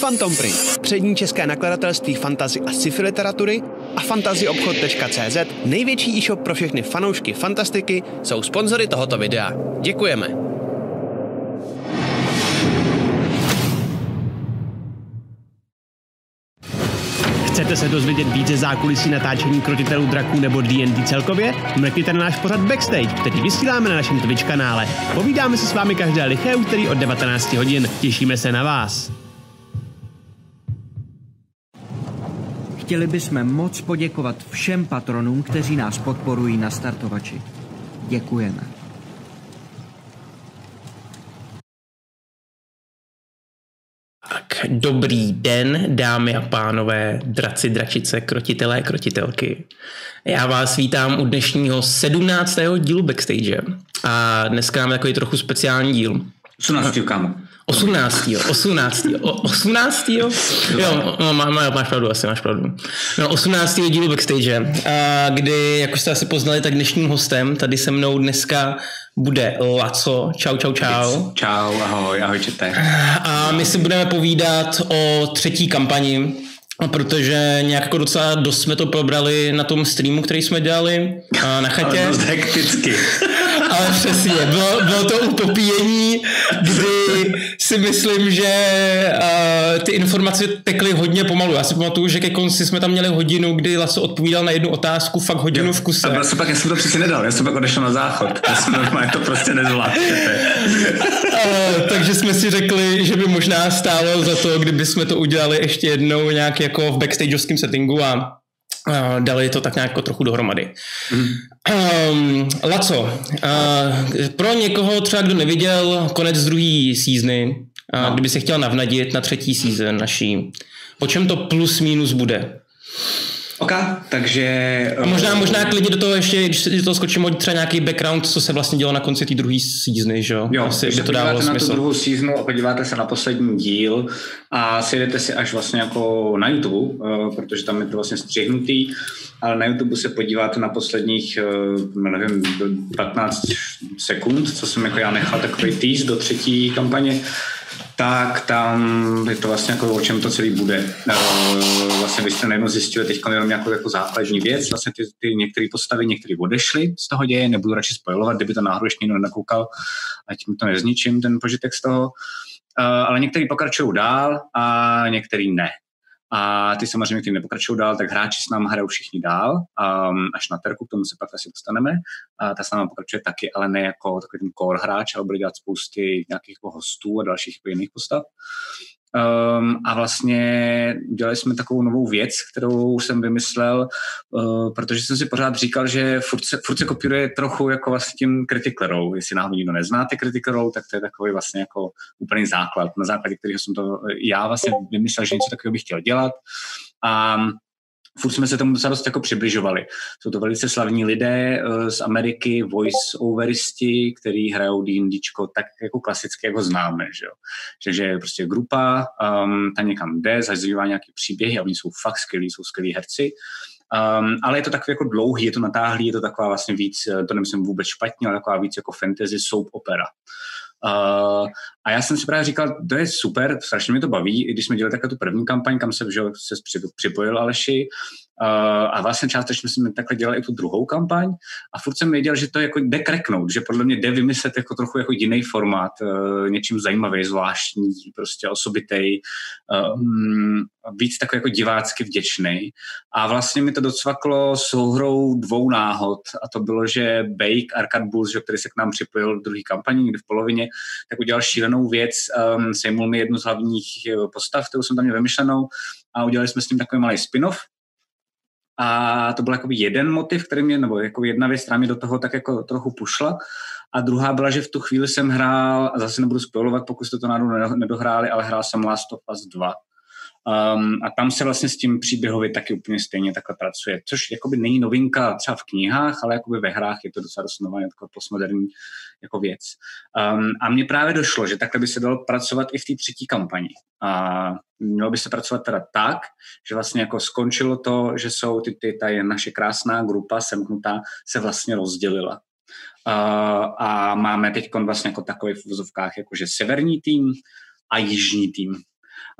Phantom Print, přední české nakladatelství fantazy a sci-fi literatury a fantazyobchod.cz, největší e-shop pro všechny fanoušky fantastiky, jsou sponzory tohoto videa. Děkujeme. Chcete se dozvědět více zákulisí natáčení krotitelů draků nebo D&D celkově? Mrkněte na náš pořad Backstage, který vysíláme na našem Twitch kanále. Povídáme se s vámi každé liché úterý od 19 hodin. Těšíme se na vás. Chtěli bychom moc poděkovat všem patronům, kteří nás podporují na startovači. Děkujeme. Tak, dobrý den, dámy a pánové, draci, dračice, krotitelé, krotitelky. Já vás vítám u dnešního 17. dílu Backstage. A dneska máme takový trochu speciální díl. 18. kámo. 18. 18. O, 18. Jo, no, má, má, máš pravdu, asi máš pravdu. No, 18. dílu Backstage, a kdy, jak už jste asi poznali, tak dnešním hostem tady se mnou dneska bude Laco. Čau, čau, čau. Čau, ahoj, ahoj, čete. A my si budeme povídat o třetí kampani, protože nějak jako docela dost jsme to probrali na tom streamu, který jsme dělali na chatě. Dost hekticky. Ale přesně, bylo, bylo to upopíjení, kdy si myslím, že uh, ty informace tekly hodně pomalu. Já si pamatuju, že ke konci jsme tam měli hodinu, kdy Laso odpovídal na jednu otázku, fakt hodinu jo. v kuse. A prostě pak já jsem to přeci nedal, já jsem pak odešel na záchod. Já jsem normálně to prostě nezvládl. uh, takže jsme si řekli, že by možná stálo za to, kdyby jsme to udělali ještě jednou nějak jako v backstageovském settingu a dali to tak nějak trochu dohromady. Mm. Um, Laco, uh, pro někoho třeba, kdo neviděl konec druhé seasony, uh, no. kdyby se chtěl navnadit na třetí season naší, o čem to plus minus bude? OK, takže... A možná, možná klidně do toho ještě, když do toho skočím, třeba nějaký background, co se vlastně dělo na konci té druhé seasony, že jo? Jo, Asi by to dávalo smysl. na tu druhou seasonu a podíváte se na poslední díl a sjedete si až vlastně jako na YouTube, uh, protože tam je to vlastně střihnutý, ale na YouTube se podíváte na posledních, uh, nevím, 15 sekund, co jsem jako já nechal takový tease do třetí kampaně, tak tam je to vlastně jako o čem to celý bude. Uh, vlastně vy jste najednou zjistili teď jenom nějakou jako základní věc, vlastně ty, ty některé postavy, některé odešly z toho děje, nebudu radši spojovat, kdyby to náhodou ještě někdo nenakoukal, ať mi to nezničím, ten požitek z toho. Uh, ale některý pokračují dál a některý ne. A ty samozřejmě, kteří nepokračují dál, tak hráči s námi hrajou všichni dál, um, až na terku, k tomu se pak asi dostaneme. A ta s námi pokračuje taky, ale ne jako takový ten core hráč, ale bude dělat spousty nějakých jako hostů a dalších jako jiných postav. Um, a vlastně udělali jsme takovou novou věc, kterou jsem vymyslel, uh, protože jsem si pořád říkal, že furt se, furt se kopíruje trochu jako vlastně tím Critical Jestli náhodou nikdo neznáte Critical tak to je takový vlastně jako úplný základ, na základě kterého jsem to já vlastně vymyslel, že něco takového bych chtěl dělat. A furt jsme se tomu docela dost jako přibližovali. Jsou to velice slavní lidé uh, z Ameriky, voice-overisti, který hrajou D&Dčko tak jako klasicky, jako známe, že jo. Že, že je prostě grupa, um, ta někam jde, zažívá nějaké příběhy a oni jsou fakt skvělí, jsou skvělí herci. Um, ale je to takový jako dlouhý, je to natáhlý, je to taková vlastně víc, eh, to nemyslím vůbec špatně, ale taková víc jako fantasy soap opera. Uh, a já jsem si právě říkal, to je super, strašně mě to baví, i když jsme dělali takhle tu první kampaň, kam se, že, se připojil Aleši, Uh, a vlastně částečně jsme takhle dělali i tu druhou kampaň a furt jsem věděl, že to jako jde kreknout, že podle mě jde vymyslet jako trochu jako jiný formát, uh, něčím zajímavý, zvláštní, prostě osobitej, um, víc takový jako divácky vděčný. A vlastně mi to docvaklo souhrou dvou náhod a to bylo, že Bake, Arcade Bulls, který se k nám připojil v druhé kampani, někdy v polovině, tak udělal šílenou věc, um, sejmul mi jednu z hlavních postav, kterou jsem tam měl vymyšlenou a udělali jsme s tím takový malý spin-off, a to byl jako jeden motiv, který mě, nebo jako jedna věc, která mě do toho tak jako trochu pušla. A druhá byla, že v tu chvíli jsem hrál, a zase nebudu spojovat, pokud jste to náhodou nedohráli, ale hrál jsem Last of Us 2. Um, a tam se vlastně s tím příběhově taky úplně stejně takhle pracuje, což jakoby není novinka třeba v knihách, ale jakoby ve hrách je to docela dost nová, jako postmoderní jako věc. Um, a mně právě došlo, že takhle by se dalo pracovat i v té třetí kampani. A mělo by se pracovat teda tak, že vlastně jako skončilo to, že jsou ty, ty ta je naše krásná grupa semknutá se vlastně rozdělila. Uh, a máme teď vlastně jako takový v vozovkách jakože severní tým a jižní tým.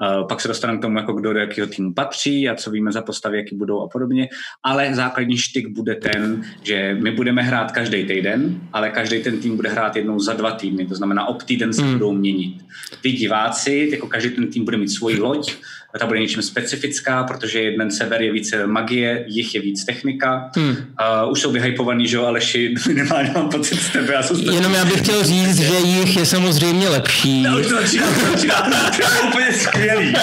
Uh, pak se dostaneme k tomu, jako kdo do jakého týmu patří a co víme za postavy, jaký budou a podobně. Ale základní štyk bude ten, že my budeme hrát každý týden, ale každý ten tým bude hrát jednou za dva týdny. To znamená, ob týden se hmm. budou měnit. Vy diváci, jako každý ten tým bude mít svoji loď, ta bude něčím specifická, protože jeden sever je více magie, jich je víc technika. Hmm. Uh, už jsou vyhypovaný, že jo, Aleši, minimálně mám pocit z tebe. Já jsem Jenom já bych chtěl říct, že jich je samozřejmě lepší. No, už to začíná, to začíná, to je úplně skvělý.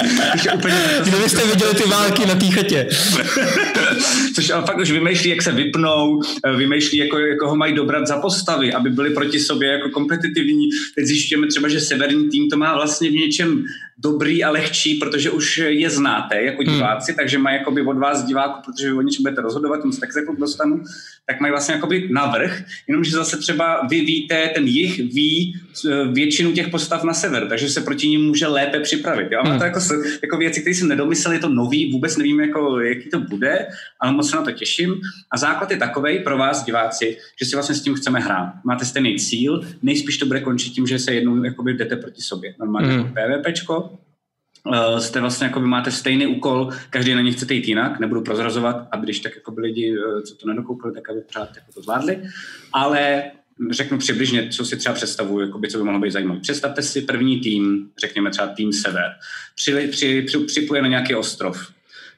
Úplně, byste viděli ty války na té chatě. Což ale fakt už vymýšlí, jak se vypnou, eh, vymýšlí, jako, jako ho mají dobrat za postavy, aby byli proti sobě jako kompetitivní. Teď zjišťujeme třeba, že severní tým to má vlastně v něčem dobrý a lehčí, protože už je znáte jako hmm. diváci, hmm. takže mají jakoby od vás diváku, protože vy o něčem budete rozhodovat, tomu se tak se dostanu, tak mají vlastně jakoby navrh, jenomže zase třeba vy víte, ten jich ví eh, většinu těch postav na sever, takže se proti ním může lépe připravit. Jo? A hmm. to jako, jako věci, které jsem nedomyslel, je to nový, vůbec nevím, jako, jaký to bude, ale moc se na to těším. A základ je takový pro vás, diváci, že si vlastně s tím chceme hrát. Máte stejný cíl, nejspíš to bude končit tím, že se jednou jakoby jdete proti sobě. Normálně hmm. jako PvPčko, Uh, jste vlastně jako máte stejný úkol, každý na ně chcete jít jinak, nebudu prozrazovat, aby když tak jako by lidi, uh, co to nedokoukali, tak aby pořád jako to zvládli, ale řeknu přibližně, co si třeba představuju, jako by, co by mohlo být zajímavé. Představte si první tým, řekněme třeba tým Sever, při, při, při, připuje na nějaký ostrov,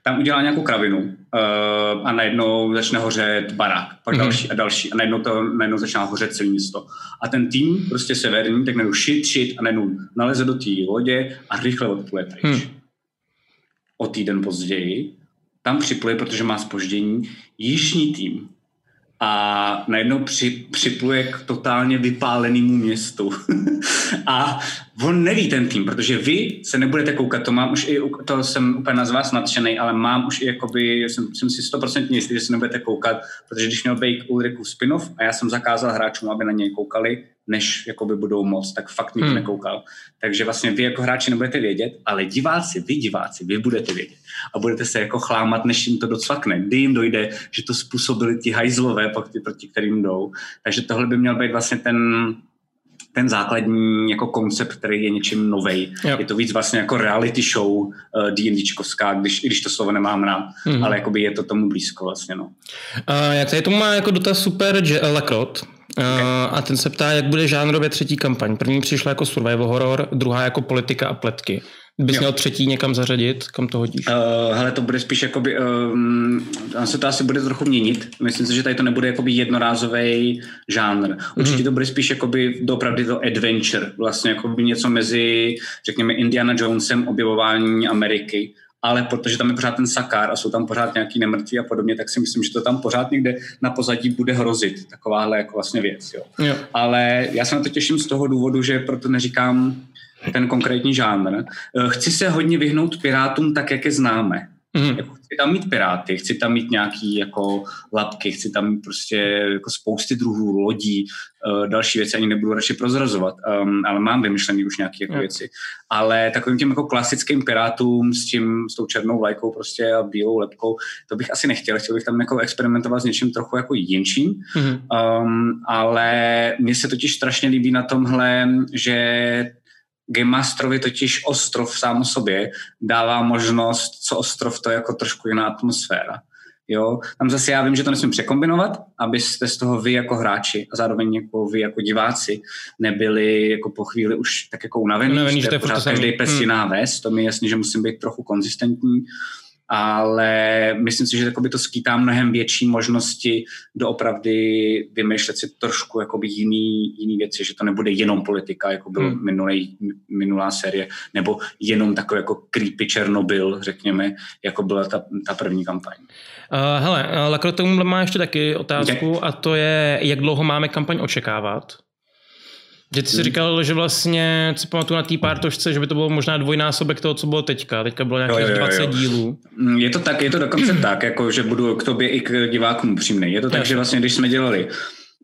tam udělá nějakou kravinu uh, a najednou začne hořet barák, pak mm-hmm. další a další a najednou, to, najednou začíná hořet celé město. A ten tým, prostě severní, tak najednou šit, šit a najednou naleze do té lodě a rychle odpluje pryč. Mm. O týden později tam připluje, protože má spoždění, jižní tým a najednou při, připluje k totálně vypálenému městu. a on neví ten tým, protože vy se nebudete koukat, to mám už i, to jsem úplně na z vás nadšený, ale mám už i jakoby, jsem, jsem si stoprocentně jistý, že se nebudete koukat, protože když měl být Ulriku spinov a já jsem zakázal hráčům, aby na něj koukali, než jakoby budou moc, tak fakt nikdo hmm. nekoukal. Takže vlastně vy jako hráči nebudete vědět, ale diváci, vy diváci, vy budete vědět. A budete se jako chlámat, než jim to docvakne. Kdy jim dojde, že to způsobili ti hajzlové, proti kterým jdou. Takže tohle by měl být vlastně ten, ten základní jako koncept, který je něčím novej. Je to víc vlastně jako reality show uh, D&Dčkovská, když, když to slovo nemám rád, mm-hmm. ale jakoby je to tomu blízko vlastně. No. Uh, jak tady tomu má jako dotaz super Lakrot, Okay. A ten se ptá, jak bude žánrově třetí kampaň. První přišla jako survival horror, druhá jako politika a pletky. Bys jo. měl třetí někam zařadit, kam to hodíš? Uh, hele, to bude spíš jakoby, um, se to asi bude trochu měnit. Myslím si, že tady to nebude jakoby jednorázový žánr. Určitě mm. to bude spíš jakoby dopravdy to adventure, vlastně jakoby něco mezi, řekněme, Indiana Jonesem, objevování Ameriky ale protože tam je pořád ten sakár a jsou tam pořád nějaký nemrtví a podobně, tak si myslím, že to tam pořád někde na pozadí bude hrozit, takováhle jako vlastně věc. Jo. Jo. Ale já se na to těším z toho důvodu, že proto neříkám ten konkrétní žánr. Eh, chci se hodně vyhnout pirátům tak, jak je známe. Mm. Jako chci tam mít piráty, chci tam mít nějaký jako lapky, chci tam mít prostě jako spousty druhů lodí, uh, další věci ani nebudu radši prozrazovat, um, ale mám vymyšlený už nějaké jako mm. věci. Ale takovým těm jako klasickým pirátům s tím, s tou černou vlajkou prostě a bílou lepkou, to bych asi nechtěl. Chtěl bych tam jako experimentovat s něčím trochu jako jinčím, mm. um, ale mně se totiž strašně líbí na tomhle, že Game Masterovi totiž ostrov sám o sobě dává možnost, co ostrov to je jako trošku jiná atmosféra. Jo? Tam zase já vím, že to nesmím překombinovat, abyste z toho vy jako hráči a zároveň jako vy jako diváci nebyli jako po chvíli už tak jako unavený, Unavený že to je pořád každý pes hmm. jiná ves, to mi je jasný, že musím být trochu konzistentní ale myslím si, že jakoby to skýtá mnohem větší možnosti doopravdy vymýšlet si trošku jakoby jiný, jiný věci, že to nebude jenom politika, jako byl hmm. minulý, minulá série, nebo jenom takový jako creepy Černobyl, řekněme, jako byla ta, ta první kampaň. Uh, hele, Lakro tomu má ještě taky otázku je. a to je, jak dlouho máme kampaň očekávat? Že ty jsi hmm. říkal, že vlastně, si pamatuju na té pártošce, že by to bylo možná dvojnásobek toho, co bylo teďka. Teďka bylo nějakých jo, jo, jo, 20 jo. dílů. Hmm, je to tak, je to dokonce tak, jako že budu k tobě i k divákům upřímný. Je to tak, Jasně. že vlastně, když jsme dělali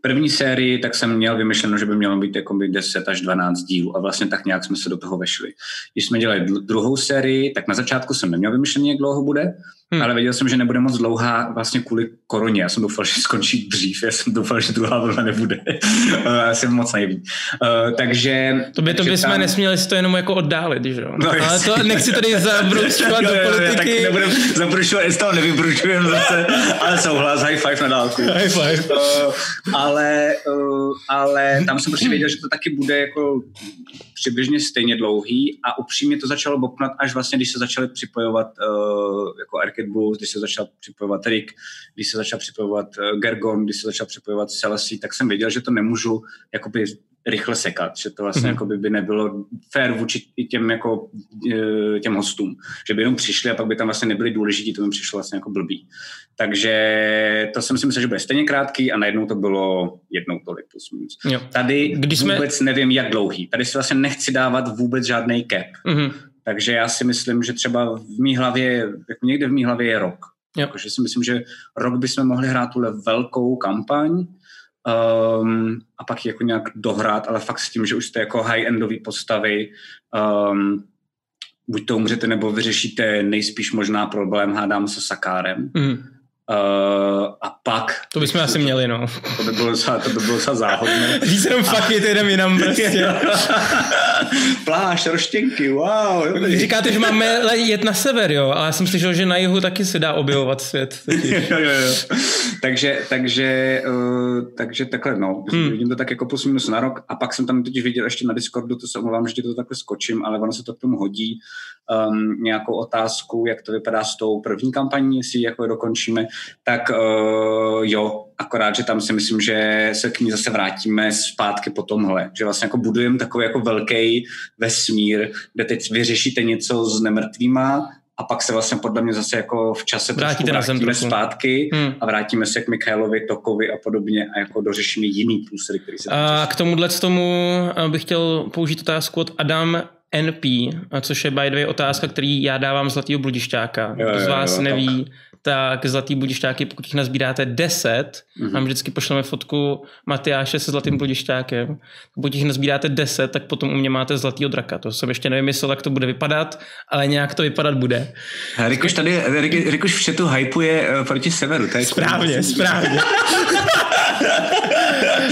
první sérii, tak jsem měl vymyšleno, že by mělo být jako by 10 až 12 dílů a vlastně tak nějak jsme se do toho vešli. Když jsme dělali druhou sérii, tak na začátku jsem neměl vymyšlený, jak dlouho bude, hmm. ale věděl jsem, že nebude moc dlouhá vlastně kvůli koroně. Já jsem doufal, že skončí dřív, já jsem doufal, že druhá vlna nebude. já jsem moc naivní. Uh, takže... To by, to by tam... jsme nesměli si to jenom jako oddálit, že jo? No, ale to nechci tady zabručovat do politiky. Tak nebudem zabručovat, jestli toho nevybručujeme zase, ale souhlas, high five na dálku. High five. Uh, ale, uh, ale tam jsem prostě věděl, že to taky bude jako přibližně stejně dlouhý a upřímně to začalo bopnat až vlastně, když se začaly připojovat uh, jako Arcade Boost, když se začal připojovat Rick, když se začal připojovat uh, Gergon, když se začal připojovat Celesí, tak jsem věděl, že to nemůžu jakoby rychle sekat, že to vlastně mm-hmm. jako by nebylo fair vůči těm, jako, e, těm hostům, že by jenom přišli a pak by tam vlastně nebyli důležití, to by přišlo vlastně jako blbý. Takže to jsem si myslel, že bude stejně krátký a najednou to bylo jednou tolik plus minus. Jo. Tady Když jsme... vůbec nevím, jak dlouhý. Tady si vlastně nechci dávat vůbec žádný cap. Mm-hmm. Takže já si myslím, že třeba v mý hlavě, jako někde v mý hlavě je rok. Takže si myslím, že rok bychom mohli hrát tuhle velkou kampaň, um, a pak jako nějak dohrát, ale fakt s tím, že už jste jako high-endový postavy, um, buď to umřete, nebo vyřešíte nejspíš možná problém, hádám se Sakárem. Mm. Uh, a pak... To bychom asi měli, no. To by bylo docela, to by bylo docela záhodné. Říct jenom fakt je jdem jinam prostě. Pláž, roštěnky, wow. Jo, Vy říkáte, že máme jet na sever, jo, ale já jsem slyšel, že na jihu taky se dá objevovat svět. jo, jo, jo. Takže, takže, uh, takže takhle, no. Hmm. Vidím to tak jako plus minus na rok a pak jsem tam totiž viděl ještě na Discordu, to se omlouvám, že to takhle skočím, ale ono se to k tomu hodí, um, nějakou otázku, jak to vypadá s tou první kampaní, jestli jako dokončíme, tak uh, jo, akorát, že tam si myslím, že se k ní zase vrátíme zpátky po tomhle, že vlastně jako budujeme takový jako velký vesmír, kde teď vyřešíte něco s nemrtvýma a pak se vlastně podle mě zase jako v čase Vrátíte vrátíme zpátky hmm. a vrátíme se k Michailovi, Tokovi a podobně a jako dořešíme jiný průsedy, který se A k tomuhle tomu eh, bych chtěl použít otázku od Adam NP, což je by the way otázka, který já dávám zlatýho bludišťáka. Kdo z vás jo, neví, tak tak zlatý budišťáky, pokud jich nazbíráte 10, mm-hmm. nám vždycky pošleme fotku Matyáše se zlatým budišťákem, pokud jich nazbíráte 10, tak potom u mě máte zlatýho draka. To jsem ještě nevymyslel, jak to bude vypadat, ale nějak to vypadat bude. Rikuš tady, Rikuš v chatu hypuje uh, proti severu. To je správně, správně.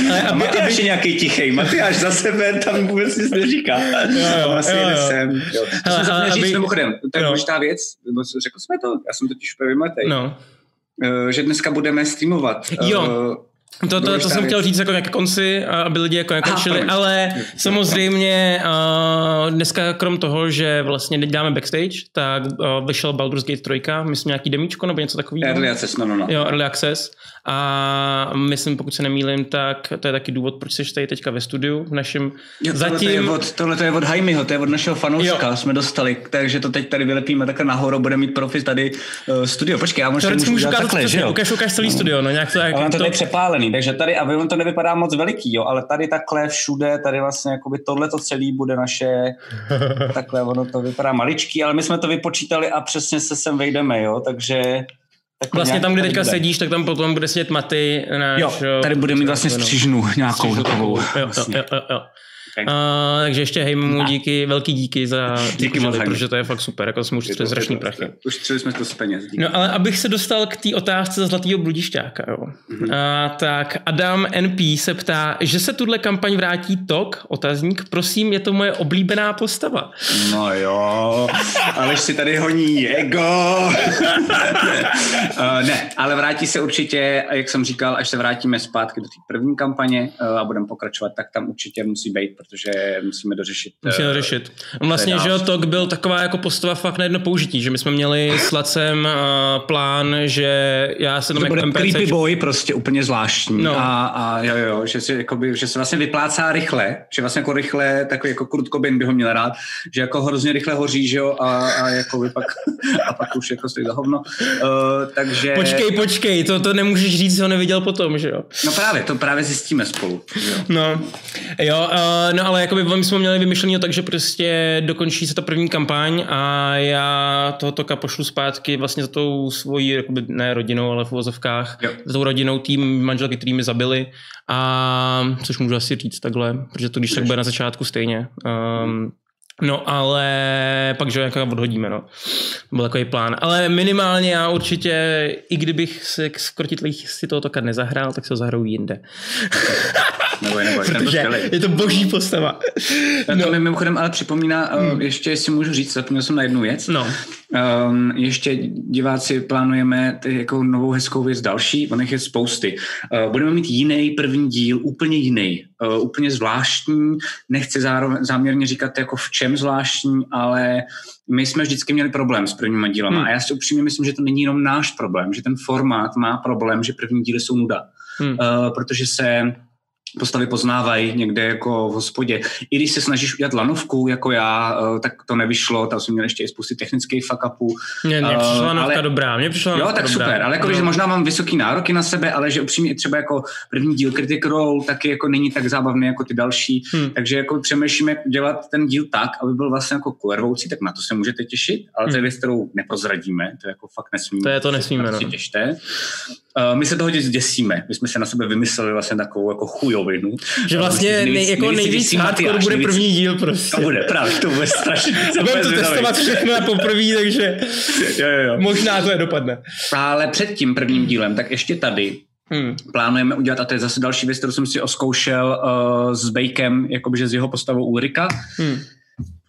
ale aby, Matyáš aby... je nějaký tichý. Matyáš za sebe tam vůbec nic neříká. Jo, jo, vlastně jo, jo. Sem. Jo. Hele, ale, říct, aby... mimochodem, to je důležitá věc, řekl jsme to, já jsem totiž úplně No. Uh, že dneska budeme streamovat. Jo. Uh, to, to, to jsem chtěl říct jako nějaké konci, aby lidi jako nekončili, ale samozřejmě uh, dneska krom toho, že vlastně děláme backstage, tak uh, vyšel Baldur's Gate 3, myslím nějaký demíčko nebo něco takového. Early Access, no, no, no. Jo, Early Access. A myslím, pokud se nemýlím, tak to je taky důvod, proč jsi tady teďka ve studiu v našem jo, tohle zatím... Je od, tohle je od Jaimiho, to je od našeho fanouška, jo. jsme dostali, takže to teď tady vylepíme takhle nahoru, bude mít profi tady uh, studio. Počkej, já možná můžu, můžu takhle, že jo? Ukáž, ukáž celý no. studio, no nějak to, jak, to, to tady přepálený, takže tady, a on to nevypadá moc veliký, jo, ale tady takhle všude, tady vlastně jakoby tohle to celý bude naše, takhle ono to vypadá maličký, ale my jsme to vypočítali a přesně se sem vejdeme, jo, takže tak vlastně tam, kde teďka bude. sedíš, tak tam potom bude sedět Maty. Náš, jo, tady bude mít vlastně střižnu nějakou střižnu, takovou. Jo, vlastně. jo, jo, jo. Uh, takže ještě hej mu díky, velký díky za díky moc, protože to je fakt super, jako jsme ušetřili strašný prachy. Ušetřili jsme to z peněz. Díky. No ale abych se dostal k té otázce zlatého bludišťáka, jo. Mm-hmm. Uh, tak Adam NP se ptá, že se tuhle kampaň vrátí Tok, otazník, prosím, je to moje oblíbená postava. No jo, ale si tady honí ego. uh, ne, ale vrátí se určitě, jak jsem říkal, až se vrátíme zpátky do té první kampaně uh, a budeme pokračovat, tak tam určitě musí být, protože musíme dořešit. Musíme uh, dořešit. Vlastně, že Tok byl taková jako postava fakt na jedno použití, že my jsme měli s Lacem uh, plán, že já se tam jako bude creepy boy prostě úplně zvláštní no. a, a jo, jo, že, si, jakoby, že se vlastně vyplácá rychle, že vlastně jako rychle, takový jako Kurt Cobain by ho měl rád, že jako hrozně rychle hoří, že jo, a, a jako by pak, a pak už jako stojí za hovno. Uh, takže... Počkej, počkej, to, to nemůžeš říct, že ho neviděl potom, že jo? No právě, to právě zjistíme spolu. Jo. No, jo, uh, no ale jakoby my jsme měli vymyšlení tak, že prostě dokončí se ta první kampaň a já toho toka pošlu zpátky vlastně za tou svojí, jakoby ne rodinou, ale v uvozovkách, za tou rodinou tým manželky, který mi zabili a což můžu asi říct takhle, protože to když tak bude na začátku stejně. Um, No ale pak, že jak odhodíme, no. Byl takový plán. Ale minimálně já určitě, i kdybych se k skrotitlých si toho tokat nezahrál, tak se ho zahraju jinde. Neboj, neboj, Protože je to boží postava. No. To mi mimochodem ale připomíná, hmm. ještě jestli můžu říct, zapomněl jsem na jednu věc. No. Um, ještě diváci plánujeme jako novou hezkou věc další, on je spousty. Uh, budeme mít jiný první díl, úplně jiný, uh, úplně zvláštní, nechci zároveň, záměrně říkat jako v čem zvláštní, ale my jsme vždycky měli problém s prvníma dílama hmm. a já si upřímně myslím, že to není jenom náš problém, že ten formát má problém, že první díly jsou nuda. Hmm. Uh, protože se postavy poznávají někde jako v hospodě. I když se snažíš udělat lanovku, jako já, eh, tak to nevyšlo, tam jsem měl ještě i spousty technických fuck upů. Mně, mně přišla uh, lanovka ale, dobrá, mně přišla Jo, tak dobrá. super, ale jako, no. že možná mám vysoký nároky na sebe, ale že upřímně třeba jako první díl Critic Role taky jako není tak zábavný jako ty další, hmm. takže jako přemýšlíme dělat ten díl tak, aby byl vlastně jako kulervoucí, tak na to se můžete těšit, ale hmm. to je hmm. věc, kterou neprozradíme, to je jako fakt nesmíme. To je to nesmíme, no. těšte. Uh, my se toho děsíme, my jsme se na sebe vymysleli vlastně takovou jako chujovinu. Že vlastně nej, jako nejvíc hardcore bude první díl prostě. To bude, právě, to bude strašně. Budeme to testovat všechno na poprvé, takže jo, jo, jo. možná to je dopadne. Ale před tím prvním dílem, tak ještě tady Hmm. Plánujeme udělat, a to je zase další věc, kterou jsem si oskoušel uh, s Bakem, jakoby, s jeho postavou Ulrika. Hmm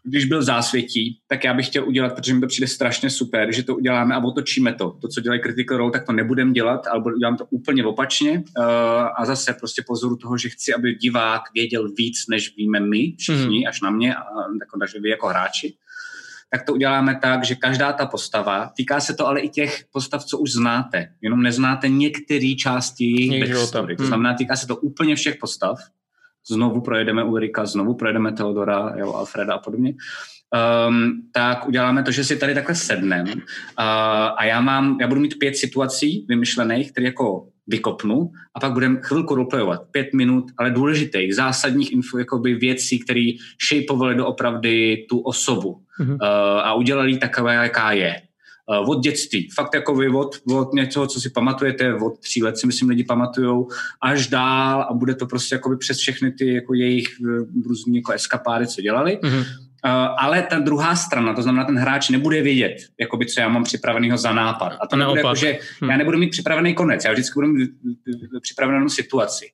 když byl zásvětí, tak já bych chtěl udělat, protože mi to přijde strašně super, že to uděláme a otočíme to. To, co dělají Critical Role, tak to nebudem dělat, ale udělám to úplně opačně. Uh, a zase prostě pozoru toho, že chci, aby divák věděl víc, než víme my všichni, mm. až na mě, a jako, takže vy jako hráči. Tak to uděláme tak, že každá ta postava, týká se to ale i těch postav, co už znáte, jenom neznáte některé části jejich backstory. To hmm. znamená, týká se to úplně všech postav, znovu projedeme Ulrika, znovu projedeme Teodora, jo, Alfreda a podobně, um, tak uděláme to, že si tady takhle sednem uh, a já mám, já budu mít pět situací vymyšlených, které jako vykopnu a pak budeme chvilku roleplayovat, pět minut, ale důležitých, zásadních info, jakoby věcí, které shapeovaly doopravdy tu osobu mm-hmm. uh, a udělali takové, jaká je. Uh, od dětství. Fakt jako vy od, od něco, co si pamatujete, od tří let si myslím lidi pamatujou, až dál a bude to prostě jakoby přes všechny ty jako jejich eh, různý jako eskapády, co dělali. Mm-hmm. Uh, ale ta druhá strana, to znamená, ten hráč nebude vědět, jakoby, co já mám připraveného za nápad. A to nebude jako, že hmm. já nebudu mít připravený konec, já vždycky budu mít připravenou situaci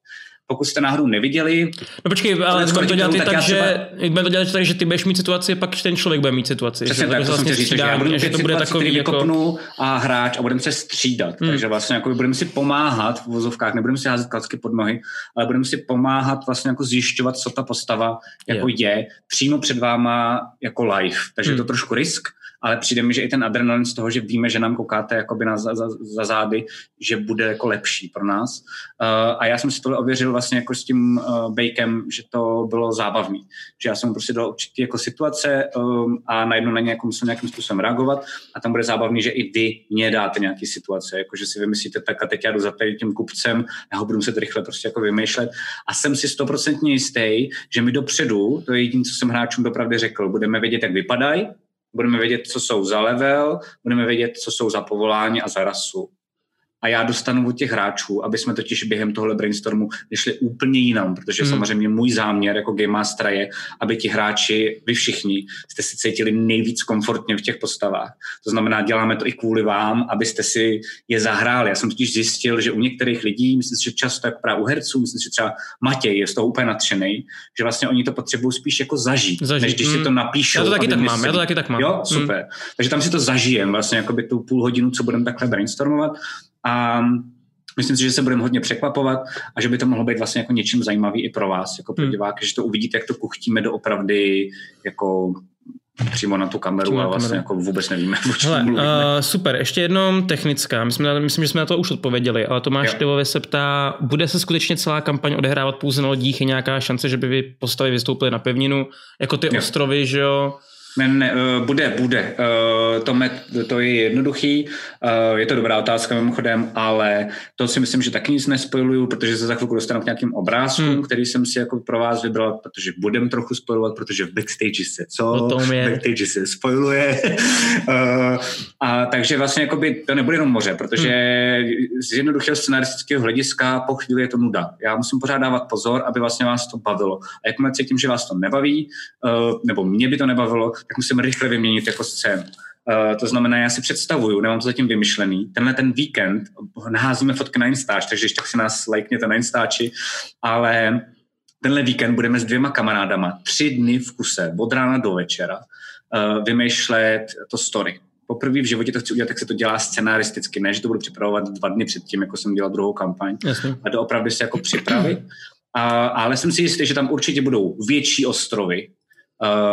pokud jste náhodou neviděli. No počkej, ale budeme to dělat tak, tak že, třeba... to dělat tak, že ty budeš mít situaci, pak ten člověk bude mít situaci. Přesně tak, to vlastně jsem říct, že já budu mít to bude takový jako... a hráč a budeme se střídat. Hmm. Takže vlastně jako budeme si pomáhat v vozovkách, nebudeme si házet klacky pod nohy, ale budeme si pomáhat vlastně jako zjišťovat, co ta postava jako je, je přímo před váma jako live. Takže hmm. je to trošku risk, ale přijde mi, že i ten adrenalin z toho, že víme, že nám koukáte jakoby na, za, za, za zády, že bude jako lepší pro nás. Uh, a já jsem si tohle ověřil vlastně jako s tím uh, Bakem, že to bylo zábavný. Že já jsem mu prostě dal určitě jako situace um, a najednou na ně jako musel nějakým způsobem reagovat a tam bude zábavný, že i vy mě dáte nějaký situace, jako že si vymyslíte tak a teď já jdu za tím kupcem, já ho budu se rychle prostě jako vymýšlet a jsem si stoprocentně jistý, že mi dopředu, to je jediné, co jsem hráčům dopravdy řekl, budeme vědět, jak vypadají, budeme vědět, co jsou za level, budeme vědět, co jsou za povolání a za rasu a já dostanu od těch hráčů, aby jsme totiž během tohle brainstormu vyšli úplně jinam, protože hmm. samozřejmě můj záměr jako Game Master je, aby ti hráči, vy všichni, jste si cítili nejvíc komfortně v těch postavách. To znamená, děláme to i kvůli vám, abyste si je zahráli. Já jsem totiž zjistil, že u některých lidí, myslím si, že často jak právě u herců, myslím si, že třeba Matěj je z toho úplně nadšený, že vlastně oni to potřebují spíš jako zažít, zažít. než když hmm. si to napíšou. Já to taky tak mám, já to taky tak mám. Jo, super. Hmm. Takže tam si to zažijem, vlastně jako by tu půl hodinu, co budeme takhle brainstormovat a myslím si, že se budeme hodně překvapovat a že by to mohlo být vlastně jako něčím zajímavý i pro vás, jako pro hmm. diváky, že to uvidíte, jak to kuchtíme doopravdy jako přímo na tu kameru přímo a vlastně kameru. jako vůbec nevíme, o čem Hele, uh, super, ještě jednou technická. My jsme, myslím, že jsme na to už odpověděli, ale Tomáš Tivově se ptá, bude se skutečně celá kampaň odehrávat pouze na lodích? Je nějaká šance, že by vy postavy vystoupily na pevninu, jako ty jo. ostrovy, že jo? Ne, ne, uh, bude, bude. to, to je jednoduchý, uh, je to dobrá otázka mimochodem, ale to si myslím, že taky nic nespojuju, protože se za chvilku dostanu k nějakým obrázkům, hmm. který jsem si jako pro vás vybral, protože budem trochu spojovat, protože v backstage se co? O tom je. Backstage se spojuje. a takže vlastně jakoby to nebude jenom moře, protože hmm. z jednoduchého scenaristického hlediska po chvíli je to nuda. Já musím pořád dávat pozor, aby vlastně vás to bavilo. A jakmile cítím, že vás to nebaví, nebo mě by to nebavilo, tak musím rychle vyměnit jako scénu. Uh, to znamená, já si představuju, nemám to zatím vymyšlený, tenhle ten víkend naházíme fotky na Instač, takže když tak si nás lajkněte na Instači, ale tenhle víkend budeme s dvěma kamarádama tři dny v kuse, od rána do večera, uh, vymýšlet to story. Poprvé v životě to chci udělat, tak se to dělá scenaristicky, ne, že to budu připravovat dva dny předtím, jako jsem dělal druhou kampaň. Jasně. A doopravdy se jako připravit. A, ale jsem si jistý, že tam určitě budou větší ostrovy,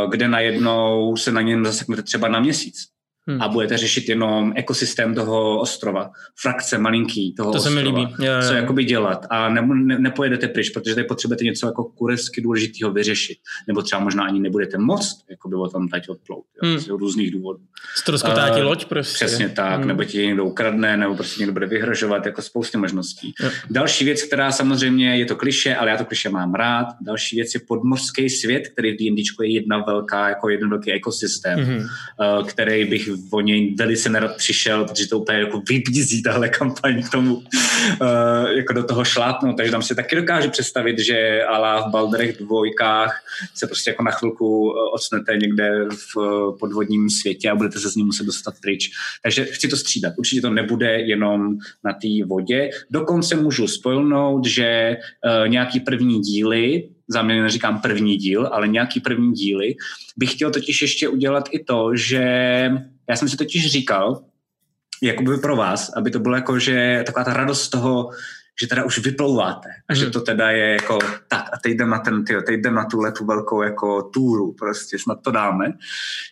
kde najednou se na něm zaseknete třeba na měsíc hmm. a budete řešit jenom ekosystém toho ostrova, frakce malinký toho to ostrova, se mi líbí. Jo, jo. co jakoby dělat a ne, ne, nepojedete pryč, protože tady potřebujete něco jako kuresky důležitého vyřešit, nebo třeba možná ani nebudete moc jako by o tom teď odplout, jo, hmm. z různých důvodů. Stroskotá ti loď prostě. Přesně tak, hmm. nebo ti někdo ukradne, nebo prostě někdo bude vyhrožovat, jako spousty možností. Jo. Další věc, která samozřejmě je to kliše, ale já to kliše mám rád, další věc je podmořský svět, který v D&Dčku je jedna velká, jako jeden velký ekosystém, hmm. který bych o něj velice nerad přišel, protože to úplně jako vybízí tahle kampaň k tomu, uh, jako do toho šlápnout. Takže tam si taky dokážu představit, že ala v Balderech dvojkách se prostě jako na chvilku eh, odsnete někde v eh, podvodním světě a budete se z ní muset dostat pryč. Takže chci to střídat. Určitě to nebude jenom na té vodě. Dokonce můžu spojnout, že uh, nějaký první díly záměrně neříkám první díl, ale nějaký první díly, bych chtěl totiž ještě udělat i to, že já jsem si totiž říkal, jakoby pro vás, aby to bylo jako, že taková ta radost toho, že teda už vyplouváte a že to teda je jako tak a teď jdem na ten, tyjo, teď jdem na tuhle tu velkou jako túru, prostě snad to dáme,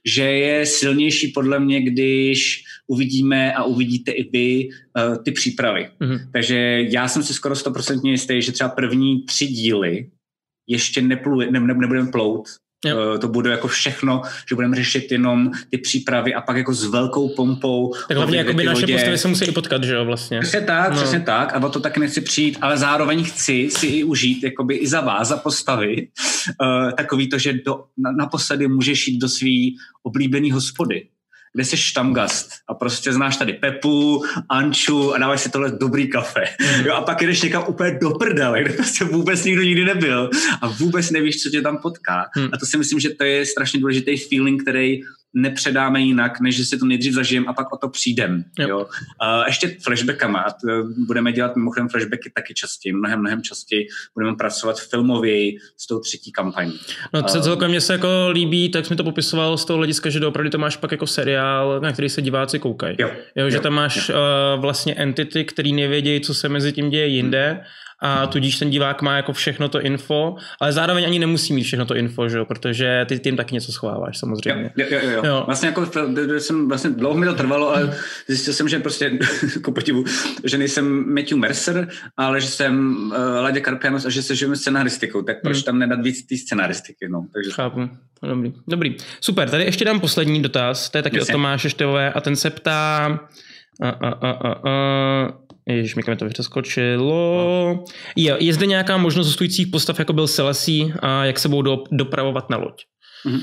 že je silnější podle mě, když uvidíme a uvidíte i vy uh, ty přípravy. Hmm. Takže já jsem si skoro 100% jistý, že třeba první tři díly ještě nepluje, ne, ne, nebudeme plout, Jo. Eh, to bude jako všechno, že budeme řešit jenom ty přípravy a pak jako s velkou pompou. Tak hlavně jako by naše lodě. postavy se musí i potkat, že jo, vlastně. Přesně tak, no. přesně tak. A o to taky nechci přijít, ale zároveň chci si i užít, jakoby i za vás, za postavy, uh, takový to, že do, na, naposledy můžeš jít do svý oblíbený hospody kde jsi štamgast a prostě znáš tady Pepu, Anču a dáváš si tohle dobrý kafe. Mm. Jo, a pak jdeš někam úplně do prdele, kde prostě vůbec nikdo nikdy nebyl a vůbec nevíš, co tě tam potká. Mm. A to si myslím, že to je strašně důležitý feeling, který nepředáme jinak, než že si to nejdřív zažijem a pak o to přijdem. Jo. Jo. A ještě flashbackama. A budeme dělat mimochodem flashbacky taky častěji, mnohem, mnohem častěji. Budeme pracovat filmověji s tou třetí kampaní. No co celkem mně se jako líbí, tak jsi mi to popisoval z toho hlediska, že opravdu to máš pak jako seriál, na který se diváci koukají. Jo. jo. že jo. tam máš jo. Uh, vlastně entity, který nevědějí, co se mezi tím děje jinde. Hmm a tudíž ten divák má jako všechno to info, ale zároveň ani nemusí mít všechno to info, že? protože ty tím taky něco schováváš samozřejmě. Jo, jo, jo. jo. Vlastně jako jsem, vlastně dlouho mi to trvalo, ale zjistil jsem, že prostě jako podivu, že nejsem Matthew Mercer, ale že jsem uh, Ladě Karpianos a že se žijeme scenaristikou, tak proč hmm. tam nedat víc té scenaristiky, no. Takže... Chápu. Dobrý. Dobrý. Super, tady ještě dám poslední dotaz, to je taky Jasně. od Tomáše Števové a ten se ptá, a, a, a, a, a, Ježiš, mi to přeskočilo. Je, je zde nějaká možnost hostujících postav, jako byl Celesí, a jak se budou dopravovat na loď? Mm-hmm.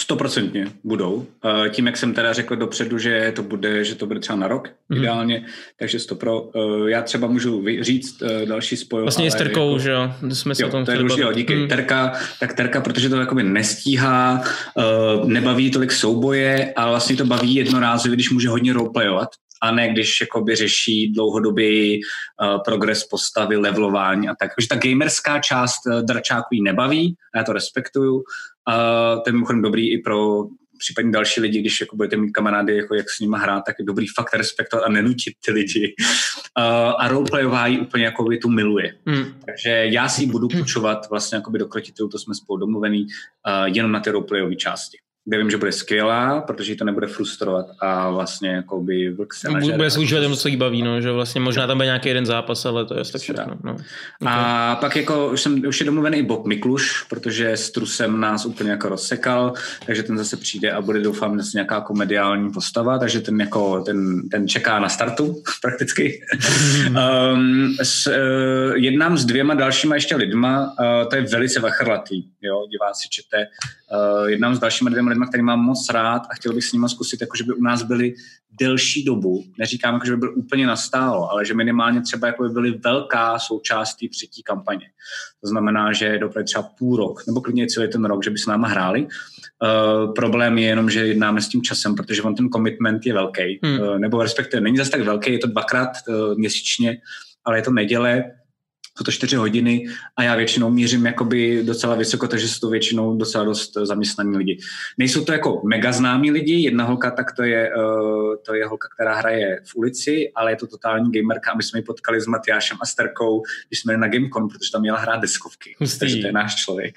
Stoprocentně budou. Tím, jak jsem teda řekl dopředu, že to bude, že to bude třeba na rok mm-hmm. ideálně, takže stopro. Já třeba můžu říct e, další spoj. Vlastně s Terkou, jako, že jo? Jsme jo, tom to je důležité, díky. Mm. Terka, tak Terka, protože to jakoby nestíhá, nebaví tolik souboje, ale vlastně to baví jednorázově, když může hodně roleplayovat, a ne když jakoby řeší dlouhodobý uh, progres postavy, levelování a tak. Takže ta gamerská část uh, dračáků ji nebaví, a já to respektuju. Uh, to je mimochodem dobrý i pro případně další lidi, když jako budete mít kamarády, jako jak s nimi hrát, tak je dobrý fakt respektovat a nenutit ty lidi. Uh, a roleplayová úplně jako by tu miluje. Mm. Takže já si budu půjčovat vlastně jako by do krotitelů, to jsme spolu domluvený, uh, jenom na ty roleplayové části. Vím, že bude skvělá, protože to nebude frustrovat a vlastně jako by vlk se nažere. Bude užívat jenom, co jí baví, no, že vlastně možná tam bude nějaký jeden zápas, ale to je tak všechno. No. Okay. A pak jako už, jsem, už je domluvený i Bob Mikluš, protože s Trusem nás úplně jako rozsekal, takže ten zase přijde a bude doufám zase nějaká komediální postava, takže ten jako ten, ten čeká na startu prakticky. um, s, uh, jednám s dvěma dalšíma ještě lidma, uh, to je velice vachrlatý, jo, diváci čete, uh, jednám s dalšíma dvěma lidma, který mám moc rád a chtěl bych s nimi zkusit, jako že by u nás byli delší dobu. Neříkám, jako, že by byl úplně nastálo, ale že minimálně třeba jako by byly velká součást té třetí kampaně. To znamená, že doprve třeba půl rok, nebo klidně celý ten rok, že by s náma hráli. Uh, problém je jenom, že jednáme s tím časem, protože on ten commitment je velký, hmm. uh, nebo respektive není zase tak velký, je to dvakrát uh, měsíčně, ale je to neděle, jsou to čtyři hodiny a já většinou mířím jakoby docela vysoko, takže jsou to většinou docela dost zaměstnaní lidi. Nejsou to jako mega známí lidi, jedna holka, tak to je, uh, to je holka, která hraje v ulici, ale je to totální gamerka a my jsme ji potkali s Matyášem a Sterkou, když jsme na Gamecom, protože tam měla hrát deskovky, Hustý. takže to je náš člověk.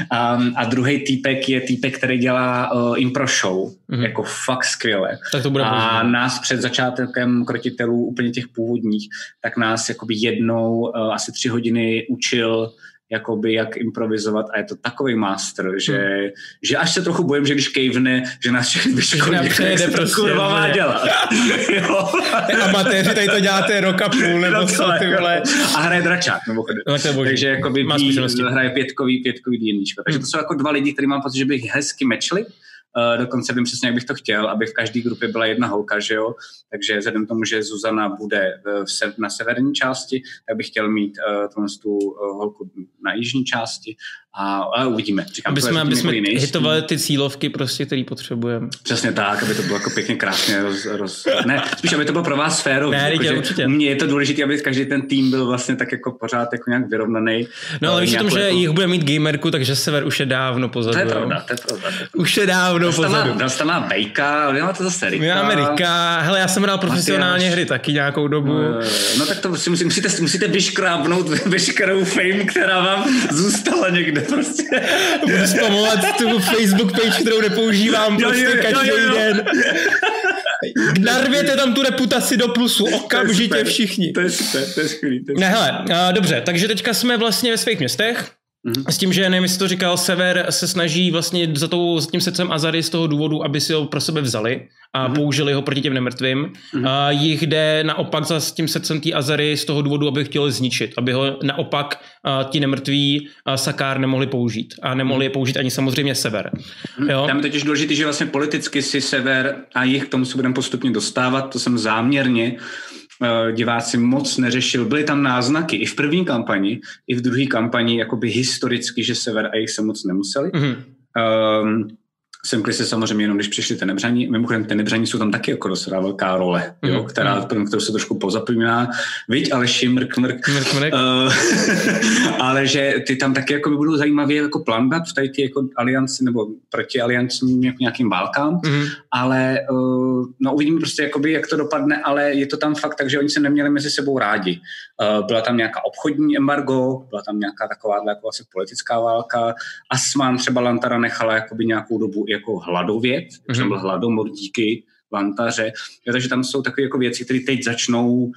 Um, a druhý týpek je týpek, který dělá uh, impro show, mm-hmm. jako fakt skvěle. Tak to bude a možná. nás před začátkem krotitelů úplně těch původních, tak nás jakoby jednou uh, asi tři hodiny učil jakoby jak improvizovat a je to takový master, že, hmm. že až se trochu bojím, že když kejvne, že nás všechny vyškolí, jak se prostě, to kurva má dělat. Amatéři tady to děláte roka půl, nebo co ty vole. A hraje dračák, nebo no, Takže jakoby hraje pětkový, pětkový dílničko. Takže to jsou jako dva lidi, kteří mám pocit, že by hezky mečli, dokonce vím přesně, jak bych to chtěl, aby v každé grupě byla jedna holka, že jo? Takže vzhledem tomu, že Zuzana bude v se, na severní části, tak bych chtěl mít uh, tu holku na jižní části a, a uvidíme. Říkám, aby jsme, aby jsme hitovali ty cílovky, prostě, který potřebujeme. Přesně tak, aby to bylo jako pěkně krásně roz, roz... Ne, spíš, aby to bylo pro vás férový. Ne, jako, určitě. Mně je to důležité, aby každý ten tým byl vlastně tak jako pořád jako nějak vyrovnaný. No ale víš o tom, že jako... jich bude mít gamerku, takže sever už je dávno pozadu. To je pravda, to je pravda. Už je dávno pozadu. Dal tam má Bejka, ale máte zase Rika. My máme Rika, hele, já jsem hrál profesionálně Matyáš. hry taky nějakou dobu. No, no tak to si musíte, musíte vyškrábnout veškerou fame, která vám zůstala někde prostě. Budu spamovat tu Facebook page, kterou nepoužívám jo, prostě jo, každý jo, jo. den. Narvěte tam tu reputaci do plusu, okamžitě všichni. To je super, to je skvělý. Ne, hele, dobře, takže teďka jsme vlastně ve svých městech. Mm-hmm. S tím, že nevím, jestli to říkal, Sever se snaží vlastně za, tou, za tím secem Azary z toho důvodu, aby si ho pro sebe vzali a mm-hmm. použili ho proti těm nemrtvým. Mm-hmm. A jich jde naopak za tím secem té Azary z toho důvodu, aby ho chtěli zničit, aby ho naopak a, ti nemrtví a, Sakár nemohli použít. A nemohli je použít ani samozřejmě Sever. Mm-hmm. Jo? Tam je totiž důležité, že vlastně politicky si Sever a jich k tomu se budeme postupně dostávat, to jsem záměrně Eh, diváci moc neřešil. Byly tam náznaky i v první kampani, i v druhé kampani, jakoby historicky, že Sever a jich se moc nemuseli. Mm-hmm. Um, Semkli se samozřejmě jenom, když přišli tenebřaní. Mimochodem, tenebřaní jsou tam taky jako docela velká role, mm. jo, která, mm. kterou se trošku pozapomíná. Viď, ale mrk, mrk. mrk, mrk. Uh, ale že ty tam taky jako by budou zajímavě jako plánovat v tady ty jako alianci nebo proti aliancím jako nějakým válkám, mm. ale uh, no uvidíme prostě, jakoby, jak to dopadne, ale je to tam fakt tak, že oni se neměli mezi sebou rádi. Uh, byla tam nějaká obchodní embargo, byla tam nějaká taková jako asi politická válka. Asman třeba Lantara nechala jakoby nějakou dobu jako hladovět, mm-hmm. jsem byl hladomor díky vantaře. Jo, takže tam jsou takové jako věci, které teď začnou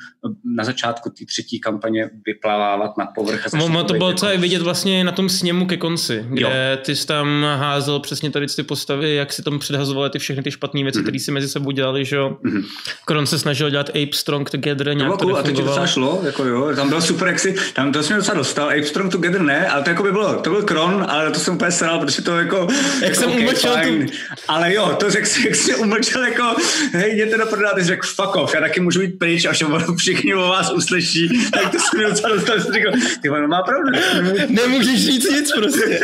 na začátku té třetí kampaně vyplavávat na povrch. No, to bylo celé vidět vlastně na tom sněmu ke konci, kde jo. ty jsi tam házel přesně tady ty postavy, jak si tam předhazovaly ty všechny ty špatné věci, mm-hmm. které si mezi sebou dělali, že jo. Mm-hmm. Kron se snažil dělat Ape Strong Together, nějak to, to a to ti docela šlo, jako jo, tam bylo super, jak si, tam to jsem docela dostal, Ape Strong Together ne, ale to jako by bylo, to byl Kron, ale to jsem úplně sral, protože to jako... Jak jako, jsem okay, umlčel tu... Ale jo, to řekl jak jsi umlčel jako hej, jděte do prodá, ty řekl, fuck off, já taky můžu jít pryč, až všichni o vás uslyší, tak to jsem docela dostal, jsem řekl, ty on má pravdu. Nemůžeš říct nic prostě.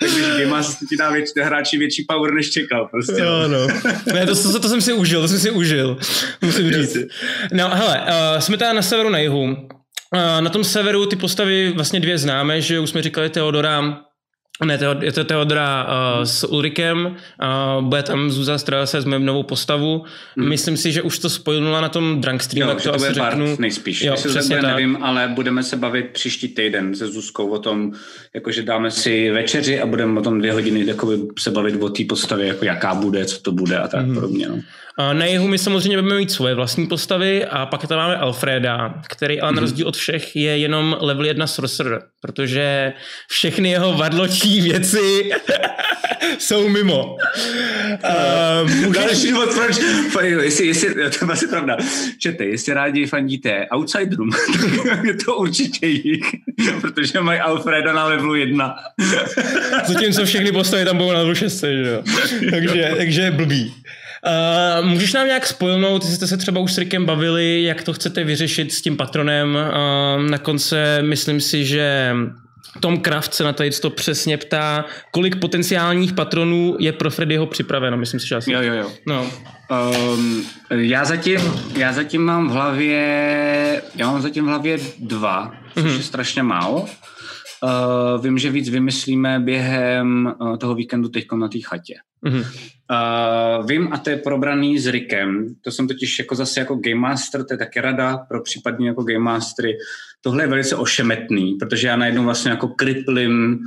tak když Game ti dá větší, hráči větší power, než čekal prostě. Jo, no. Ne, to, to, to, jsem si užil, to jsem si užil, musím říct. No, hele, uh, jsme tady na severu na jihu. Uh, na tom severu ty postavy vlastně dvě známe, že už jsme říkali Teodora Ne, to je to Teodora uh, s Ulrikem, uh, bude tam Zuza Strela se vezme novou postavu. Hmm. Myslím si, že už to spojila na tom Drunk Stream, jo, to, to asi řeknu. nejspíš. Jo, přesně tak. nevím, ale budeme se bavit příští týden se Zuzkou o tom, jakože dáme si večeři a budeme o tom dvě hodiny se bavit o té postavě, jako jaká bude, co to bude a tak hmm. podobně. No. Na jihu my samozřejmě budeme mít svoje vlastní postavy a pak tam máme Alfreda, který ale na mhm. rozdíl od všech je jenom level 1 sorcerer, protože všechny jeho vadločí věci jsou mimo. Uh, může... Další důvod, proč, jestli, jestli, to je asi pravda, čete, jestli rádi fandíte Outsiderům, tak je to určitě jich, protože mají Alfreda na levelu 1. Zatímco všechny postavy tam budou na levelu 6, že jo. Takže, takže blbý. Uh, můžeš nám nějak spojnout, jestli jste se třeba už s Rickem bavili, jak to chcete vyřešit s tím patronem. Uh, na konce myslím si, že tom Kraft se na tady to přesně ptá, kolik potenciálních patronů je pro Freddyho připraveno, myslím si, že asi. Jo, jo, jo. No. Um, já, zatím, já zatím mám v hlavě, já mám zatím v hlavě dva, což mm-hmm. je strašně málo. Uh, vím, že víc vymyslíme během uh, toho víkendu teď na té chatě. Mm-hmm. Uh, vím, a to je probraný s Rickem, to jsem totiž jako zase jako Game Master, to je taky rada pro případně jako Game Mastery. Tohle je velice ošemetný, protože já najednou vlastně jako kriplím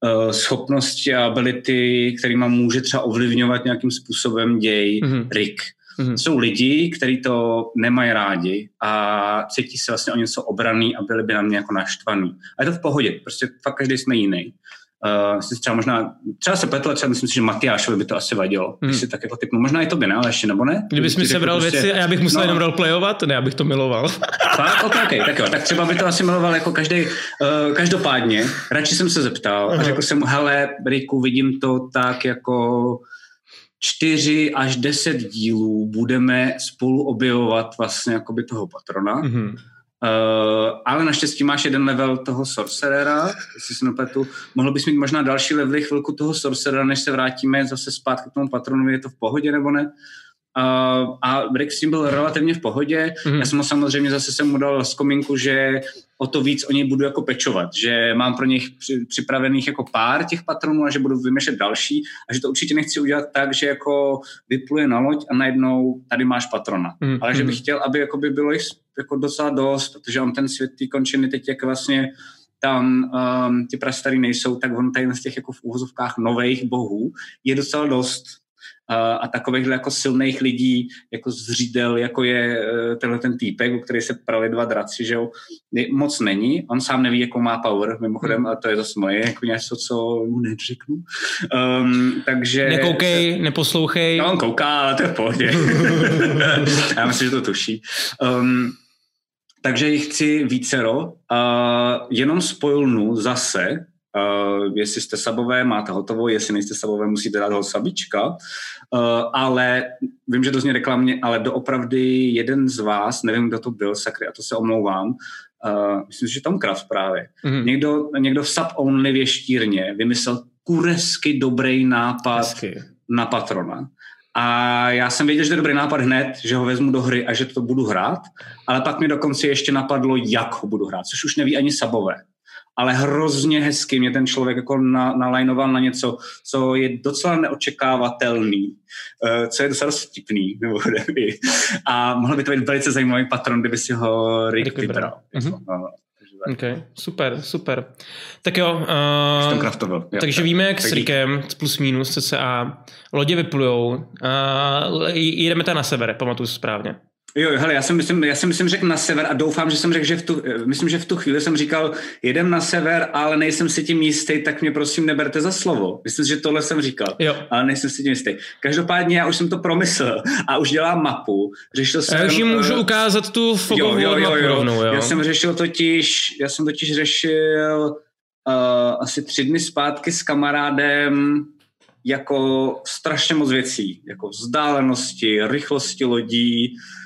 uh, schopnosti a ability, kterýma může třeba ovlivňovat nějakým způsobem děj mm-hmm. Rick. Mm-hmm. Jsou lidi, kteří to nemají rádi a cítí se vlastně o něco obraný a byli by na mě jako naštvaný. A je to v pohodě, prostě fakt každý jsme jiný. Uh, třeba možná, třeba se petl, třeba myslím si, že Matyášovi by to asi vadilo. Hmm. si tak jako typnu, možná i tobě, ne, ale ještě nebo ne? Kdybys mi sebral prostě, věci a já bych musel no. jenom roleplayovat, ne, abych to miloval. Fakt? Ok, ok, tak jo, tak třeba by to asi miloval jako každý, uh, každopádně. Radši jsem se zeptal a řekl jsem mu, hele, Riku, vidím to tak jako čtyři až deset dílů budeme spolu objevovat vlastně jakoby toho patrona. Mm-hmm Uh, ale naštěstí máš jeden level toho Sorcerera, jestli si nepletu. Mohl bys mít možná další levely chvilku toho Sorcerera, než se vrátíme zase zpátky k tomu patronovi, je to v pohodě nebo ne? Uh, a Rick s tím byl relativně v pohodě. Mm-hmm. Já jsem ho samozřejmě zase jsem mu dal z kominku, že o to víc o něj budu jako pečovat, že mám pro něj připravených jako pár těch patronů a že budu vymýšlet další a že to určitě nechci udělat tak, že jako vypluje na loď a najednou tady máš patrona. Mm-hmm. Ale že bych chtěl, aby jako by bylo jich jako docela dost, protože on ten svět ty končiny teď jak vlastně tam um, ty prastarý nejsou, tak on tady z těch jako v úvozovkách nových bohů je docela dost a takových jako silných lidí, jako zřídel, jako je e, tenhle ten týpek, u který se prali dva draci, že jo, moc není. On sám neví, jakou má power, mimochodem, hmm. a to je zase moje, jako něco, co mu neřeknu. Um, takže... Nekoukej, neposlouchej. No, on kouká, ale to je v pohodě. Já myslím, že to tuší. Um, takže jich chci vícero. Uh, jenom spojilnu zase, Uh, jestli jste sabové, máte hotovo, jestli nejste sabové, musíte dát ho sabička. Uh, ale vím, že to zně reklamně, ale doopravdy jeden z vás, nevím, kdo to byl, sakry, a to se omlouvám, uh, myslím, že Tom Kraft právě. Mm-hmm. Někdo, někdo v sub-only věštírně vymyslel kuresky dobrý nápad Hezky. na patrona. A já jsem věděl, že to je dobrý nápad hned, že ho vezmu do hry a že to budu hrát, ale pak mi dokonce ještě napadlo, jak ho budu hrát, což už neví ani sabové ale hrozně hezky mě ten člověk jako na, nalajnoval na něco, co je docela neočekávatelný, uh, co je docela vtipný, a mohl by to být velice zajímavý patron, kdyby si ho Rick, Rick vybral. Mm-hmm. OK, super, super. Tak jo, uh, kraftoval, jo takže tak, víme, jak s Rickem, plus minus cca, lodě vyplujou, uh, jdeme tam na sever, pamatuju správně. Jo, hele, já jsem, myslím, já jsem myslím řekl na sever a doufám, že jsem řekl, že v tu, myslím, že v tu chvíli jsem říkal, jedem na sever, ale nejsem si tím jistý, tak mě prosím neberte za slovo. Myslím, že tohle jsem říkal, jo. ale nejsem si tím jistý. Každopádně já už jsem to promyslel a už dělám mapu. Řešil jsem, já už jim můžu uh, ukázat tu fogovou jo, jo, jo, jo. Rovnou, jo. Já jsem řešil totiž, já jsem totiž řešil uh, asi tři dny zpátky s kamarádem jako strašně moc věcí, jako vzdálenosti, rychlosti lodí, Eh,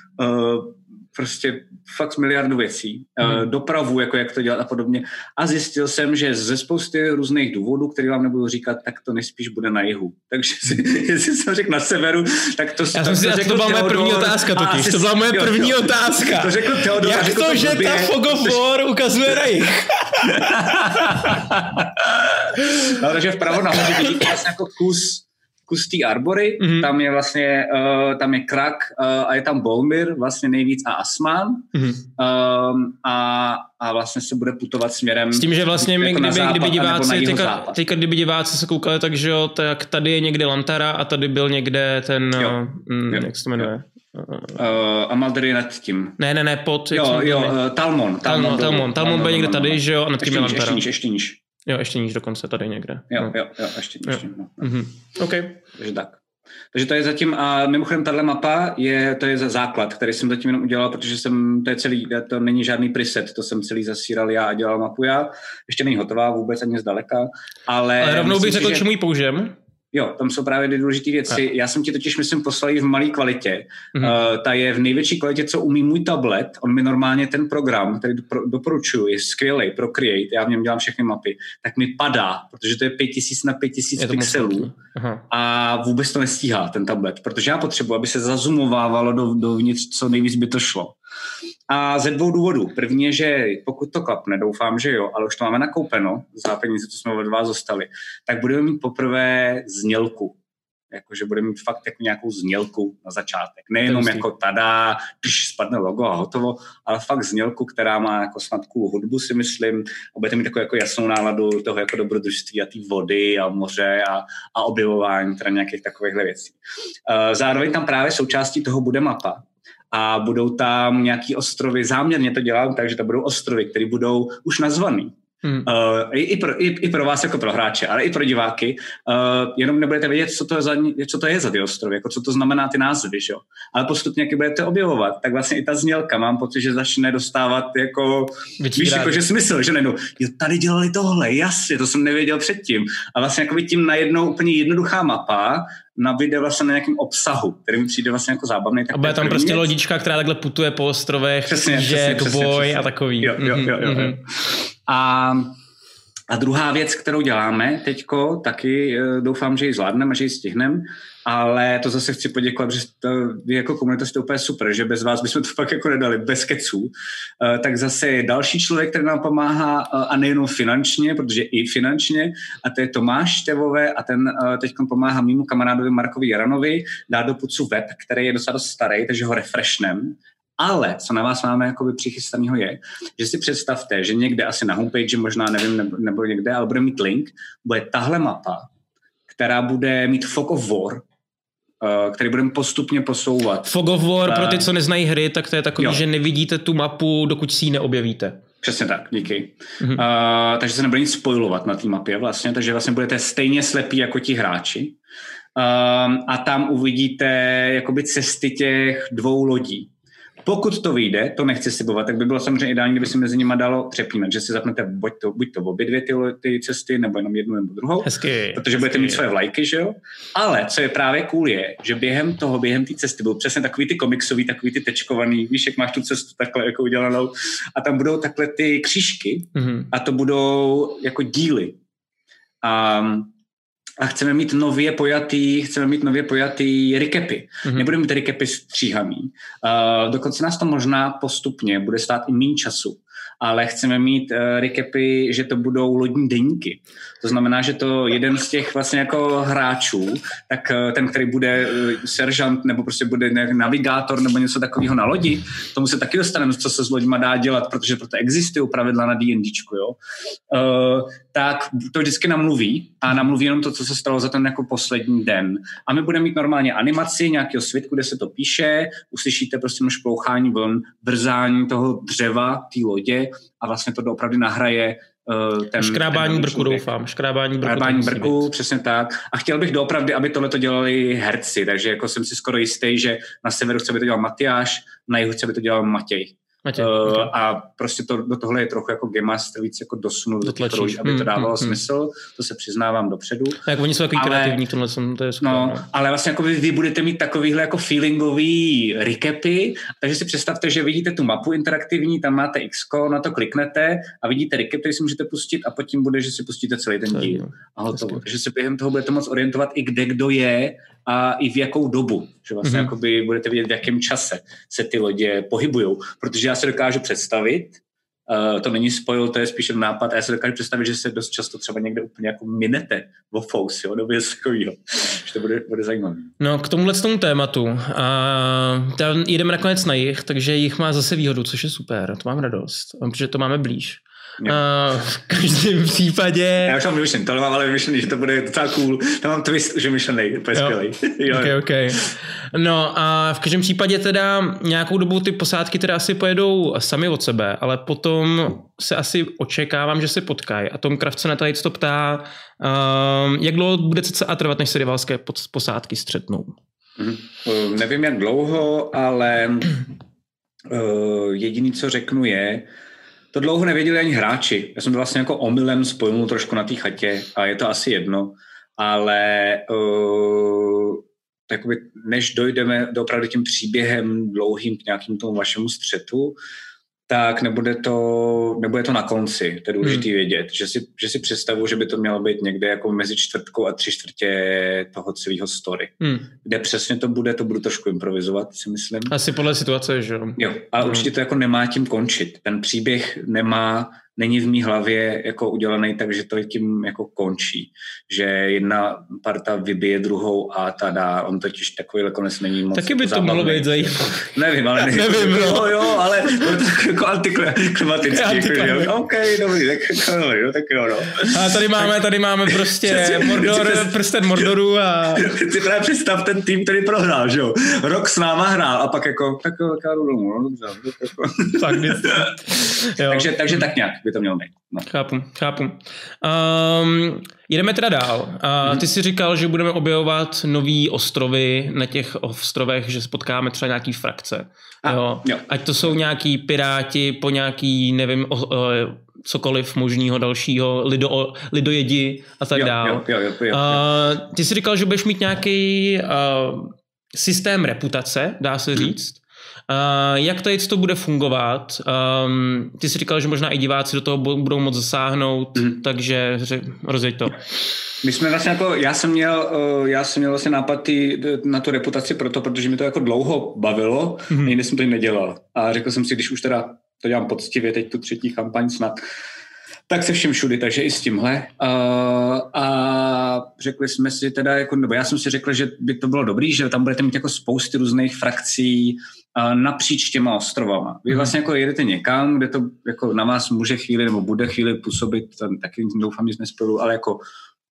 prostě fakt miliardu věcí, hmm. dopravu, jako jak to dělat a podobně. A zjistil jsem, že ze spousty různých důvodů, které vám nebudu říkat, tak to nejspíš bude na jihu. Takže si, jestli jsem řekl na severu, tak to Já jsem si, to, to byla moje první otázka totiž, to byla moje první jo, otázka. To řekl Teodor. Jak řekl to, to že ta Fog of War ukazuje na jich? no, takže vpravo nahoře vidíte vlastně jako kus kus té arbory, mm-hmm. tam je vlastně, uh, tam je krak uh, a je tam Bolmir vlastně nejvíc a Asman mm-hmm. um, a, a vlastně se bude putovat směrem S tím, že vlastně my, jako kdyby, západ, kdyby diváci, teďka, teďka, kdyby diváci se koukali, tak, že jo, tak tady je někde Lantara a tady byl někde ten, jo. Mm, jo. jak se to jmenuje? Jo. Uh, Amalder je nad tím. Ne, ne, ne, pod. Jo, jo, uh, Talmon. Talmon, Talmon, Talmon, Talmon byl někde tady, že jo, a nad tím je Lantara. Ještě níž, ještě níž. Jo, ještě níž dokonce tady někde. Jo, no. jo, jo, ještě níž. Jo. No. Mm-hmm. OK. Takže tak. Takže to je zatím, a mimochodem tahle mapa je, to je za základ, který jsem zatím jenom udělal, protože jsem, to je celý, to není žádný preset, to jsem celý zasíral já a dělal mapu já. Ještě není hotová vůbec ani zdaleka, ale... Ale rovnou bych řekl, že... čemu ji použijem. Jo, tam jsou právě důležité věci. A. Já jsem ti totiž, myslím, poslal v malé kvalitě. Mm-hmm. Uh, ta je v největší kvalitě, co umí můj tablet. On mi normálně ten program, který doporučuji, je skvělý pro Create, já v něm dělám všechny mapy, tak mi padá, protože to je 5000 na 5000 pixelů a vůbec to nestíhá ten tablet, protože já potřebuji, aby se zazumovávalo do, dovnitř, co nejvíc by to šlo. A ze dvou důvodů. První je, že pokud to klapne, doufám, že jo, ale už to máme nakoupeno za peníze, co jsme od vás dostali, tak budeme mít poprvé znělku. Jakože budeme mít fakt jako nějakou znělku na začátek. Nejenom jako tada, když spadne logo a hotovo, ale fakt znělku, která má jako snad hudbu, si myslím, a budete mít takovou jako jasnou náladu toho jako dobrodružství a té vody a moře a, a objevování, teda nějakých takovýchhle věcí. Uh, zároveň tam právě součástí toho bude mapa, a budou tam nějaký ostrovy, záměrně to dělám tak, že to budou ostrovy, které budou už nazvaný. Hmm. Uh, i, i, pro, i, I pro vás jako pro hráče, ale i pro diváky. Uh, jenom nebudete vědět, co to, je za, co to je za ty ostrovy, jako co to znamená ty názvy, že jo. Ale postupně, jak budete objevovat, tak vlastně i ta znělka, mám pocit, že začne dostávat jako, víš, jako, že smysl, že nejdu, jo, tady dělali tohle, jasně, to jsem nevěděl předtím. A vlastně jako by tím najednou úplně jednoduchá mapa nabíde vlastně na nějakém obsahu, který mi přijde vlastně jako zábavný. Tak a bude tam prostě věc. lodička, která takhle putuje po ostrovech, přesně, přesně, přesně, boj přesně. a takový. Jo, jo, jo, jo. Mm-hmm. A a druhá věc, kterou děláme teďko, taky eh, doufám, že ji zvládneme že ji stihneme, ale to zase chci poděkovat, že to, vy jako komunita jste úplně super, že bez vás bychom to fakt jako nedali, bez keců. Eh, tak zase je další člověk, který nám pomáhá eh, a nejenom finančně, protože i finančně, a to je Tomáš Števové a ten teď pomáhá mimo kamarádovi Markovi Jaranovi dát do pucu web, který je docela dost starý, takže ho refreshnem ale co na vás máme jakoby přichystanýho je, že si představte, že někde asi na homepage, možná nevím, nebo, nebo někde, ale bude mít link, bude tahle mapa, která bude mít Fog of War, uh, který budeme postupně posouvat. Fog of War, uh, pro ty, co neznají hry, tak to je takový, jo. že nevidíte tu mapu, dokud si ji neobjevíte. Přesně tak, díky. Mm-hmm. Uh, takže se nebude nic spojovat na té mapě vlastně, takže vlastně budete stejně slepí jako ti hráči. Um, a tam uvidíte jakoby cesty těch dvou lodí. Pokud to vyjde, to nechci slibovat, tak by bylo samozřejmě ideální, kdyby se mezi nimi dalo přepínat, že si zapnete buď to, buď to obě dvě ty, ty cesty, nebo jenom jednu nebo druhou, hezky, protože hezky. budete mít své vlajky, že jo? Ale co je právě cool je, že během toho, během té cesty byl přesně takový ty komiksový, takový ty tečkovaný, víš, jak máš tu cestu takhle jako udělanou a tam budou takhle ty křížky mm-hmm. a to budou jako díly. Um, a chceme mít nově pojatý, chceme mít nově pojatý recapy. Mm-hmm. Nebudeme mít recapy stříhaný. Uh, dokonce nás to možná postupně bude stát i méně času ale chceme mít uh, recapy, že to budou lodní deníky. To znamená, že to jeden z těch vlastně jako hráčů, tak uh, ten, který bude uh, seržant nebo prostě bude navigátor nebo něco takového na lodi, tomu se taky dostaneme, co se s loďma dá dělat, protože proto existují pravidla na D&Dčku, jo. Uh, tak to vždycky namluví a namluví jenom to, co se stalo za ten jako poslední den. A my budeme mít normálně animaci nějakého svitku, kde se to píše, uslyšíte prostě šplouchání vln, brzání toho dřeva, té lodě a vlastně to opravdu nahraje uh, ten... Škrábání ten brku, doufám. Škrábání brku. Škrábání brku, přesně tak. A chtěl bych doopravdy, aby tohle to dělali herci, takže jako jsem si skoro jistý, že na severu chce by to dělal Matyáš, na jihu chce by to dělal Matěj. Matě, uh, okay. A prostě to, do tohle je trochu jako Game Master víc jako dosunul do těch rolí, aby to hmm, dávalo hmm, hmm, smysl, to se přiznávám dopředu. Tak oni jsou takový ale, kreativní v tomhle, to je super. No, no, ale vlastně jako vy, vy budete mít takovýhle jako feelingový recapy, takže si představte, že vidíte tu mapu interaktivní, tam máte X, na to kliknete a vidíte recap, který si můžete pustit a potom bude, že si pustíte celý ten díl. A hotovo. Takže se během toho budete moc orientovat i kde kdo je a i v jakou dobu. Že vlastně mm-hmm. budete vidět, v jakém čase se ty lodě pohybují. Protože já se dokážu představit, Uh, to není spojil, to je spíš nápad a já se dokážu představit, že se dost často třeba někde úplně jako minete vo fous, jo, nebo něco takového, že to bude, bude zajímavé. No k tomuhle tomu tématu, a tam jdeme nakonec na jich, takže jich má zase výhodu, což je super, to mám radost, protože to máme blíž. Uh, v každém případě... Já už mám vymyšlený, tohle mám ale vymyšlený, že to bude docela cool. Tam mám twist už vymyšlený, úplně skvělý. okay, okay. No a v každém případě teda nějakou dobu ty posádky teda asi pojedou sami od sebe, ale potom se asi očekávám, že se potkají. A Tom Kraft se na tady to ptá, uh, jak dlouho bude a trvat, než se rivalské posádky střetnou? Mm, uh, nevím, jak dlouho, ale uh, jediný, co řeknu je, to dlouho nevěděli ani hráči. Já jsem to vlastně jako omylem spojil trošku na té chatě a je to asi jedno, ale uh, takoby, než dojdeme do opravdu tím příběhem dlouhým k nějakým tomu vašemu střetu, tak nebude to, nebude to na konci. To je důležité hmm. vědět, že si, že si představu, že by to mělo být někde jako mezi čtvrtkou a tři čtvrtě toho celého story. Hmm. Kde přesně to bude, to budu trošku improvizovat, si myslím. Asi podle situace, že jo. Jo, ale hmm. určitě to jako nemá tím končit. Ten příběh nemá není v mý hlavě jako udělaný tak, že to tím jako končí. Že jedna parta vybije druhou a ta dá. On totiž takový konec není moc Taky by to mohlo být zajímavé. Nevím, ale nevím. nevím no. jo, jo, ale to jako antiklimatický. Jako, OK, dobrý, tak, no, tak jo, no. A tady máme, tady máme prostě Mordor, prsten Mordoru a... Si právě představ ten tým, který prohrál, že jo. Rok s náma hrál a pak jako, tak jo, tak já jdu domů, no dobře. Tak, takže, takže tak nějak by to mělo být. No. Chápu, chápu. Um, jedeme teda dál. Uh. Ty jsi říkal, že budeme objevovat nové ostrovy na těch ostrovech, že spotkáme třeba nějaký frakce. A, jo. Jo. Ať to jsou nějaký piráti po nějaký, nevím, o, o, cokoliv možného dalšího, lido, lidojedi a tak dále. Jo, jo, jo, jo, jo. Uh, ty jsi říkal, že budeš mít nějaký uh, systém reputace, dá se mhm. říct. Uh, jak tady to bude fungovat? Um, ty jsi říkal, že možná i diváci do toho budou moct zasáhnout, mm. takže rozjeď to. My jsme vlastně jako, já jsem měl, já jsem měl vlastně nápad tý, na tu reputaci proto, protože mi to jako dlouho bavilo, mm. nikdy jsem to nedělal. A řekl jsem si, když už teda to dělám poctivě, teď tu třetí kampaň snad, tak se všem všudy, takže i s tímhle. Uh, a řekli jsme si teda, jako, nebo já jsem si řekl, že by to bylo dobrý, že tam budete mít jako spousty různých frakcí, napříč těma ostrovama. Vy mhm. vlastně jako jedete někam, kde to jako na vás může chvíli nebo bude chvíli působit, tam taky doufám, že nespolu, ale jako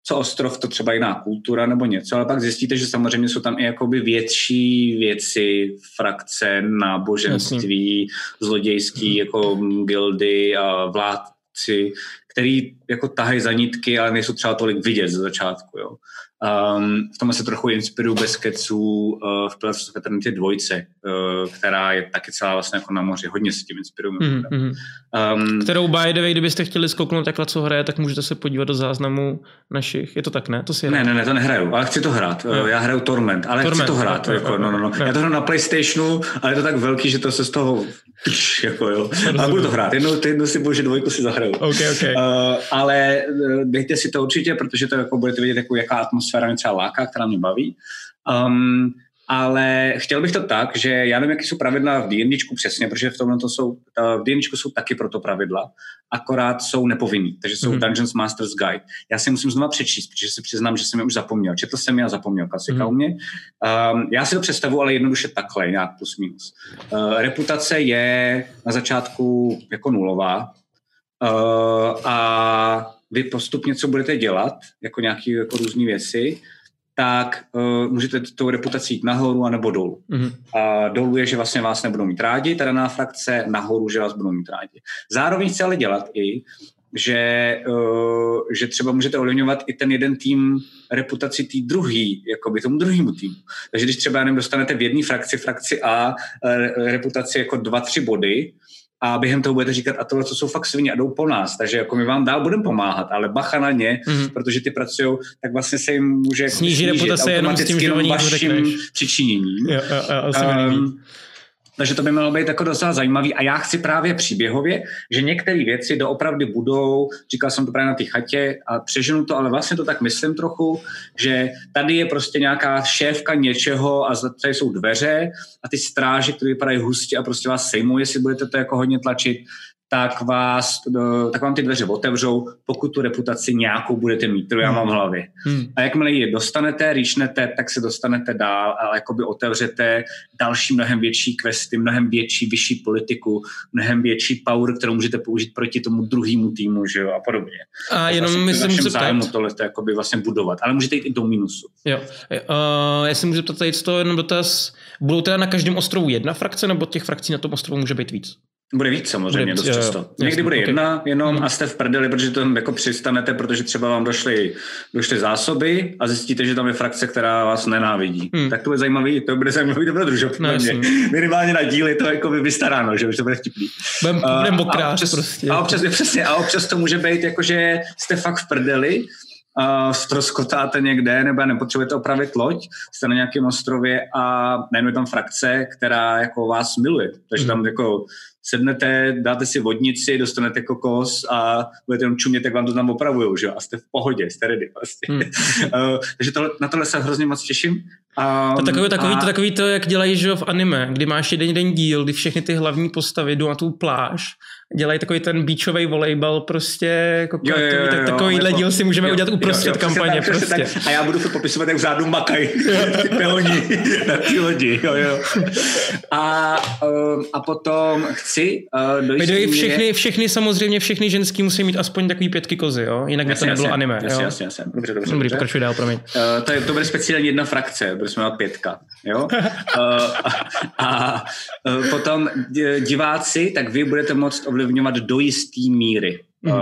co ostrov, to třeba jiná kultura nebo něco, ale pak zjistíte, že samozřejmě jsou tam i jakoby větší věci, frakce, náboženství, Jasně. zlodějský jako gildy a vládci, který jako tahají za nitky, ale nejsou třeba tolik vidět ze začátku. Jo. Um, v tom se trochu inspiruju bez keců uh, v Pillars of Eternity dvojce, uh, která je taky celá vlastně jako na moři. Hodně se tím inspiruju. Mm-hmm. Um, Kterou by the way, kdybyste chtěli zkouknout takhle, co hraje, tak můžete se podívat do záznamu našich. Je to tak, ne? To si ne, ne, ne, to nehraju, ale chci to hrát. No. Já hraju Torment, ale Torment, chci to hrát. No, jako, no, no, no. Já to hraju na Playstationu, ale je to tak velký, že to se z toho jako jo. Ale budu to hrát. Jednou, jednou si bože dvojku si zahraju. Okay, okay. Uh, ale dejte si to určitě, protože to jako budete vidět, jako, jaká atmosféra mě třeba láká, která mě baví. Um, ale chtěl bych to tak, že já nevím, jaké jsou pravidla v D&Dčku přesně, protože v tomhle to jsou, v D&Dčku jsou taky proto pravidla, akorát jsou nepovinný, takže jsou mm-hmm. Dungeons Master's Guide. Já si musím znova přečíst, protože si přiznám, že jsem je už zapomněl. Četl jsem je a zapomněl, klasika mm-hmm. u mě. Um, já si to představu, ale jednoduše takhle, nějak plus minus. Uh, reputace je na začátku jako nulová uh, a vy postupně, co budete dělat, jako nějaké jako různé věci, tak uh, můžete tou reputací jít nahoru a nebo dolů. Mm-hmm. A dolů je, že vlastně vás nebudou mít rádi, ta daná frakce, nahoru, že vás budou mít rádi. Zároveň chci ale dělat i, že, uh, že třeba můžete ovlivňovat i ten jeden tým reputaci tý druhý, jakoby tomu druhému týmu. Takže když třeba jenom dostanete v jedné frakci, frakci A, reputaci jako dva, tři body, a během toho budete říkat, a tohle to jsou fakt svině a jdou po nás, takže jako my vám dál budeme pomáhat, ale bacha na ně, mm-hmm. protože ty pracují, tak vlastně se jim může jako snížit reputace jenom s tím, že oni vaším přičiněním. Jo, jo, jo, um, takže to by mělo být jako docela zajímavý. A já chci právě příběhově, že některé věci doopravdy budou, říkal jsem to právě na té chatě a přeženu to, ale vlastně to tak myslím trochu, že tady je prostě nějaká šéfka něčeho a tady jsou dveře a ty stráže, které vypadají hustě a prostě vás sejmou, jestli budete to jako hodně tlačit tak, vás, tak vám ty dveře otevřou, pokud tu reputaci nějakou budete mít, kterou já mám v hlavě. Hmm. A jakmile ji dostanete, říšnete, tak se dostanete dál a jakoby otevřete další mnohem větší questy, mnohem větší, vyšší politiku, mnohem větší power, kterou můžete použít proti tomu druhému týmu, že jo, a podobně. A jenom vlastně myslím, že zájmu tohle to jakoby vlastně budovat, ale můžete jít i do minusu. Jo, uh, já si můžu ptat tady to jenom dotaz, budou teda na každém ostrovu jedna frakce, nebo těch frakcí na tom ostrovu může být víc? Bude víc samozřejmě, bude, dost často. Jo, Někdy bude okay. jedna jenom hmm. a jste v prdeli, protože to jako přistanete, protože třeba vám došly, došly zásoby a zjistíte, že tam je frakce, která vás nenávidí. Hmm. Tak to bude zajímavý, to bude zajímavý dobrodružov. No, Minimálně na díly to jako by vystaráno, že už to bude vtipný. Budeme uh, a občas, prostě. A občas, přesně, a občas to může být jako, že jste fakt v prdeli, uh, ztroskotáte někde, nebo nepotřebujete opravit loď, jste na nějakém ostrově a najednou je tam frakce, která jako vás miluje. Takže hmm. tam jako sednete, dáte si vodnici, dostanete kokos a budete jenom čumět, jak vám to tam opravujou, že A jste v pohodě, jste ready vlastně. Hmm. uh, takže to, na tohle se hrozně moc těším. Um, to takový, takový, a... to, takový to, jak dělají že v anime, kdy máš jeden, jeden díl, kdy všechny ty hlavní postavy jdou na tu pláž dělají takový ten beachový volejbal prostě, jako jo, jo, jo, tak takovýhle díl si můžeme jo, udělat uprostřed jo, jo, kampaně. Tak, prostě. Tak. A já budu to popisovat, jak vzadu makají ty peoni na ty lodi. Jo, jo. A, um, a potom chci uh, dojít všechny, všechny samozřejmě, všechny ženský musí mít aspoň takový pětky kozy, jo? Jinak by to nebylo jasně, anime. Jasně, jo? jasně, jasně. Dobře, dobře. Dobrý, pokračuj dál, promiň. Uh, to, je, to bude speciálně jedna frakce, protože jsme pětka. Jo? uh, a, a uh, potom diváci, tak vy budete moct ovlivňovat do jisté míry mm. uh,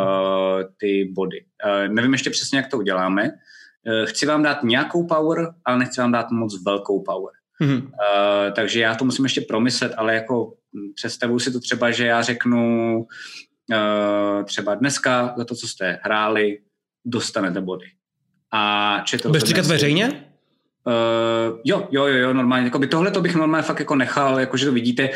ty body. Uh, nevím ještě přesně, jak to uděláme. Uh, chci vám dát nějakou power, ale nechci vám dát moc velkou power. Mm. Uh, takže já to musím ještě promyslet, ale jako představuji si to třeba, že já řeknu uh, třeba dneska za to, co jste hráli, dostanete body. A to Budeš říkat veřejně? Uh, jo, jo, jo, jo, normálně. Jakoby tohle to bych normálně fakt jako nechal, jakože to vidíte.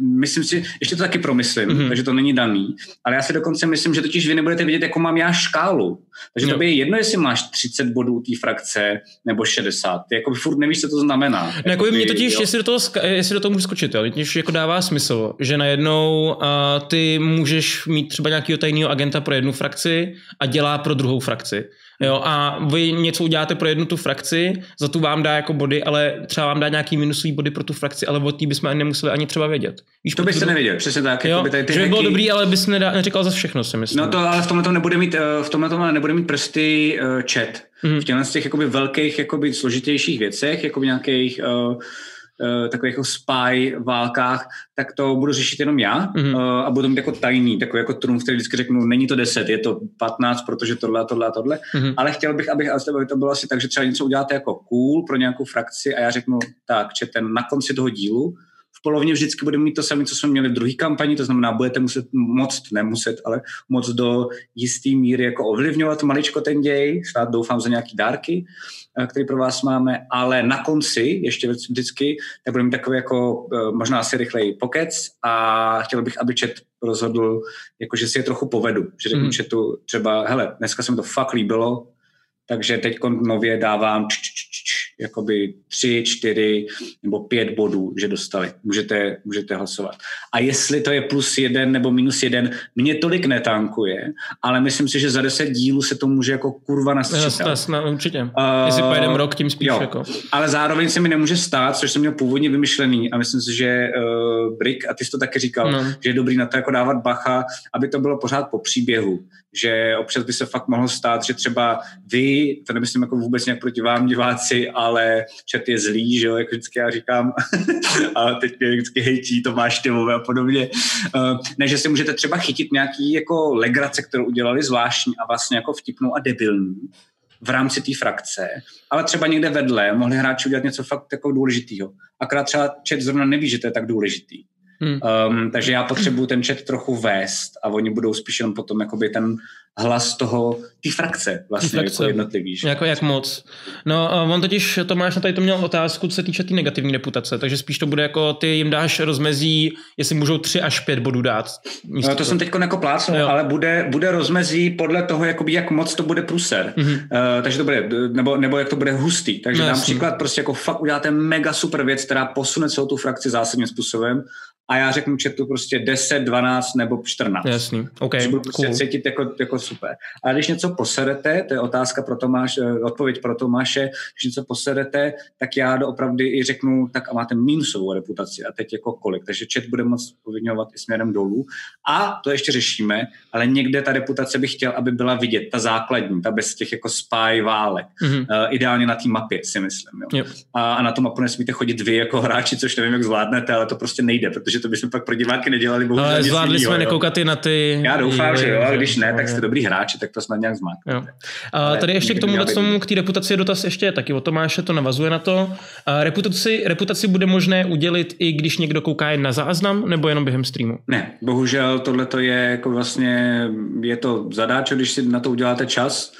Myslím si, ještě to taky promyslím, mm-hmm. takže to není daný. Ale já si dokonce myslím, že totiž vy nebudete vidět, jako mám já škálu. Takže to by je jedno, jestli máš 30 bodů té frakce nebo 60. Ty jako furt nevíš, co to znamená. No, jako mě totiž, jo. jestli do, toho, jestli do toho můžu skočit, jo, jako dává smysl, že najednou uh, ty můžeš mít třeba nějakého tajného agenta pro jednu frakci a dělá pro druhou frakci. Jo, a vy něco uděláte pro jednu tu frakci, za tu vám dá jako body, ale třeba vám dá nějaký minusový body pro tu frakci, ale o té bychom ani nemuseli ani třeba vědět. Víš, to byste nevěděl, přesně tak. Jo, by tady ty že by bylo dobrý, ale bys nedá, neříkal za všechno, si myslím. No to ale v tomhle tom nebude mít, eh, v tomhle tom nebude mít prsty uh, chat. Mm-hmm. V těchto z těch jakoby velkých, jakoby složitějších věcech, jakoby nějakých uh, takových jako spy válkách, tak to budu řešit jenom já mm-hmm. a budu mít jako tajný, takový jako trumf, který vždycky řeknu, není to 10, je to 15, protože tohle a tohle a tohle, mm-hmm. ale chtěl bych, abych, aby to bylo asi tak, že třeba něco uděláte jako cool pro nějakou frakci a já řeknu, tak, četen na konci toho dílu v polovině vždycky budeme mít to samé, co jsme měli v druhé kampani, to znamená, budete muset moc, nemuset, ale moc do jisté míry jako ovlivňovat maličko ten děj, snad doufám za nějaký dárky, eh, který pro vás máme, ale na konci, ještě vždycky, tak budeme mít takový jako eh, možná asi rychlej pokec a chtěl bych, aby chat rozhodl, jako že si je trochu povedu, že řeknu mm. chatu třeba, hele, dneska se mi to fakt líbilo, takže teď nově dávám č, č, č, č, jakoby tři, čtyři nebo pět bodů, že dostali. Můžete, můžete hlasovat. A jestli to je plus jeden nebo minus jeden, mě tolik netankuje, ale myslím si, že za deset dílů se to může jako kurva nasčítat. Jasně, určitě. Uh, jestli pojedeme rok, tím spíš. Jo. Jako. Ale zároveň se mi nemůže stát, což jsem měl původně vymyšlený a myslím si, že uh, Brick, a ty jsi to taky říkal, no. že je dobrý na to jako dávat bacha, aby to bylo pořád po příběhu že občas by se fakt mohlo stát, že třeba vy, to nemyslím jako vůbec nějak proti vám diváci, a ale chat je zlý, že jo, jak vždycky já říkám. a teď mě vždycky hejtí Tomáš Timové a podobně. Uh, ne, že si můžete třeba chytit nějaký jako legrace, kterou udělali zvláštní a vlastně jako vtipnou a debilní v rámci té frakce, ale třeba někde vedle mohli hráči udělat něco fakt jako důležitého. Akorát třeba chat zrovna neví, že to je tak důležitý. Hmm. Um, takže já potřebuju ten chat trochu vést a oni budou spíš jen potom jakoby ten hlas toho, ty frakce vlastně frakce. jako jednotlivý. Že? Jako jak moc. No on totiž, Tomáš na tady to měl otázku, co se týče té tý negativní reputace, takže spíš to bude jako ty jim dáš rozmezí, jestli můžou tři až pět bodů dát. No, to, to jsem teď jako plácnul, ale bude, bude rozmezí podle toho, jakoby, jak moc to bude pruser. Mm-hmm. Uh, takže to bude, nebo, nebo jak to bude hustý. Takže no, například prostě jako fakt uděláte mega super věc, která posune celou tu frakci zásadním způsobem a já řeknu chatu prostě 10, 12 nebo 14. Jasný, OK, že budu prostě cool. cítit jako, jako super. A když něco poserete, to je otázka pro Tomáš, odpověď pro Tomáše, když něco poserete, tak já opravdu i řeknu, tak a máte minusovou reputaci a teď jako kolik. Takže chat bude moc povinovat i směrem dolů. A to ještě řešíme, ale někde ta reputace bych chtěl, aby byla vidět, ta základní, ta bez těch jako spy válek. Mm-hmm. Uh, ideálně na té mapě, si myslím. Jo. Yep. A, a na tu mapu nesmíte chodit vy jako hráči, což nevím, jak zvládnete, ale to prostě nejde, protože že to bychom pak pro diváky nedělali. Bohužel Ale zvládli jsme nekoukat i na ty... Já doufám, že jo, a když ne, tak jste dobrý hráči, tak to snad nějak zmáknete. A tady ještě k tomu, tomu k té reputaci je dotaz ještě taky o Tomáše, to navazuje na to. A reputaci, reputaci bude možné udělit i když někdo kouká jen na záznam, nebo jenom během streamu? Ne, bohužel tohle to je jako vlastně, je to zadáč, když si na to uděláte čas,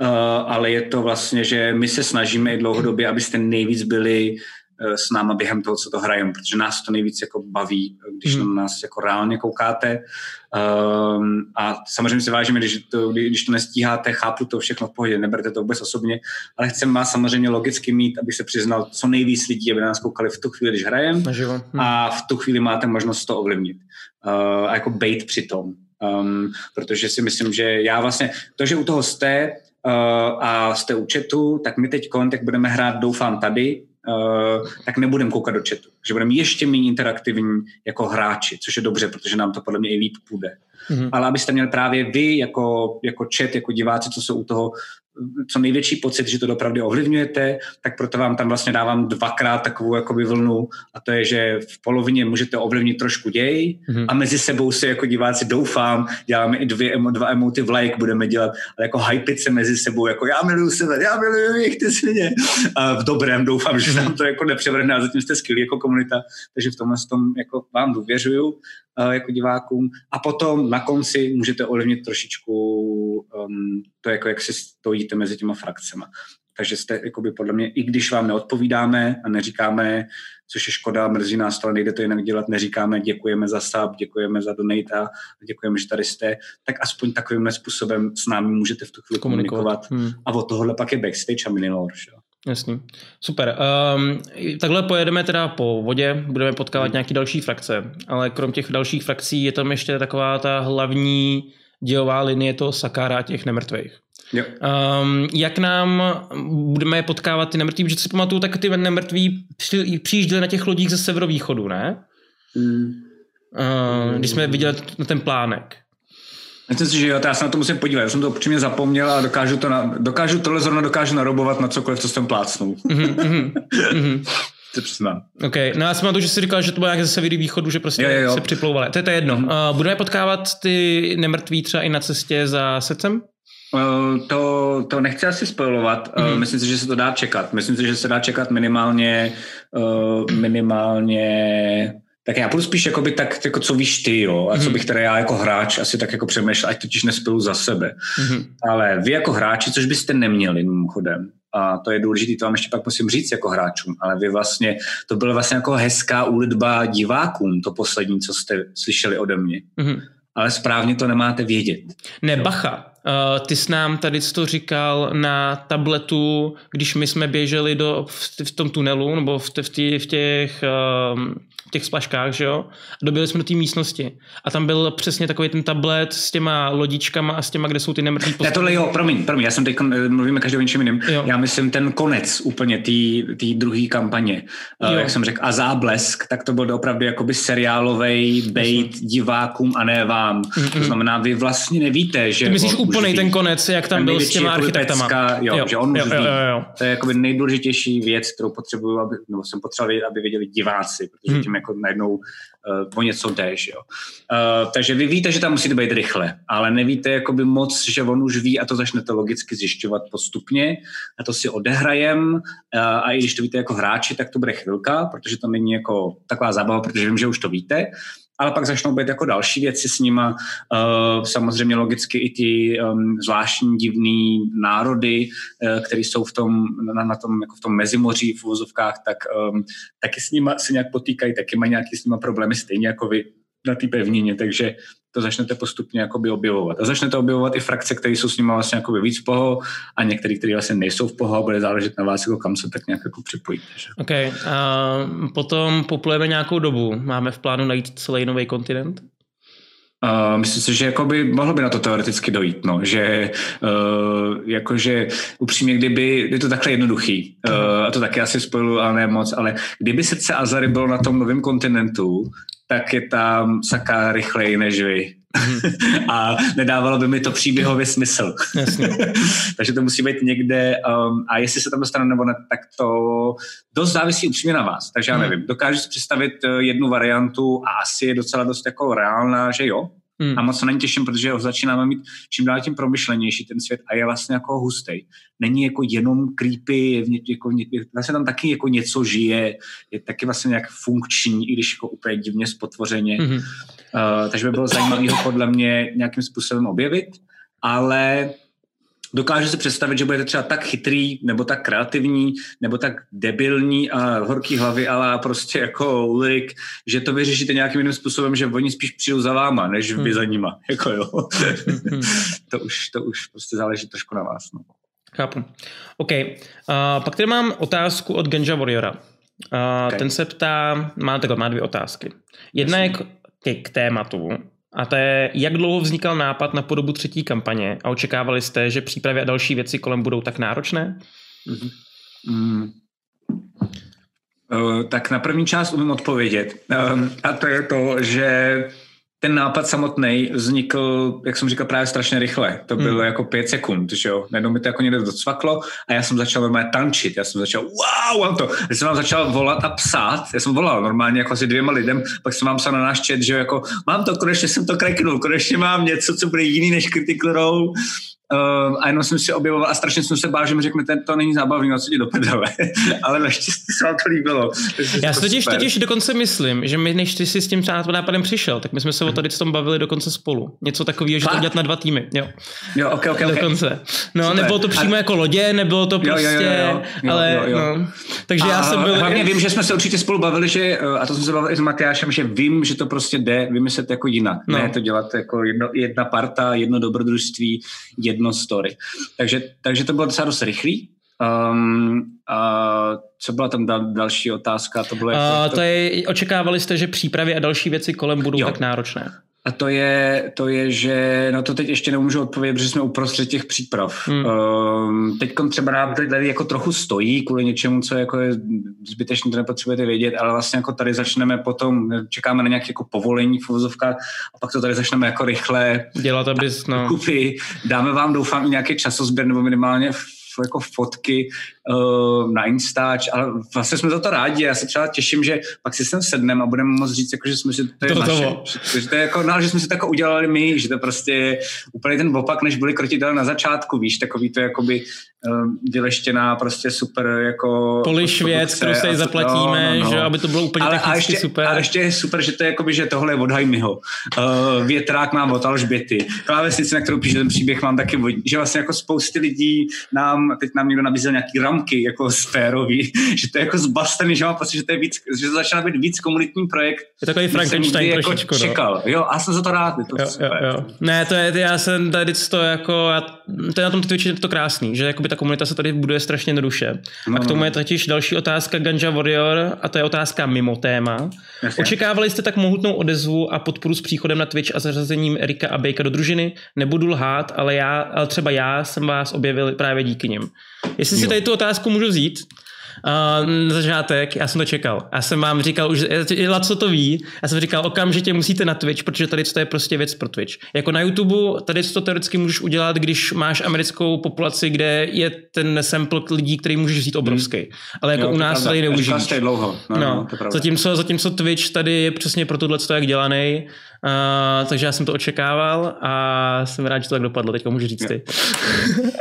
uh, ale je to vlastně, že my se snažíme i dlouhodobě, abyste nejvíc byli Eh, s náma během toho, co to hrajeme, protože nás to nejvíc jako baví, když hmm. na nás jako reálně koukáte. Um, a samozřejmě si vážíme, když to, když to nestíháte, chápu to všechno v pohodě, neberte to vůbec osobně, ale chceme vás samozřejmě logicky mít, aby se přiznal co nejvíc lidí, aby nás koukali v tu chvíli, když hrajeme hmm. a v tu chvíli máte možnost to ovlivnit. Uh, a jako bait při tom. Um, protože si myslím, že já vlastně, to, že u toho jste, uh, a jste u chatu, tak my teď tak budeme hrát, doufám, tady, tak nebudeme koukat do chatu. Že budeme ještě méně interaktivní jako hráči, což je dobře, protože nám to podle mě i líp půjde. Mm-hmm. Ale abyste měli právě vy jako, jako chat, jako diváci, co jsou u toho co největší pocit, že to opravdu ovlivňujete, tak proto vám tam vlastně dávám dvakrát takovou jakoby vlnu a to je, že v polovině můžete ovlivnit trošku děj mm-hmm. a mezi sebou si jako diváci doufám, děláme i dvě, dva emoty v like budeme dělat, ale jako hypit se mezi sebou, jako já miluju sebe, já miluju jich, ty svině. A v dobrém doufám, že nám to jako nepřevrhne a zatím jste skvělí jako komunita, takže v tomhle tom jako vám důvěřuju jako divákům a potom na konci můžete ovlivnit trošičku um, to, jako jak si stojíte mezi těma frakcema. Takže jste, jakoby podle mě, i když vám neodpovídáme a neříkáme, což je škoda, mrzí nás ale nejde to jinak dělat, neříkáme děkujeme za sub, děkujeme za donate a děkujeme, že tady jste, tak aspoň takovým způsobem s námi můžete v tu chvíli komunikovat. komunikovat. Hmm. A od tohohle pak je backstage a minilor. Že? Jasný. Super. Um, takhle pojedeme teda po vodě, budeme potkávat hmm. nějaké další frakce, ale krom těch dalších frakcí je tam ještě taková ta hlavní dějová linie toho Sakára těch nemrtvých. Jo. Um, jak nám budeme potkávat ty nemrtví, protože si pamatuju, tak ty nemrtví přijížděli na těch lodích ze severovýchodu, ne? Mm. Uh, když jsme viděli na ten plánek. Myslím si, že jo, já se na to musím podívat. Já jsem to upřímně zapomněl a dokážu, to na, dokážu tohle zrovna dokážu narobovat na cokoliv, co jsem plácnul. Mm-hmm, mm-hmm. to přiznám. OK, no já jsem na to, že jsi říkal, že to bylo nějak ze severu východu, že prostě jo, jo. se připlouvali. To je to jedno. Mm-hmm. Uh, budeme potkávat ty nemrtví třeba i na cestě za secem? Uh, to, to nechci asi spojovat. Mm-hmm. Uh, myslím si, že se to dá čekat. Myslím si, že se dá čekat minimálně uh, minimálně tak já budu spíš jakoby tak, jako co víš ty, jo, a co mhm. bych teda já jako hráč asi tak jako přemýšlel, ať totiž nespilu za sebe. Mm-hmm. Ale vy jako hráči, což byste neměli mimochodem, a to je důležité, to vám ještě pak musím říct jako hráčům, ale vy vlastně, to byla vlastně jako hezká úlitba divákům, to poslední, co jste slyšeli ode mě. Mm-hmm. Ale správně to nemáte vědět. Ne, bacha, Uh, ty jsi nám tady to říkal na tabletu, když my jsme běželi do, v, v tom tunelu, nebo v, v, tý, v těch uh, těch splaškách, že jo? A dobili jsme do té místnosti. A tam byl přesně takový ten tablet s těma lodičkama a s těma, kde jsou ty nemrtví postavy. Já tohle jo, promiň, promiň, já jsem teď eh, mluvíme každý o něčem jiným. Jo. Já myslím ten konec úplně té druhé kampaně, uh, jak jsem řekl, a záblesk, tak to byl opravdu jakoby seriálový bait divákům a ne vám. Mm-mm. To znamená, vy vlastně nevíte, že... Ty myslíš úplně úplný ten konec, jak tam byl s těma architektama. Pecka, jo, jo, že on jo, jo, jo, jo. To je jakoby nejdůležitější věc, kterou potřebuju, aby, nebo jsem potřeboval, aby věděli diváci, protože hmm. tím jako najednou uh, o něco jdeš. Jo. Uh, takže vy víte, že tam musíte být rychle, ale nevíte jakoby moc, že on už ví a to začnete logicky zjišťovat postupně a to si odehrajem uh, a i když to víte jako hráči, tak to bude chvilka, protože to není jako taková zábava, protože vím, že už to víte, ale pak začnou být jako další věci s nima. Uh, samozřejmě logicky i ty um, zvláštní divný národy, uh, které jsou v tom, na, na tom, jako v tom mezimoří v uvozovkách, tak um, taky s nima se nějak potýkají, taky mají nějaký s nima problémy, stejně jako vy na té pevnině, takže to začnete postupně jakoby objevovat. A začnete objevovat i frakce, které jsou s nimi vlastně jakoby víc v poho a některé, které vlastně nejsou v poho a bude záležet na vás, jako kam se tak nějak jako připojit. Že? OK. A potom poplujeme nějakou dobu. Máme v plánu najít celý nový kontinent? Uh, myslím si, že jakoby mohlo by na to teoreticky dojít, no, že uh, jakože upřímně, kdyby, je to takhle jednoduchý, uh, a to taky asi spojilu, ale ne moc, ale kdyby srdce Azary bylo na tom novém kontinentu, tak je tam saka rychleji než vy. Mm. a nedávalo by mi to příběhově smysl. Takže to musí být někde um, a jestli se tam dostane nebo ne, tak to dost závisí upřímně na vás. Takže já mhm. nevím, dokážu si představit uh, jednu variantu a asi je docela dost jako reálná, že jo, Hmm. A moc se na těším, protože ho začínáme mít čím dál tím promyšlenější ten svět a je vlastně jako hustý. Není jako jenom creepy, je jako, vlastně tam taky jako něco žije, je taky vlastně nějak funkční, i když jako úplně divně spotvořeně. Hmm. Uh, takže by bylo zajímavé ho podle mě nějakým způsobem objevit, ale dokážu si představit, že budete třeba tak chytrý, nebo tak kreativní, nebo tak debilní a horký hlavy, ale prostě jako Ulrik, že to vyřešíte nějakým jiným způsobem, že oni spíš přijdou za váma, než vy hmm. za nima. Jako jo. Hmm. to, už, to už prostě záleží trošku na vás. No. Chápu. OK. Uh, pak tady mám otázku od Genja Warriora. Uh, okay. Ten se ptá, má, takhle, má dvě otázky. Jedna Jasně. je k, k tématu a to je, jak dlouho vznikal nápad na podobu třetí kampaně a očekávali jste, že přípravy a další věci kolem budou tak náročné? Mm-hmm. Mm. Uh, tak na první část umím odpovědět. Um, a to je to, že ten nápad samotný vznikl, jak jsem říkal, právě strašně rychle. To bylo hmm. jako pět sekund, že jo. Najednou mi to jako někde docvaklo a já jsem začal normálně tančit. Já jsem začal, wow, mám to. Já jsem vám začal volat a psát. Já jsem volal normálně jako asi dvěma lidem, pak jsem vám psal na náš chat, že jo, jako mám to, konečně jsem to kreknul, konečně mám něco, co bude jiný než Critical Role Uh, a jenom jsem si objevoval a strašně jsem se bál, že mi řeknete, to není zábavný, no co ti do prdele. Ale naštěstí se vám to líbilo. Já si totiž, totiž dokonce myslím, že my, než ty jsi s tím nápadem přišel, tak my jsme se o tady s tom bavili dokonce spolu. Něco takového, že to dělat na dva týmy. Jo, jo ok, ok, okay. Dokonce. No, Super. nebylo to přímo a... jako lodě, nebylo to prostě, jo, jo, jo, jo. Jo, ale jo, jo. No. Takže a, já jsem byl... Hlavně vím, že jsme se určitě spolu bavili, že, eh, a to jsem se bavil i s Matyášem, že vím, že to prostě jde vymyslet jako jinak. No. Ne to dělat jako jedno, jedna parta, jedno dobrodružství, jedno story story. Takže, takže to bylo docela dost rychlý. Um, a co byla tam dal, další otázka? To, bylo uh, jako, to... to je, očekávali jste, že přípravy a další věci kolem budou jo. tak náročné? A to je, to je, že na to teď ještě nemůžu odpovědět, protože jsme uprostřed těch příprav. Hmm. Um, teď třeba nám tady jako trochu stojí kvůli něčemu, co jako je zbytečně, to nepotřebujete vědět, ale vlastně jako tady začneme potom, čekáme na nějaké jako povolení v uvozovkách a pak to tady začneme jako rychle dělat, abys, no. Kupy. Dáme vám, doufám, nějaký časozběr nebo minimálně jako fotky uh, na Instač, ale vlastně jsme za to rádi. Já se třeba těším, že pak si sem sedneme a budeme moct říct, jako, že jsme si to je to naše. Že, že, to je jako, no, že jsme si to jako udělali my, že to prostě je úplně ten opak, než byli krotitelé na začátku, víš, takový to jakoby um, vyleštěná prostě super jako Poliš věc, kterou se zaplatíme, no, no, no. že aby to bylo úplně Ale, a ještě, super. A ještě je super, že to je jakoby, že tohle je od Hajmiho. Uh, větrák mám od Alžběty. Klávesnici, na kterou píše ten příběh, mám taky, že vlastně jako spousty lidí nám, teď nám někdo nabízel nějaký ramky jako sférový, že to je jako zbastený, že mám pocit, že to je víc, že to začíná být víc komunitní projekt. Je takový Frankenstein jako trošičku, jako čekal. Jo, a jsem za to rád, je to jo, super. Jo, jo. Ne, to je, já jsem tady to jako, já, to je na tom Twitchi to krásný, že jakoby ta komunita se tady buduje strašně jednoduše. No, a k tomu no. je totiž další otázka Ganja Warrior a to je otázka mimo téma. Jasně. Očekávali jste tak mohutnou odezvu a podporu s příchodem na Twitch a zařazením Erika a Bejka do družiny? Nebudu lhát, ale já, ale třeba já jsem vás objevil právě díky nim. Jestli si tady tu otázku můžu vzít, Uh, na začátek, já jsem to čekal. Já jsem vám říkal, už co to ví, já jsem říkal, okamžitě musíte na Twitch, protože tady to je prostě věc pro Twitch. Jako na YouTube, tady to teoreticky můžeš udělat, když máš americkou populaci, kde je ten sample lidí, který můžeš vzít obrovský. Hmm. Ale jako jo, u nás tady neužíváš. dlouho. No, no, no zatímco, zatímco Twitch tady je přesně pro tohle, jak dělaný, Uh, takže já jsem to očekával a jsem rád, že to tak dopadlo. Teďka můžu říct ty.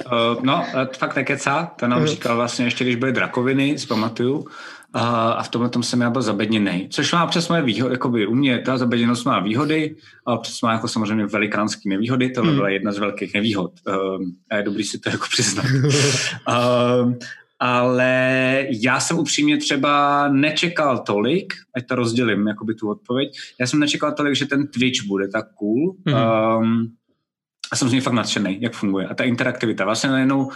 uh, no, fakt nekeca. To nám říkal vlastně ještě, když byly drakoviny, zpamatuju. A, a v tomhle tom jsem já byl zabedněný. Což má přes moje výhody, by u mě ta zabedněnost má výhody, a přes má jako samozřejmě velikánský nevýhody, tohle hmm. byla jedna z velkých nevýhod. Um, a je dobrý si to jako přiznat. um, ale já jsem upřímně třeba nečekal tolik, ať to rozdělím, jakoby tu odpověď, já jsem nečekal tolik, že ten Twitch bude tak cool. Mm-hmm. Um, a jsem z něj fakt nadšený, jak funguje. A ta interaktivita. Vlastně najednou,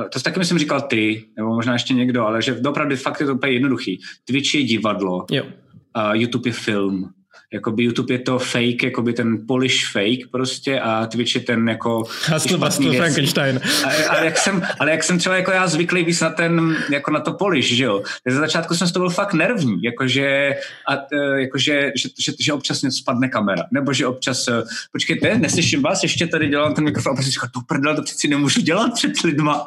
eh, to taky myslím říkal ty, nebo možná ještě někdo, ale že opravdu fakt je to úplně jednoduchý. Twitch je divadlo, jo. Uh, YouTube je film jakoby YouTube je to fake, jakoby ten Polish fake prostě a Twitch je ten jako... Hustle Frankenstein. A, a, jak jsem, ale jak jsem třeba jako já zvyklý víc na ten, jako na to Polish, že jo. Tak za začátku jsem z toho byl fakt nervní, jakože, a, e, jakože že, že, že, občas něco spadne kamera, nebo že občas, e, počkejte, neslyším vás, ještě tady dělám ten mikrofon a prostě říkám, to prdel, to přeci nemůžu dělat před lidma.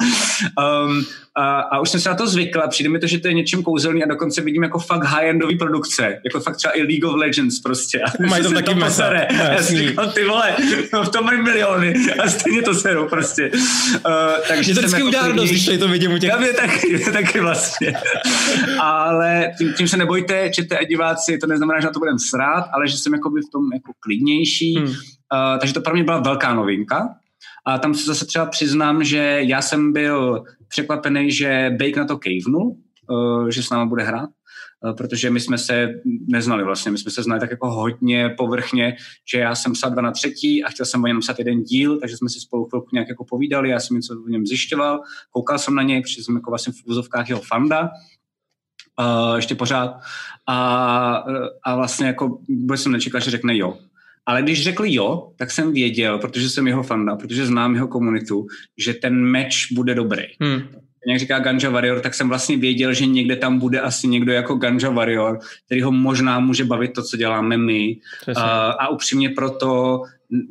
Um, a, a už jsem se na to zvykl a přijde mi to, že to je něčím kouzelný a dokonce vidím jako fakt high-endový produkce, jako fakt třeba i League of Legends prostě. A Mají to taky mesa. Já si říkám, ty vole, no, v tom mají miliony a stejně to serou prostě. Uh, takže to vždycky jako udělá radost, když to vidím u těch. Já mě taky, mě taky vlastně. ale tím, tím, se nebojte, čete a diváci, to neznamená, že na to budeme srát, ale že jsem jako v tom jako klidnější. Hmm. Uh, takže to pro mě byla velká novinka. A tam se zase třeba přiznám, že já jsem byl překvapený, že Bake na to kejvnul, uh, že s náma bude hrát, protože my jsme se neznali vlastně, my jsme se znali tak jako hodně povrchně, že já jsem psal dva na třetí a chtěl jsem o něm psat jeden díl, takže jsme si spolu chvilku nějak jako povídali, já jsem něco o něm zjišťoval, koukal jsem na něj, protože jsem jako vlastně v úzovkách jeho fanda, uh, ještě pořád a, a vlastně jako vůbec jsem nečekal, že řekne jo. Ale když řekli jo, tak jsem věděl, protože jsem jeho fanda, protože znám jeho komunitu, že ten meč bude dobrý. Hmm. Jak říká Ganja Warrior, tak jsem vlastně věděl, že někde tam bude asi někdo jako Ganja Warrior, který ho možná může bavit to, co děláme my. A, a upřímně proto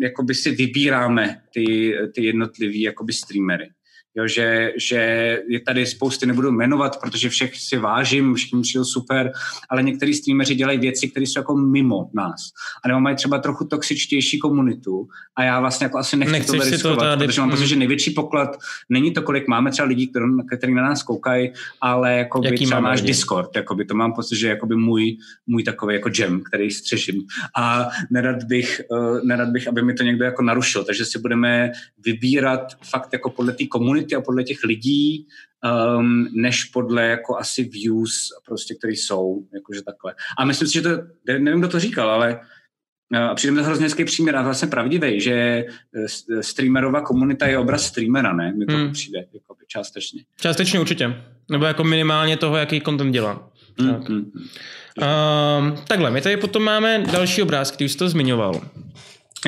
jakoby si vybíráme ty, ty jednotlivý jakoby streamery. Jo, že, že je tady spousty, nebudu jmenovat, protože všech si vážím, všichni přijel super, ale některý streameři dělají věci, které jsou jako mimo nás. A nebo mají třeba trochu toxičtější komunitu a já vlastně jako asi nechci Nechceš to riskovat, to tady... protože mám pocit, že největší poklad není to, kolik máme třeba lidí, který na nás koukají, ale jako by třeba náš lidi? Discord, jako by to mám pocit, že jako by můj, můj takový jako gem, který střeším. A nerad bych, uh, nerad bych, aby mi to někdo jako narušil, takže si budeme vybírat fakt jako podle té komunity komunity a podle těch lidí, um, než podle jako asi views, prostě, které jsou, jakože takhle. A myslím si, že to, nevím, kdo to říkal, ale uh, a přijde mi to hrozně hezký příměr a vlastně pravdivý, že uh, streamerová komunita je obraz streamera, ne? Mi to hmm. přijde jako částečně. Částečně určitě. Nebo jako minimálně toho, jaký content dělá. Hmm. Tak. Hmm. Uh, takhle, my tady potom máme další obrázky, který jsi to zmiňoval.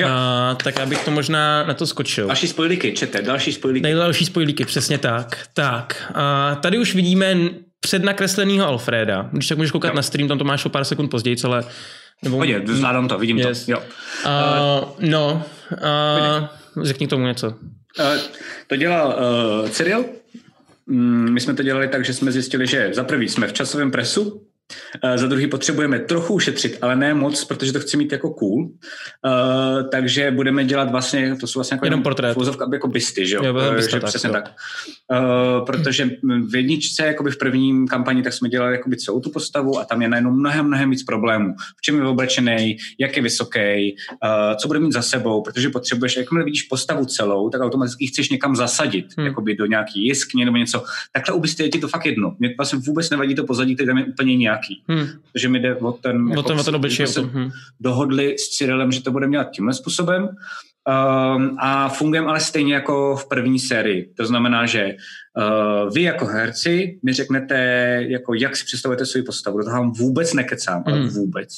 A, tak abych to možná na to skočil. Další spojlíky, čete, další spojlíky. Další spojlíky, přesně tak. Tak, a tady už vidíme přednakreslenýho Alfreda. Když tak můžeš koukat jo. na stream, tam to máš o pár sekund později, ale... Nebo... Pojď, zvládám to, vidím yes. to. Jo. Uh, no, uh, řekni tomu něco. Uh, to dělal uh, Cyril. Mm, my jsme to dělali tak, že jsme zjistili, že za prvý jsme v časovém presu, Eh, za druhý potřebujeme trochu ušetřit, ale ne moc, protože to chci mít jako cool. Uh, takže budeme dělat vlastně, to jsou vlastně jako jenom portrét. Fuzovka, jako bysty, že jo? jo uh, že tak, přesně jo. tak. Uh, protože v jedničce, jakoby v prvním kampani, tak jsme dělali jakoby celou tu postavu a tam je najednou mnohem, mnohem víc problémů. V čem je oblečený, jak je vysoký, uh, co bude mít za sebou, protože potřebuješ, jakmile vidíš postavu celou, tak automaticky chceš někam zasadit, hmm. jakoby do nějaký jiskně nebo něco. Takhle u bysty je ti to fakt jedno. Mě vlastně vůbec nevadí to pozadí, který tam je úplně nějak nějaký. Hmm. Takže mi jde o ten... O jako, ten, o ten obličej. Se hmm. dohodli s Cyrilem, že to bude dělat tímhle způsobem. Um, a fungujeme ale stejně jako v první sérii. To znamená, že uh, vy jako herci mi řeknete, jako jak si představujete svou postavu. Do toho vám vůbec nekecám, hmm. ale vůbec.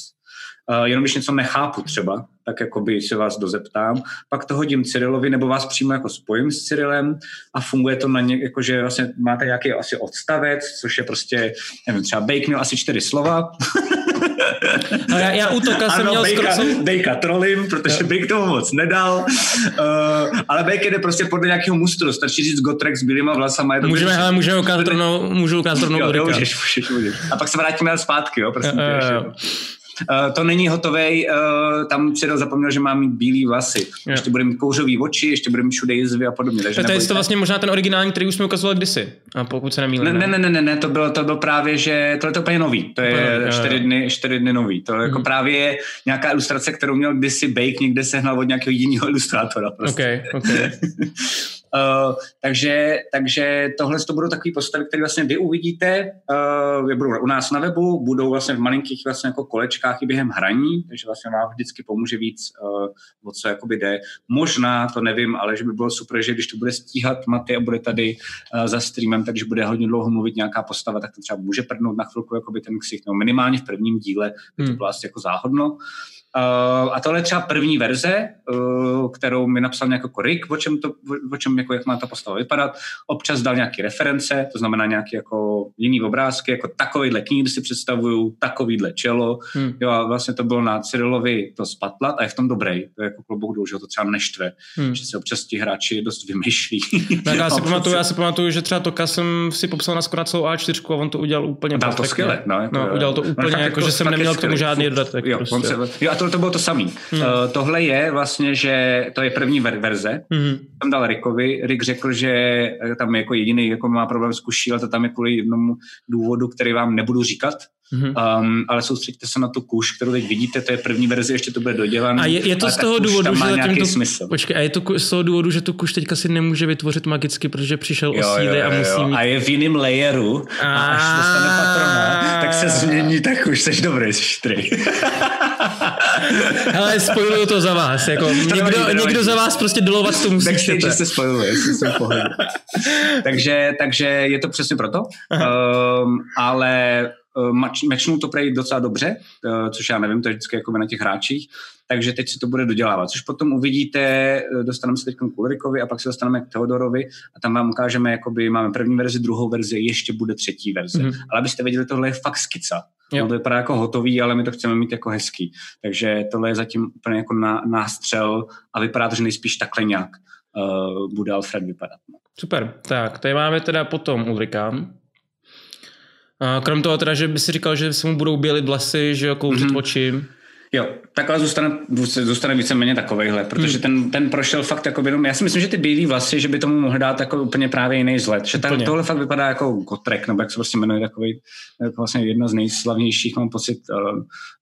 Uh, jenom když něco nechápu třeba, tak jakoby se vás dozeptám, pak to hodím Cyrilovi nebo vás přímo jako spojím s Cyrilem a funguje to na ně, jakože vlastně máte nějaký asi odstavec, což je prostě, nevím, třeba Bake měl asi čtyři slova. A já, já útoka jsem měl Bejka, skoro... Bejka trolím, protože Bake tomu moc nedal, uh, ale Bake jde prostě podle nějakého mustru, stačí říct Gotrek s bílýma vlasama. Je to můžeme, ale můžeme ukázat rovnou, můžu ukázat rovnou jo, můžeš, můžeš, můžeš. A pak se vrátíme zpátky, jo, prosím. Uh. Uh, to není hotový, uh, tam Cyril zapomněl, že má mít bílé vlasy. Yeah. Ještě bude mít kouřový oči, ještě bude mít všude jizvy a podobně. Takže to je to vlastně možná ten originální, který už jsme ukazovali kdysi, a pokud se nemýlím. Ne, ne, ne, ne, ne, to bylo, to bylo právě, že to je to úplně nový, to je čtyři dny, čtyři dny nový. To je jako mm. právě nějaká ilustrace, kterou měl kdysi Bake někde sehnal od nějakého jiného ilustrátora. Prostě. Okay, okay. Uh, takže, takže tohle to budou takové postavy, které vlastně vy uvidíte, uh, budou u nás na webu, budou vlastně v malinkých vlastně jako kolečkách i během hraní, takže vlastně vám vždycky pomůže víc, uh, o co jakoby jde. Možná, to nevím, ale že by bylo super, že když to bude stíhat Maty a bude tady uh, za streamem, takže bude hodně dlouho mluvit nějaká postava, tak to třeba může prdnout na chvilku jakoby ten ksicht, no minimálně v prvním díle by to hmm. bylo asi jako záhodno. Uh, a tohle je třeba první verze, uh, kterou mi napsal nějaký jako Rick, o čem, to, o čem jako, jak má ta postava vypadat. Občas dal nějaké reference, to znamená nějaké jako jiný obrázky, jako takovýhle knihy si představuju, takovýhle čelo. Hmm. Jo, a vlastně to bylo na Cyrilovi to spatlat a je v tom dobrý. To je jako klobouk dolů, že to třeba neštve, hmm. že se občas ti hráči dost vymýšlí. Tak já, si pamatuju, já si pamatuju, že třeba to jsem si popsal na skoro celou A4 a on to udělal úplně Dal to skvěle. No, jako, no, udělal to úplně, jako, že jsem neměl k tomu žádný dodatek. Jo, prostě. se, jo, a tohle to bylo to samý. Hmm. Uh, tohle je vlastně, že to je první ver- verze. Hmm. Tam dal Rickovi. Rick řekl, že eh, tam jako jediný jako má problém s kuší, ale to tam je kvůli jednomu důvodu, který vám nebudu říkat. Mm-hmm. Um, ale soustředíte se na tu kuš, kterou teď vidíte, to je první verze, ještě to bude dodělané. A je, je to z toho důvodu, že zatím to, smysl. Počkej, a je to z toho důvodu, že tu kuš teďka si nemůže vytvořit magicky, protože přišel jo, o síly jo, jo, a musí jo. mít... A je v jiném layeru a, až dostane patrona, tak se změní ta kuš, jsi dobrý, jsi štrý. Hele, spojuju to za vás. Jako, to někdo, nevadí, někdo za vás prostě dolovat to musí. Takže že se spojuje, jsem takže, takže je to přesně proto. Um, ale uh, mečnou to prej docela dobře, uh, což já nevím, to je vždycky jako na těch hráčích, takže teď se to bude dodělávat, což potom uvidíte, uh, dostaneme se teď k Ulrikovi a pak se dostaneme k Teodorovi a tam vám ukážeme, jakoby máme první verzi, druhou verzi, ještě bude třetí verze. Mm-hmm. Ale abyste věděli, tohle je fakt skica. Jo. No to vypadá jako hotový, ale my to chceme mít jako hezký. Takže tohle je zatím úplně jako na, nástřel a vypadá to, že nejspíš takhle nějak uh, bude Alfred vypadat. Super, tak tady máme teda potom Ulrika. Krom toho teda, že by si říkal, že se mu budou bělit vlasy, že jo, kouřit mm-hmm. oči. Jo, takhle zůstane, zůstane víceméně takovejhle, protože hmm. ten, ten prošel fakt jako jenom, já si myslím, že ty bílé vlasy, že by tomu mohl dát jako úplně právě jiný vzhled, že ta, tohle fakt vypadá jako Gotrek, nebo jak se prostě jmenuje, takový, jako vlastně jedna z nejslavnějších, mám pocit,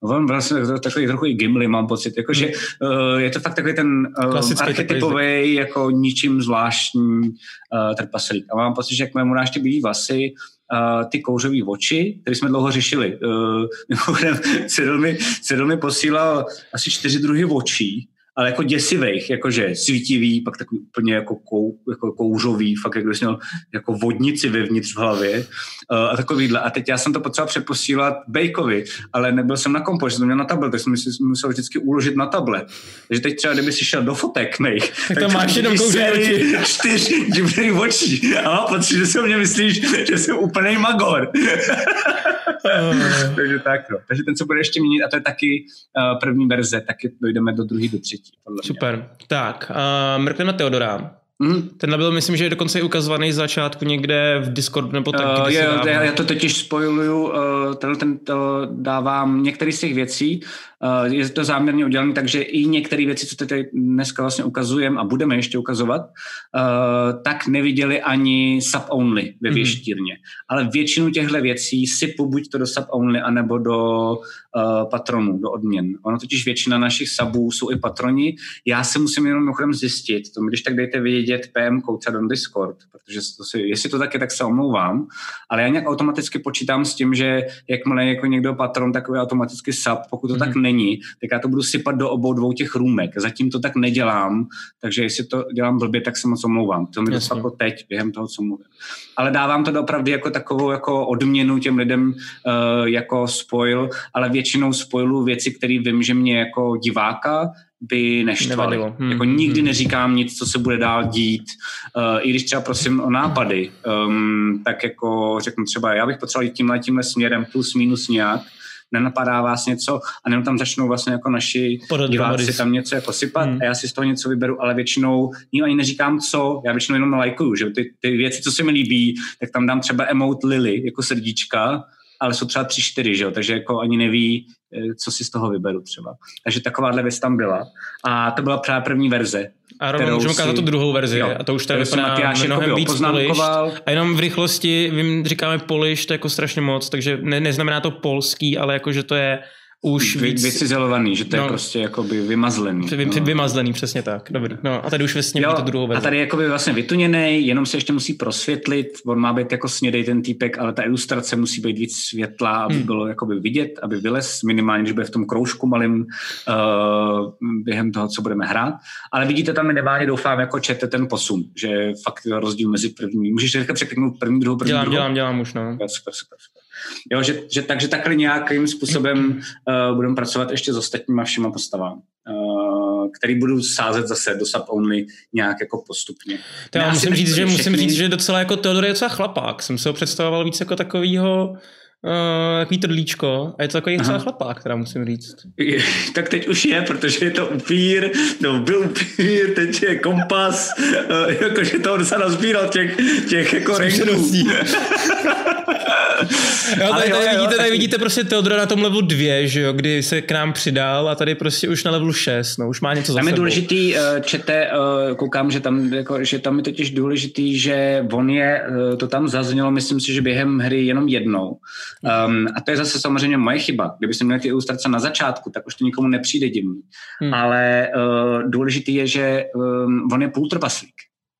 uh, on vlastně takový trochu i Gimli, mám pocit, jako, že uh, je to fakt takový ten uh, archetypový, jako ničím zvláštní uh, trpaslík. A mám pocit, že jak mu dáš ty bílé vlasy, ty kouřové oči, které jsme dlouho řešili. Uh, Cyril, mi, Cyril mi posílal asi čtyři druhy očí, ale jako děsivých, jakože svítivý, pak takový úplně jako, kou, jako kouřový, fakt jak měl jako vodnici vevnitř v hlavě uh, a takovýhle. A teď já jsem to potřeboval přeposílat Bejkovi, ale nebyl jsem na kompo, že jsem měl na tablet, tak jsem si musel vždycky uložit na tablet. Takže teď třeba, kdyby si šel do fotek mých, tak, tak tam máš jenom oči. čtyř divných očí. A pocit, že si o mě myslíš, že jsem úplný magor. Takže tak, no. Takže ten se bude ještě měnit a to je taky uh, první verze, taky dojdeme do druhé, do třetí. Super. Tak, uh, mrkve na Teodora. Mm. Tenhle byl, myslím, že je dokonce i ukazovaný z začátku někde v Discord nebo tak. Uh, je, já, já to totiž spojuju, uh, ten, ten to dávám některé z těch věcí, uh, je to záměrně udělané, takže i některé věci, co tady dneska vlastně ukazujeme a budeme ještě ukazovat, uh, tak neviděli ani sub-only ve mhm. věštírně. Mm. Ale většinu těchto věcí sypu buď to do sub-only, anebo do uh, patronů, do odměn. Ono totiž většina našich subů jsou i patroni. Já se musím jenom zjistit, to mi když tak dejte vědět, vědět PM koucat on Discord, protože to si, jestli to tak je, tak se omlouvám, ale já nějak automaticky počítám s tím, že jakmile jako někdo patron takový automaticky sub, pokud to mm-hmm. tak mhm. není, tak já to budu sypat do obou dvou těch růmek. Zatím to tak nedělám, takže jestli to dělám blbě, tak se moc omlouvám. To mi jako teď, během toho, co mluvím. Ale dávám to opravdu jako takovou jako odměnu těm lidem uh, jako spoil, ale většinou spoilu věci, které vím, že mě jako diváka by neštvaly. Hmm. Jako nikdy hmm. neříkám nic, co se bude dál dít. Uh, I když třeba prosím o nápady, um, tak jako řeknu třeba, já bych potřeboval jít tímhle, tímhle směrem plus minus nějak, nenapadá vás něco a jenom tam začnou vlastně jako naši Podat diváci tam něco jako sypat hmm. a já si z toho něco vyberu, ale většinou ním ani neříkám co, já většinou jenom lajkuju, že ty, ty věci, co se mi líbí, tak tam dám třeba emote Lily jako srdíčka ale jsou třeba tři, čtyři, že jo? takže jako ani neví, co si z toho vyberu třeba. Takže takováhle věc tam byla. A to byla právě první verze. A rovnou můžeme ukázat tu druhou verzi, jo, a to už tady vypadá mnohem víc. A jenom v rychlosti, vím, říkáme polish, to je jako strašně moc, takže ne, neznamená to polský, ale jako, že to je už Vy, víc... Vycizelovaný, že to no, je prostě jakoby vymazlený. Vy, no. Vymazlený, přesně tak, dobrý. No a tady už vlastně jo, druhou verzi. A tady je jakoby vlastně vytuněný, jenom se ještě musí prosvětlit, on má být jako snědej ten týpek, ale ta ilustrace musí být víc světla, aby hmm. bylo jakoby vidět, aby vylez minimálně, když bude v tom kroužku malým uh, během toho, co budeme hrát. Ale vidíte tam minimálně, doufám, jako čete ten posun, že fakt rozdíl mezi první. Můžeš teďka překliknout první, druhou, první, dělám, druhou? Dělám, dělám už, no. Super, super, super. Jo, že, že, takže takhle nějakým způsobem uh, budeme pracovat ještě s ostatníma všema postavám, uh, který budu sázet zase do sub only nějak jako postupně. To já musím říct, že musím říct, že docela jako Teodor je docela chlapák. Jsem se ho představoval víc jako takovýho Uh, takový trdlíčko a je to takový docela chlapák, která musím říct. Je, tak teď už je, protože je to upír, no byl upír, teď je kompas, uh, jakože to docela nazbíral těch, těch jako renků. jo, tady, tady, jo, vidíte, tady vidíte prostě Teodora na tom levelu 2, že jo, kdy se k nám přidal a tady prostě už na levelu 6, no už má něco za Tam je důležitý, uh, čete, uh, koukám, že tam, jako, že tam je totiž důležitý, že on je, uh, to tam zaznělo, myslím si, že během hry jenom jednou. Um, a to je zase samozřejmě moje chyba. Kdyby jsem měl ty ilustrace na začátku, tak už to nikomu nepřijde divný. Hmm. Ale uh, důležitý je, že um, on je půltrpaslík.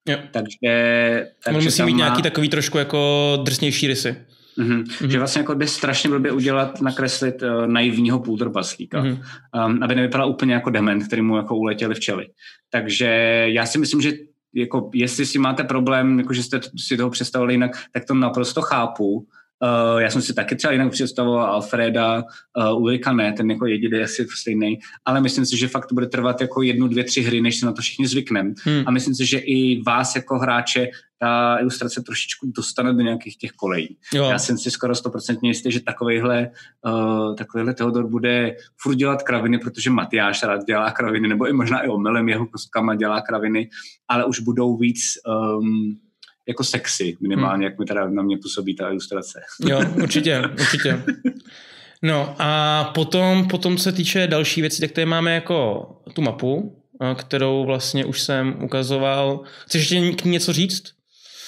Jo. Takže, takže On musí mít má... nějaký takový trošku jako drsnější rysy. Mm-hmm. Mm-hmm. Že vlastně jako by strašně blbě udělat, nakreslit uh, naivního půltrpaslíka, mm-hmm. um, aby nevypadal úplně jako dement, který mu jako uletěli včely. Takže já si myslím, že jako jestli si máte problém, jako že jste si toho představili jinak, tak to naprosto chápu. Uh, já jsem si taky třeba jinak představoval Alfreda, uh, Ulrika ne, ten jako jediný asi stejný, ale myslím si, že fakt to bude trvat jako jednu, dvě, tři hry, než se na to všichni zvykneme. Hmm. A myslím si, že i vás jako hráče ta ilustrace trošičku dostane do nějakých těch kolejí. Jo. Já jsem si skoro stoprocentně jistý, že takovýhle, uh, takovýhle Teodor bude furt dělat kraviny, protože Matyáš rád dělá kraviny, nebo i možná i omylem jeho kostkama dělá kraviny, ale už budou víc um, jako sexy, minimálně, hmm. jak mi teda na mě působí ta ilustrace. Jo, určitě, určitě. No a potom, potom se týče další věci, tak tady máme jako tu mapu, kterou vlastně už jsem ukazoval. Chceš ještě k ní něco říct?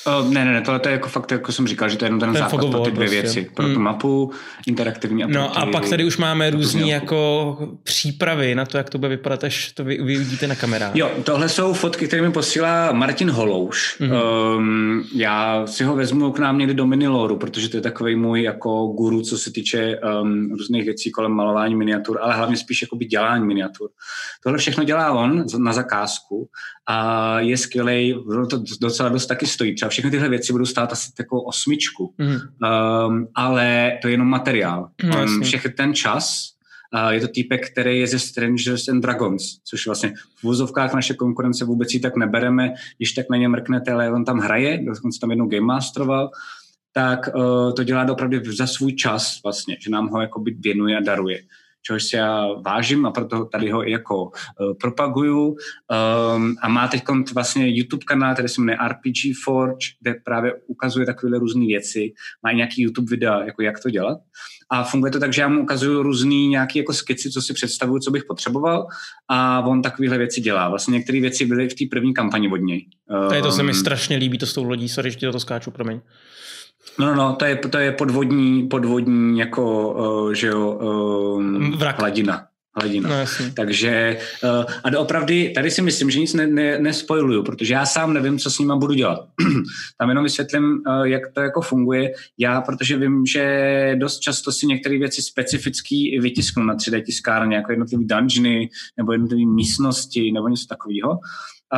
Uh, ne, ne, ne, tohle je jako fakt, jako jsem říkal, že to je jenom ten, ten základ pro ty dvě prostě. věci. Pro tu hmm. mapu, interaktivní a No a pak tady už máme různé jako přípravy na to, jak to bude vypadat, až to vy, vy vidíte na kamerách. Jo, tohle jsou fotky, které mi posílá Martin Holouš. Mm-hmm. Um, já si ho vezmu k nám někdy do Miniloru, protože to je takový můj jako guru, co se týče um, různých věcí kolem malování miniatur, ale hlavně spíš jako by dělání miniatur. Tohle všechno dělá on na zakázku a je skvělý, to docela dost taky stojí. Třeba všechny tyhle věci budou stát asi takovou osmičku, mm. um, ale to je jenom materiál. Mm, um, všechny ten čas, uh, je to týpek, který je ze Strangers and Dragons, což vlastně v vozovkách naše konkurence vůbec ji tak nebereme, když tak na ně mrknete, ale on tam hraje, dokonce tam jednou game masteroval, tak uh, to dělá opravdu za svůj čas vlastně, že nám ho jakoby věnuje a daruje čehož si já vážím a proto tady ho i jako uh, propaguju. Um, a má teď vlastně YouTube kanál, který se jmenuje RPG Forge, kde právě ukazuje takové různé věci. Má i nějaký YouTube videa, jako jak to dělat. A funguje to tak, že já mu ukazuju různé nějaké jako skici, co si představuju, co bych potřeboval a on takovéhle věci dělá. Vlastně některé věci byly v té první kampani od něj. Um, to se mi ehm, strašně líbí, to s tou lodí, sorry, že to skáču, promiň. No, no, no, to je, to je podvodní, podvodní jako, uh, že jo, um, Vrak. hladina. hladina. No, Takže uh, a doopravdy, tady si myslím, že nic ne, ne, nespojuju, protože já sám nevím, co s nima budu dělat. Tam jenom vysvětlím, uh, jak to jako funguje. Já, protože vím, že dost často si některé věci specifický vytisknu na 3D tiskárně, jako jednotlivé dungeony nebo jednotlivé místnosti nebo něco takového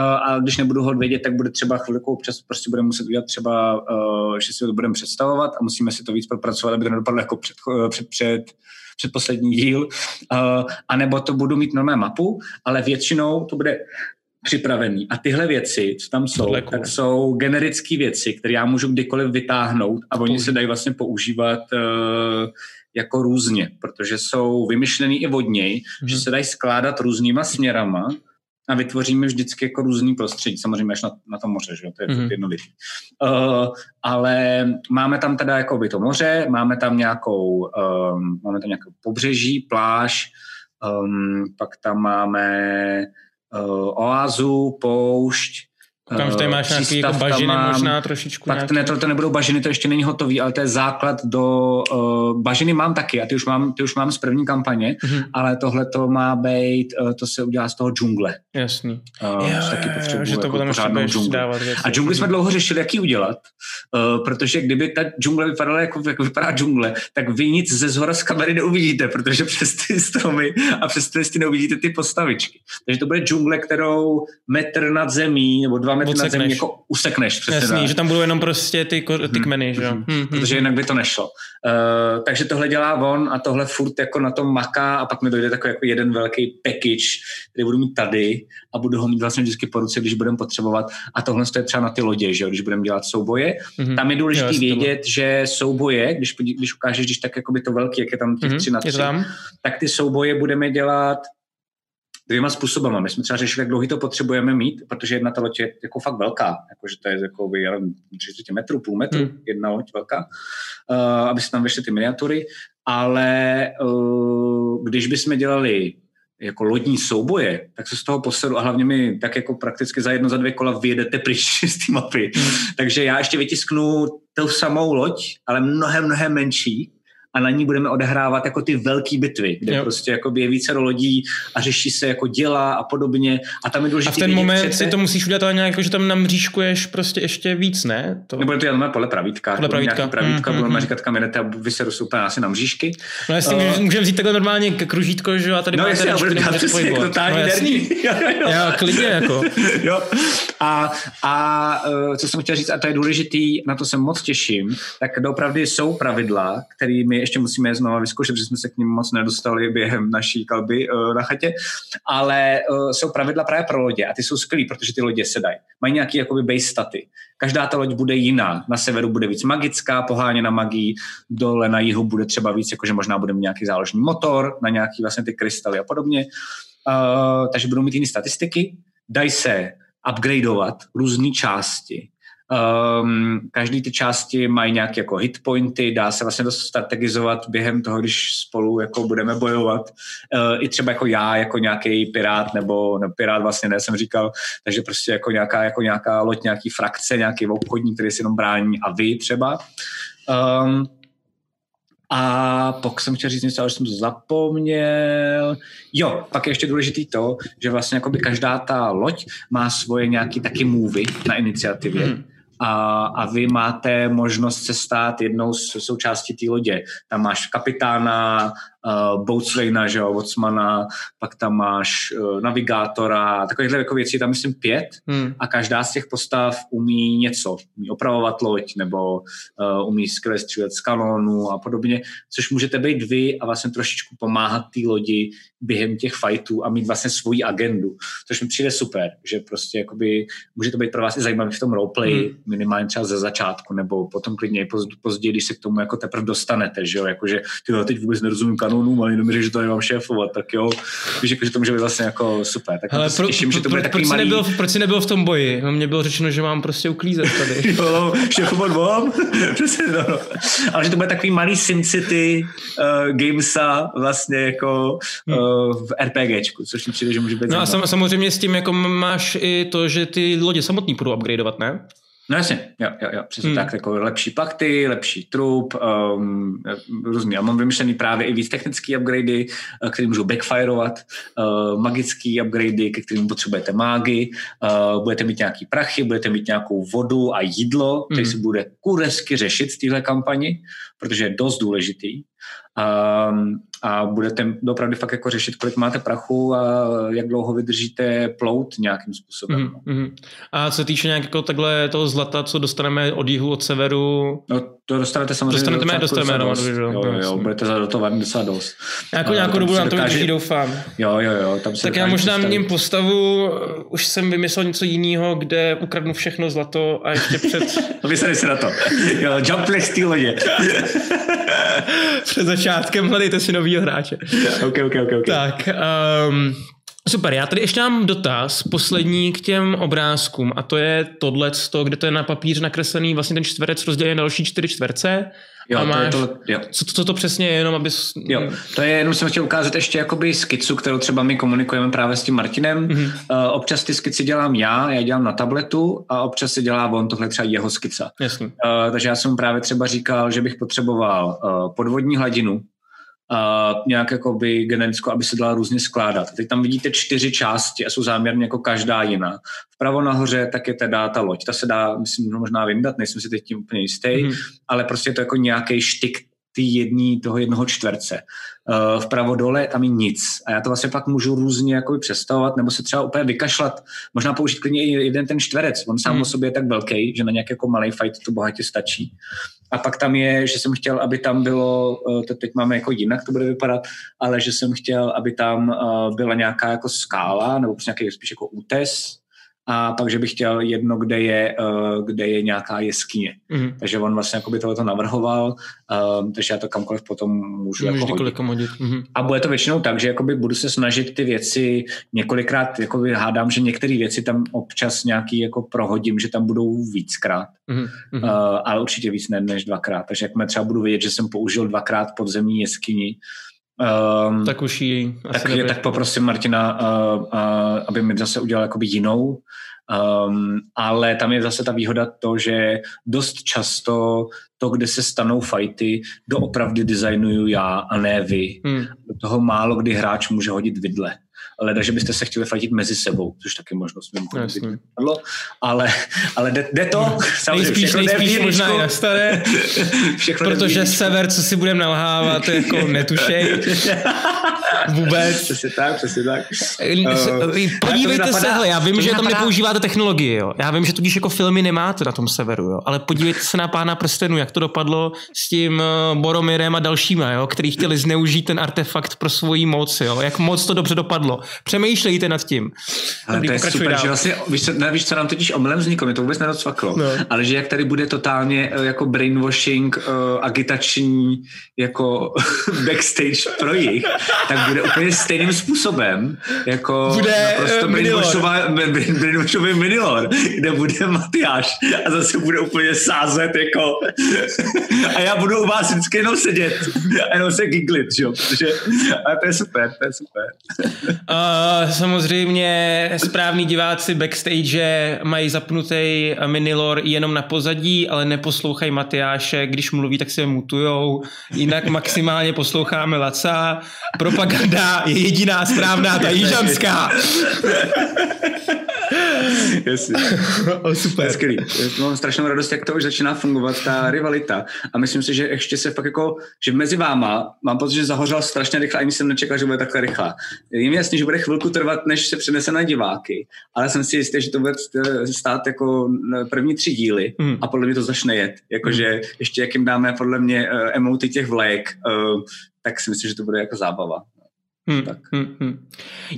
a když nebudu ho vědět, tak bude třeba chvilku občas prostě budeme muset udělat třeba, uh, že si to budeme představovat a musíme si to víc propracovat, aby to nedopadlo jako před, před, před předposlední díl, uh, anebo to budu mít normální mapu, ale většinou to bude připravený. A tyhle věci, co tam jsou, tak jsou generické věci, které já můžu kdykoliv vytáhnout a oni se dají vlastně používat uh, jako různě, protože jsou vymyšlený i vodněj, hmm. že se dají skládat různýma směrama a vytvoříme vždycky jako různý prostředí, samozřejmě až na, na to moře, že jo, to je mm-hmm. jednoduché. Uh, ale máme tam teda jako by to moře, máme tam nějakou, um, máme tam nějakou pobřeží, pláž, um, pak tam máme uh, oázu, poušť, tam tady máš nějaké jako bažiny mám, možná trošičku. Tak nějaký... ne, to, to nebudou bažiny, to ještě není hotový, ale to je základ do... Uh, bažiny mám taky a ty už mám, ty už mám z první kampaně, mm-hmm. ale tohle to má být, uh, to se udělá z toho džungle. Jasný. Uh, jo, taky jo, jo, že to jako potom ještě dávat věci. A džungli jsme dlouho řešili, jak ji udělat, uh, protože kdyby ta džungle vypadala jako, jako vypadá džungle, tak vy nic ze zhora z kamery neuvidíte, protože přes ty stromy a přes ty listy neuvidíte ty postavičky. Takže to bude džungle, kterou metr nad zemí nebo dva metry nad zemí jako usekneš. Přesně Jasný, že tam budou jenom prostě ty, ty hmm. kmeny, že jo? Hmm. Hmm. Protože jinak by to nešlo. Uh, takže tohle dělá on a tohle furt jako na tom maká a pak mi dojde takový jako jeden velký package, který budu mít tady a budu ho mít vlastně vždycky po ruce, když budeme potřebovat. A tohle je třeba na ty lodě, že jo? když budeme dělat souboje. Mm-hmm. Tam je důležité vědět, že souboje, když, když ukážeš, když tak jako by to velký, jak je tam těch mm-hmm. tři na tři, tak ty souboje budeme dělat dvěma způsobama. My jsme třeba řešili, jak dlouhý to potřebujeme mít, protože jedna ta loď je jako fakt velká, jakože to je jako by 30 metrů, půl metru, hmm. jedna loď velká, uh, aby se tam vešly ty miniatury, ale uh, když bychom dělali jako lodní souboje, tak se z toho posedu a hlavně mi tak jako prakticky za jedno, za dvě kola vyjedete pryč z té mapy. Hmm. Takže já ještě vytisknu tou samou loď, ale mnohem, mnohem menší, a na ní budeme odehrávat jako ty velké bitvy, kde jo. prostě jako je více lodí a řeší se jako děla a podobně. A tam je důležité. A v ten moment přece... si to musíš udělat ale nějak, jako, že tam namřížkuješ prostě ještě víc, ne? To... Nebo to jenom podle pravítka. Podle pravítka. pravítka mm, budeme mm, říkat, kam a vyseru se úplně asi na mřížky. No jasně, uh, můžeme vzít takhle normálně kružítko, že a tady no, jasně, budeme dělat přesně jako totální no, jasný. jo, klidně jako. jo. A, a uh, co jsem chtěl říct, a to je důležitý, na to se moc těším, tak opravdu jsou pravidla, kterými ještě musíme znova vyzkoušet, protože jsme se k ním moc nedostali během naší kalby uh, na chatě, ale uh, jsou pravidla právě pro lodě a ty jsou skvělý, protože ty lodě se dají. Mají nějaký jakoby base staty. Každá ta loď bude jiná. Na severu bude víc magická, poháněna magii, dole na jihu bude třeba víc, jakože možná bude mít nějaký záložní motor, na nějaký vlastně ty krystaly a podobně. Uh, takže budou mít jiné statistiky. Dají se upgradeovat různé části Um, každý ty části mají nějaké jako hitpointy, dá se vlastně to strategizovat během toho, když spolu jako budeme bojovat. Uh, I třeba jako já, jako nějaký pirát, nebo, nebo pirát vlastně ne, jsem říkal, takže prostě jako nějaká, jako nějaká loď, nějaký frakce, nějaký obchodní, který si jenom brání a vy třeba. Um, a pokud jsem chtěl říct něco, ale jsem to zapomněl. Jo, pak je ještě důležitý to, že vlastně každá ta loď má svoje nějaký taky movie na iniciativě. Hmm a, a vy máte možnost se stát jednou z součástí té lodě. Tam máš kapitána, uh, boatswaina, že jo, Vocmana, pak tam máš uh, navigátora, takovýchhle jako věcí tam myslím pět hmm. a každá z těch postav umí něco. Umí opravovat loď nebo uh, umí skvěle střílet z kanónu a podobně, což můžete být vy a vlastně trošičku pomáhat té lodi během těch fightů a mít vlastně svoji agendu, což mi přijde super, že prostě jakoby může to být pro vás i zajímavé v tom roleplay, hmm. minimálně třeba ze začátku, nebo potom klidně později, když se k tomu jako teprve dostanete, že jo, jakože ty teď vůbec nerozumím kanónu, kanónům a jenom že to nemám šéfovat, tak jo, víš, jako, že to může být vlastně jako super. Tak Ale pro, těším, pro, že to bude pro, proč, malý... nebyl, proč jsi nebyl v tom boji? No, mě bylo řečeno, že mám prostě uklízet tady. jo, šéfovat mám, přesně no, no. Ale že to bude takový malý SimCity uh, gamesa vlastně jako uh, v RPGčku, což mi přijde, že může být No a sam, samozřejmě s tím jako máš i to, že ty lodě samotný budou upgradeovat, ne? No jasně, jo, jo, jo přesně hmm. tak, jako lepší plachty, lepší trup, um, různě. Já mám vymyšlený právě i víc technické upgradey, eh, které můžou backfireovat, uh, magické upgradey, ke kterým potřebujete mágy, uh, budete mít nějaký prachy, budete mít nějakou vodu a jídlo, hmm. který se bude kuresky řešit z téhle kampani, protože je dost důležitý. Um, a budete opravdu fakt jako řešit, kolik máte prachu a jak dlouho vydržíte plout nějakým způsobem. Mm-hmm. A co se týče nějak jako takhle toho zlata, co dostaneme od jihu, od severu? No to dostanete samozřejmě dostanete, do dostaneme dost. Jo, jo, jo, budete zadotovat docela dost. Jako a nějakou dobu nám to vydrží, doufám. Jo, jo, jo. Tam tak já možná měním postavu, už jsem vymyslel něco jiného, kde ukradnu všechno zlato a ještě před... Vysali se na to. Jo, jump té lodě. před začátkem hledejte si novýho hráče. ok, ok, ok. okay. Tak, um, Super, já tady ještě mám dotaz, poslední k těm obrázkům a to je tohle, kde to je na papíře nakreslený vlastně ten čtverec rozdělený na další čtyři čtverce Jo, a máš, to je to, jo. Co, co to přesně je, jenom abys... Jo, to je, jenom jsem chtěl ukázat ještě jakoby skicu, kterou třeba my komunikujeme právě s tím Martinem. Mm-hmm. Uh, občas ty skici dělám já, já dělám na tabletu a občas se dělá on, tohle třeba jeho skica. Uh, takže já jsem právě třeba říkal, že bych potřeboval uh, podvodní hladinu, uh, nějak jakoby genetickou, aby se dala různě skládat. Teď tam vidíte čtyři části a jsou záměrně jako každá jiná. Vpravo nahoře tak je teda ta loď. Ta se dá, myslím, možná vyndat, nejsem si teď tím úplně jistý, mm-hmm. ale prostě je to jako nějaký štik ty jední, toho jednoho čtverce. Uh, vpravo dole tam je nic. A já to vlastně pak můžu různě jako představovat, nebo se třeba úplně vykašlat, možná použít klidně i jeden ten čtverec. On sám hmm. o sobě je tak velký, že na nějaký jako malý fight to bohatě stačí. A pak tam je, že jsem chtěl, aby tam bylo, eh, to teď máme jako jinak to bude vypadat, ale že jsem chtěl, aby tam eh, byla nějaká jako skála, nebo prostě nějaký spíš jako útes, a pak, že bych chtěl jedno, kde je, uh, kde je nějaká jeskyně. Mm. Takže on vlastně jako by tohle navrhoval, uh, takže já to kamkoliv potom můžu jako hodit. hodit. Mm. A bude to většinou tak, že jakoby budu se snažit ty věci několikrát, jakoby hádám, že některé věci tam občas nějaký jako prohodím, že tam budou víckrát, mm. uh, ale určitě víc ne, než dvakrát. Takže jak třeba budu vědět, že jsem použil dvakrát podzemní jeskyni, Um, tak už ji tak, je, tak poprosím Martina, uh, uh, aby mi zase udělal jakoby jinou, um, ale tam je zase ta výhoda to, že dost často to, kde se stanou fighty, doopravdy designuju já a ne vy. Hmm. Do toho málo kdy hráč může hodit vidle ale že byste se chtěli fajtit mezi sebou, což taky možnost mimochodem ale, ale jde, jde to, samozřejmě nejspíš, nejspíš možná na staré, protože sever, co si budeme nalhávat, jako netušej. Vůbec. Přesně tak, přesně tak. Uh, podívejte se, hele, já vím, že tam nepoužíváte technologii, jo. Já vím, že tudíž jako filmy nemáte na tom severu, jo. Ale podívejte se na pána prstenů, jak to dopadlo s tím uh, Boromirem a dalšíma, jo, který chtěli zneužít ten artefakt pro svoji moc, jo. Jak moc to dobře dopadlo. Přemýšlejte nad tím. Ale to je super, dál. že vlastně, víš co, nevíš, co nám totiž omylem vzniklo, mě to vůbec nedocvaklo, no. ale že jak tady bude totálně uh, jako brainwashing, uh, agitační, jako backstage pro jich, tak bude úplně stejným způsobem, jako bude prostě brainwashový minilor, kde bude Matyáš a zase bude úplně sázet jako a já budu u vás vždycky jenom sedět a jenom se giglit, jo, protože a to je super, to je super. Uh, samozřejmě správní diváci backstage mají zapnutý minilor jenom na pozadí, ale neposlouchají Matyáše, když mluví, tak se mutujou, jinak maximálně posloucháme Laca. Propaganda je jediná správná, ta jižanská. Jasně. o, super. Skvělý. Mám strašnou radost, jak to už začíná fungovat, ta rivalita. A myslím si, že ještě se fakt jako, že mezi váma mám pocit, že zahořel strašně rychle, ani jsem nečekal, že bude takhle rychle. Je mi jasný, že bude chvilku trvat, než se přenese na diváky, ale jsem si jistý, že to bude stát jako první tři díly hmm. a podle mě to začne jet. Jakože hmm. ještě jak jim dáme podle mě uh, emoty těch vlajek, uh, tak si myslím, že to bude jako zábava. Hmm, tak. Hmm, hmm.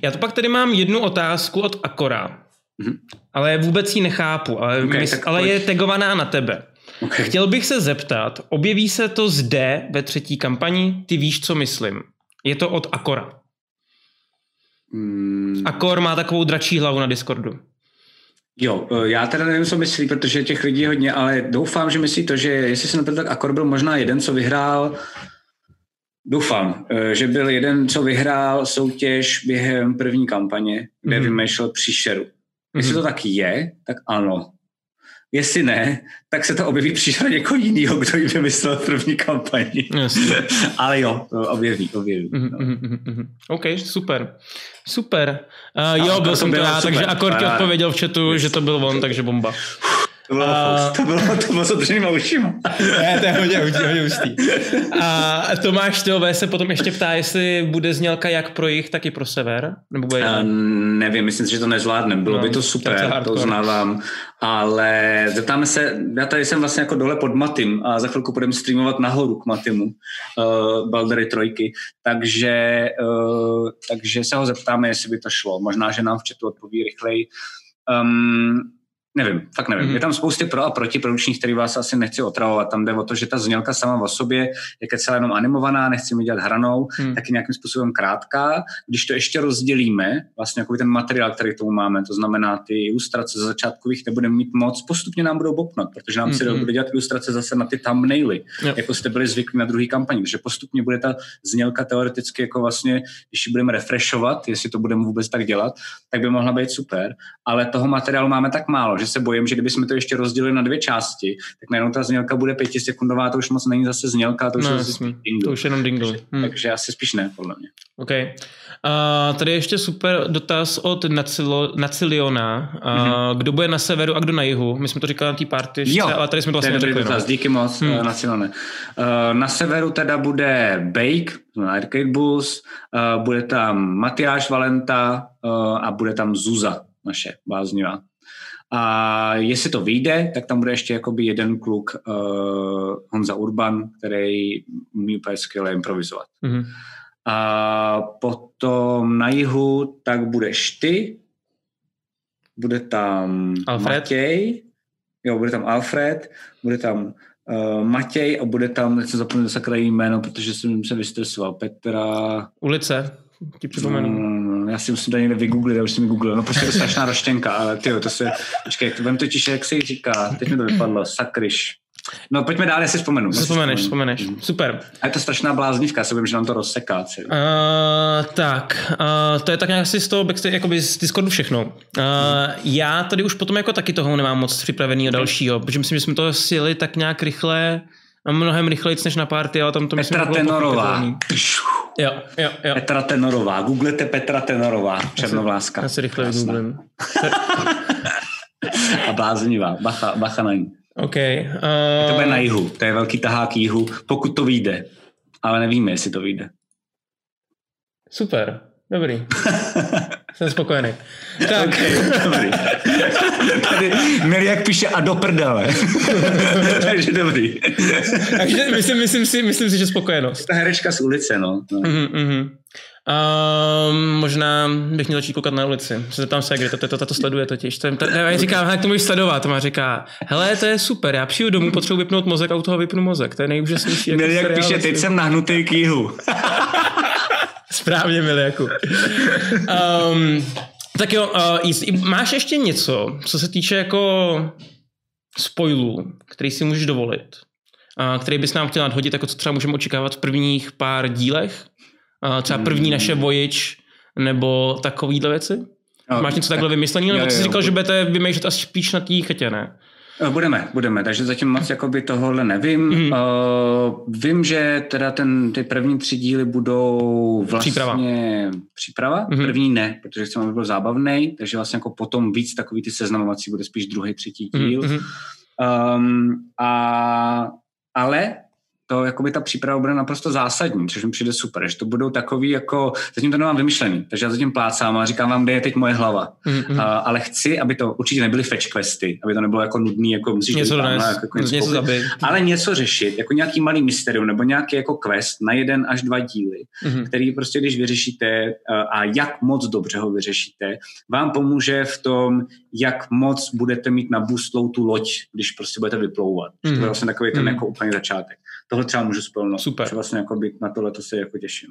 Já to pak tady mám jednu otázku od Akora. Hmm. Ale vůbec ji nechápu, ale, okay, mys- ale je tagovaná na tebe. Okay. Chtěl bych se zeptat, objeví se to zde ve třetí kampani? Ty víš, co myslím. Je to od Akora. Hmm. Akor má takovou dračí hlavu na Discordu. Jo, e, já teda nevím, co myslí, protože těch lidí je hodně, ale doufám, že myslí to, že jestli se nepletu, tak Akor byl možná jeden, co vyhrál Doufám, eh, že byl jeden, co vyhrál soutěž během první kampaně, kde mm-hmm. vymýšlel příšeru. Jestli mm-hmm. to tak je, tak ano. jestli ne, tak se to objeví příště někoho jiného, kdo ji vymyslel v první kampani. Ale jo, to objeví, objeví. No. Mm-hmm, OK, super. Super. Uh, jo, byl jsem to já, takže Akorky odpověděl v chatu, že to byl on, takže bomba. To bylo, a... to bylo, to bylo s otevřenýma ušima. ne, to je hodně, hodně, hodně hustý. A Tomáš Tylové se potom ještě ptá, jestli bude znělka jak pro jich, tak i pro sever? Nebo bude uh, nevím, myslím si, že to nezvládnem. Bylo no, by to super, to uznávám. Ale zeptáme se, já tady jsem vlastně jako dole pod Matym a za chvilku budeme streamovat nahoru k Matymu, uh, Baldery trojky, takže, uh, takže se ho zeptáme, jestli by to šlo. Možná, že nám v chatu odpoví rychleji. Um, Nevím, fakt nevím. Mm. Je tam spousty pro a proti produkčních, který vás asi nechci otravovat. Tam jde o to, že ta znělka sama o sobě je celá jenom animovaná, nechci mi dělat hranou, mm. taky nějakým způsobem krátká. Když to ještě rozdělíme, vlastně jako ten materiál, který k tomu máme, to znamená ty ilustrace za začátkových nebudeme mít moc, postupně nám budou bopnat, protože nám mm. se bude dělat ilustrace zase na ty thumbnaily, yep. jako jste byli zvyklí na druhý kampaní. Takže postupně bude ta znělka teoreticky jako vlastně, když ji budeme refreshovat, jestli to budeme vůbec tak dělat, tak by mohla být super. Ale toho materiálu máme tak málo, že že se bojím, že kdybychom to ještě rozdělili na dvě části, tak najednou ta znělka bude pětisekundová, to už moc není zase znělka, to už no, je zase dingle. To už jenom dingle. Takže, hmm. takže asi spíš ne, podle mě. OK. Uh, tady je ještě super dotaz od Nacilo, Naciliona. Uh, mm-hmm. Kdo bude na severu a kdo na jihu? My jsme to říkali na té party, jo, ale tady jsme to vlastně neřekli. Dotaz, no. díky moc, hmm. Nacilone. Uh, na severu teda bude Bake, Arcade Bulls, uh, bude tam Matyáš Valenta uh, a bude tam Zuza, naše báznivá. A jestli to vyjde, tak tam bude ještě jakoby jeden kluk, uh, Honza Urban, který umí úplně skvěle improvizovat. Mm-hmm. A potom na jihu tak budeš ty, bude tam Alfred. Matěj, jo, bude tam Alfred, bude tam uh, Matěj a bude tam, se zapomněl sakra jméno, protože jsem se vystresoval, Petra... Ulice ti připomenu. Mm, já si musím to někde vygooglit, já už jsem mi googlil. No prostě je to strašná roštěnka, ale ty to se, počkej, vem totiž, jak se jí říká, teď mi to vypadlo, sakryš. No pojďme dál, já si vzpomenu. Vzpomeneš, vzpomeneš. Mm. Super. A je to strašná bláznivka, se vím, že nám to rozseká. Uh, tak, uh, to je tak nějak asi z toho backstage, jakoby z Discordu všechno. Uh, mm. Já tady už potom jako taky toho nemám moc připravený okay. dalšího, protože myslím, že jsme to sjeli tak nějak rychle, mnohem rychleji než na party, ale tam to myslím, Petra Tenorová. Jo, jo, jo. Petra Tenorová. Googlete Petra Tenorová, černovláska. Já si rychle vygooglím. A bláznivá. Bacha, bacha na ní. OK. Uh... To bude na jihu. To je velký tahák jihu, pokud to vyjde. Ale nevíme, jestli to vyjde. Super. Dobrý. Jsem spokojený. Tak. Okay, dobrý. Tady píše a do prdele. Takže dobrý. Takže myslím, myslím, si, myslím si, že spokojenost. Ta herečka z ulice, no. no. Mm-hmm, mm-hmm. Um, možná bych měl začít koukat na ulici. Se zeptám se, kde to, to, to, to sleduje totiž. To, to, já říkám, jak to můžeš sledovat. A říká, hele, to je super, já přijdu domů, potřebuji vypnout mozek a u toho vypnu mozek. To je nejúžasnější. Jako jak píše, teď jsem nahnutý k jihu. Správně, Miliaku. Um, tak jo, uh, máš ještě něco, co se týče jako spoilů, který si můžeš dovolit, uh, který bys nám chtěl nadhodit, jako co třeba můžeme očekávat v prvních pár dílech? Uh, třeba první naše hmm. Voyage, nebo takovýhle věci? No, Máš něco takhle vymyslený, nebo ty jsi říkal, že budete vymýšlet asi spíš na té chatě, ne? Eh, budeme, budeme, takže zatím moc jakoby tohohle nevím. Mm-hmm. Uh, vím, že teda ten, ty první tři díly budou vlastně příprava. příprava. Mm-hmm. První ne, protože chceme, aby byl zábavný, takže vlastně jako potom víc takový ty seznamovací bude spíš druhý, třetí díl. Mm-hmm. Um, a, ale to jakoby ta příprava bude naprosto zásadní, což mi přijde super, že to budou takový jako, zatím to nemám vymyšlený, takže já zatím plácám a říkám vám, kde je teď moje hlava. Mm-hmm. Uh, ale chci, aby to určitě nebyly fetch questy, aby to nebylo jako nudný, jako musíš něco, tam, jako, jako něco, něco zabít. ale něco řešit, jako nějaký malý mysterium nebo nějaký jako quest na jeden až dva díly, mm-hmm. který prostě, když vyřešíte uh, a jak moc dobře ho vyřešíte, vám pomůže v tom, jak moc budete mít na tu loď, když prostě budete vyplouvat. Mm-hmm. To je mhm. vlastně takový ten mm-hmm. jako úplně začátek tohle třeba můžu spolnout. Super. Vlastně jako být na tohle to se jako těším.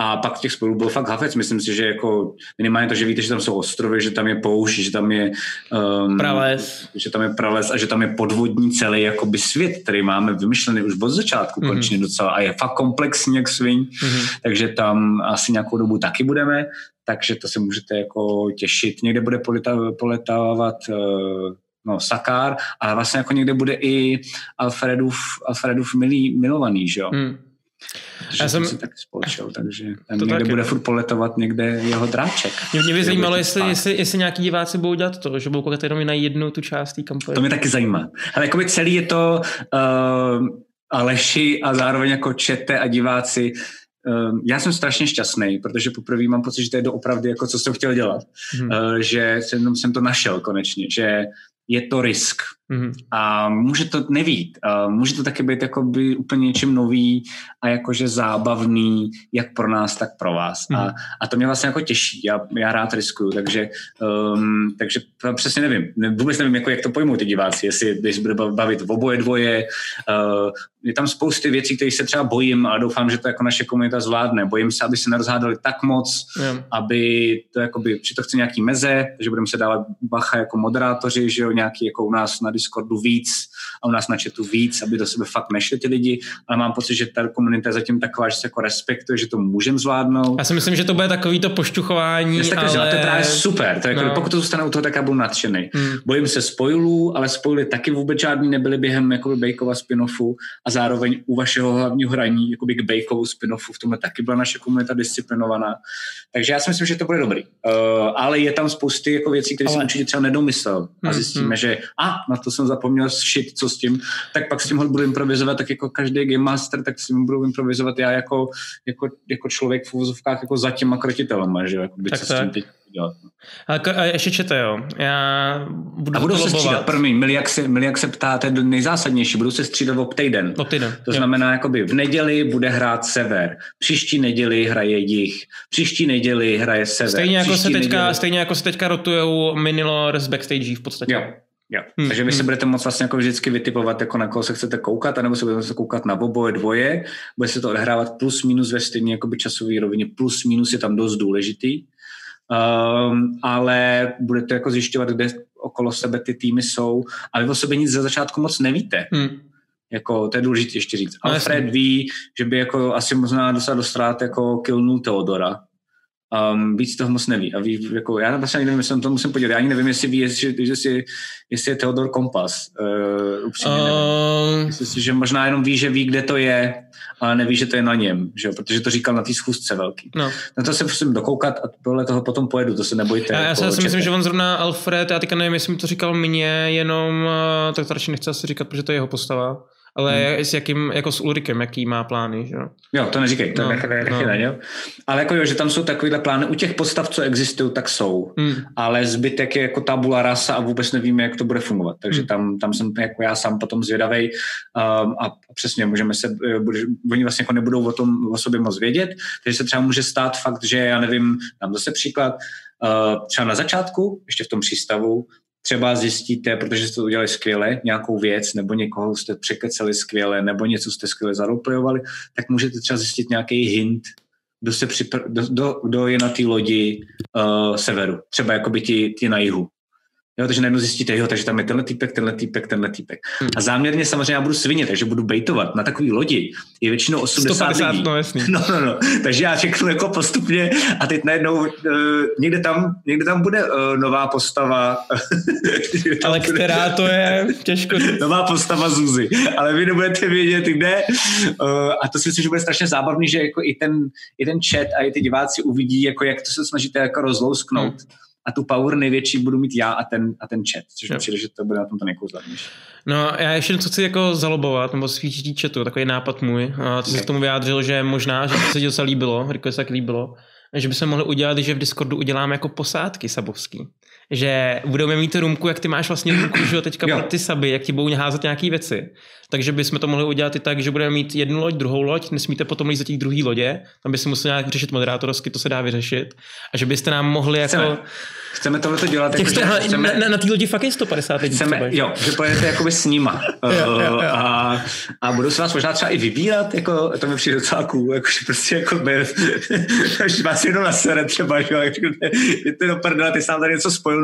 A pak těch spolů byl fakt hafec. Myslím si, že jako minimálně to, že víte, že tam jsou ostrovy, že tam je poušť, že tam je um, prales. že tam je prales a že tam je podvodní celý jakoby svět, který máme vymyšlený už od začátku mm-hmm. konečně docela a je fakt komplexní jak svin, mm-hmm. takže tam asi nějakou dobu taky budeme, takže to se můžete jako těšit. Někde bude poletávat uh, no, Sakár, ale vlastně jako někde bude i Alfredův, Alfredův milý, milovaný, že jo. Hmm. Protože já jsem si taky spolčil, takže tam to někde taky. bude furt poletovat někde jeho dráček. Mě, mě by zajímalo, jestli, jestli, jestli, nějaký diváci budou dělat to, že budou koukat jenom na jednu tu část té kampaně. To mě taky zajímá. Ale jako by celý je to uh, Aleši a zároveň jako čete a diváci uh, já jsem strašně šťastný, protože poprvé mám pocit, že to je doopravdy jako co jsem chtěl dělat. Hmm. Uh, že jsem, jsem to našel konečně, že je to risk. Mm-hmm. A může to nevít. A může to taky být jakoby úplně něčím nový a jakože zábavný, jak pro nás, tak pro vás. Mm-hmm. A, mhm. a to mě vlastně jako těší. Já, já rád riskuju, takže, um, takže přesně nevím. Vůbec nevím, jako, jak to pojmou ty diváci, jestli, jestli bude bavit v oboje dvoje. Uh, je tam spousty věcí, které se třeba bojím a doufám, že to jako naše komunita zvládne. Bojím se, aby se nerozhádali tak moc, yeah. aby to jakoby, že to chce nějaký meze, že budeme se dávat bacha jako moderátoři, že jo, nějaký jako u nás na Discordu víc a u nás na chatu víc, aby do sebe fakt nešli ty lidi, ale mám pocit, že ta komunita je zatím taková, že se jako respektuje, že to můžeme zvládnout. Já si myslím, že to bude takový to pošťuchování, ale... ale... to je právě super, to je jako, no. pokud to zůstane u toho, tak já budu nadšený. Hmm. Bojím se spoilů, ale spoily taky vůbec žádný nebyly během jakoby Bejkova spin-offu a zároveň u vašeho hlavního hraní jakoby k Bejkovu spin-offu v tomhle taky byla naše komunita disciplinovaná. Takže já si myslím, že to bude dobrý. Uh, ale je tam spousty jako věcí, které ale... jsem určitě třeba nedomyslel a hmm, zjistíme, že a na to jsem zapomněl shit, co s tím, tak pak s tím budu improvizovat, tak jako každý game master, tak s tím budu improvizovat já jako, jako, jako člověk v úvozovkách jako za těma krotitelema, že jo, jako tak, tak. s tím teď dělat. A, a ještě čete, jo. Já budu a budou se střídat, promiň, milí jak, se, milí, jak se ptá, to je nejzásadnější, budou se střídat v týden. Týden. To jo. znamená, jakoby v neděli bude hrát sever, příští neděli hraje jich, příští neděli hraje sever. Stejně jako, se teďka, neděli... stejně jako se teďka rotujou minilor z backstage v podstatě. Jo. Jo. Hmm. Takže vy si hmm. budete moct vlastně jako vždycky vytipovat, jako na koho se chcete koukat, anebo se budete koukat na oboje dvoje, bude se to odehrávat plus minus ve jakoby časové rovině, plus minus je tam dost důležitý, um, ale budete jako zjišťovat, kde okolo sebe ty týmy jsou a vy o sobě nic za začátku moc nevíte. Hmm. Jako, to je důležité ještě říct. No, Alfred jasný. ví, že by jako asi možná dostal do ztrát jako killnul Teodora, um, víc toho moc neví. A ví, jako, já vlastně nevím, jestli to musím podívat. Já ani nevím, jestli ví, jestli, jestli, jestli je Theodor Kompas. Uh, upřímně uh... nevím. Myslím že možná jenom ví, že ví, kde to je, ale neví, že to je na něm, že jo? protože to říkal na té schůzce velký. No. Na to se musím dokoukat a podle toho potom pojedu, to se nebojte. Já, já si čete. myslím, že on zrovna Alfred, já teďka nevím, jestli mi to říkal mě, jenom, uh, tak to radši nechci asi říkat, protože to je jeho postava ale hmm. s jakým, jako s Ulrikem, jaký má plány, že jo? Jo, to neříkej, to no, nech, nech, no. jo? Ale jako jo, že tam jsou takovýhle plány, u těch postav, co existují, tak jsou, hmm. ale zbytek je jako tabula rasa a vůbec nevíme, jak to bude fungovat, takže hmm. tam, tam jsem jako já sám potom zvědavej um, a přesně můžeme se, eh, bude, oni vlastně jako nebudou o tom o sobě moc vědět, takže se třeba může stát fakt, že já nevím, dám zase příklad, Uh, třeba na začátku, ještě v tom přístavu, třeba zjistíte, protože jste to udělali skvěle, nějakou věc, nebo někoho jste překeceli skvěle, nebo něco jste skvěle zaroplejovali, tak můžete třeba zjistit nějaký hint, kdo, se připr- kdo, kdo, je na té lodi uh, severu, třeba jako by ti, ti na jihu. Jo, takže najednou zjistíte, jo, takže tam je tenhle týpek, tenhle týpek, tenhle týpek. Hmm. A záměrně samozřejmě já budu svině, takže budu bejtovat na takový lodi. Je většinou 80 150, lidí. No, jasný. no, no, no. Takže já řeknu jako postupně a teď najednou uh, někde, tam, někde tam bude uh, nová postava. Ale která to je, těžko Nová postava Zuzy. Ale vy nebudete vědět, kde. Uh, a to si myslím, že bude strašně zábavný, že jako i ten, i ten chat a i ty diváci uvidí, jako jak to se snažíte jako rozlousknout. Hmm a tu power největší budu mít já a ten, a ten chat, což mi přijde, že to bude na tom to nejkouzlenější. No já ještě něco chci jako zalobovat, nebo spíš chatu, takový nápad můj. A ty okay. jsi k tomu vyjádřil, že možná, že se ti docela líbilo, Riko se tak líbilo, že bychom mohli udělat, že v Discordu uděláme jako posádky sabovský. Že budeme mít rumku, jak ty máš vlastně rumku, že jo, teďka pro ty saby, jak ti budou házet nějaké věci. Takže bychom to mohli udělat i tak, že budeme mít jednu loď, druhou loď, nesmíte potom líst do těch druhý lodě, tam by si musel nějak řešit moderátorsky, to se dá vyřešit. A že byste nám mohli jako... Chceme. Chceme tohle dělat. Jako, jste, chceme, na, na, na té lodi fakt je 150 lidí. Chceme, třeba, jo, že pojedete jakoby s nima. jo, jo, jo. A, a budou se vás možná třeba i vybírat, jako, to mi přijde docela cool, jako, že prostě jako že vás jenom na sere třeba, že jo, je to do prdela, ty sám tady něco spojil,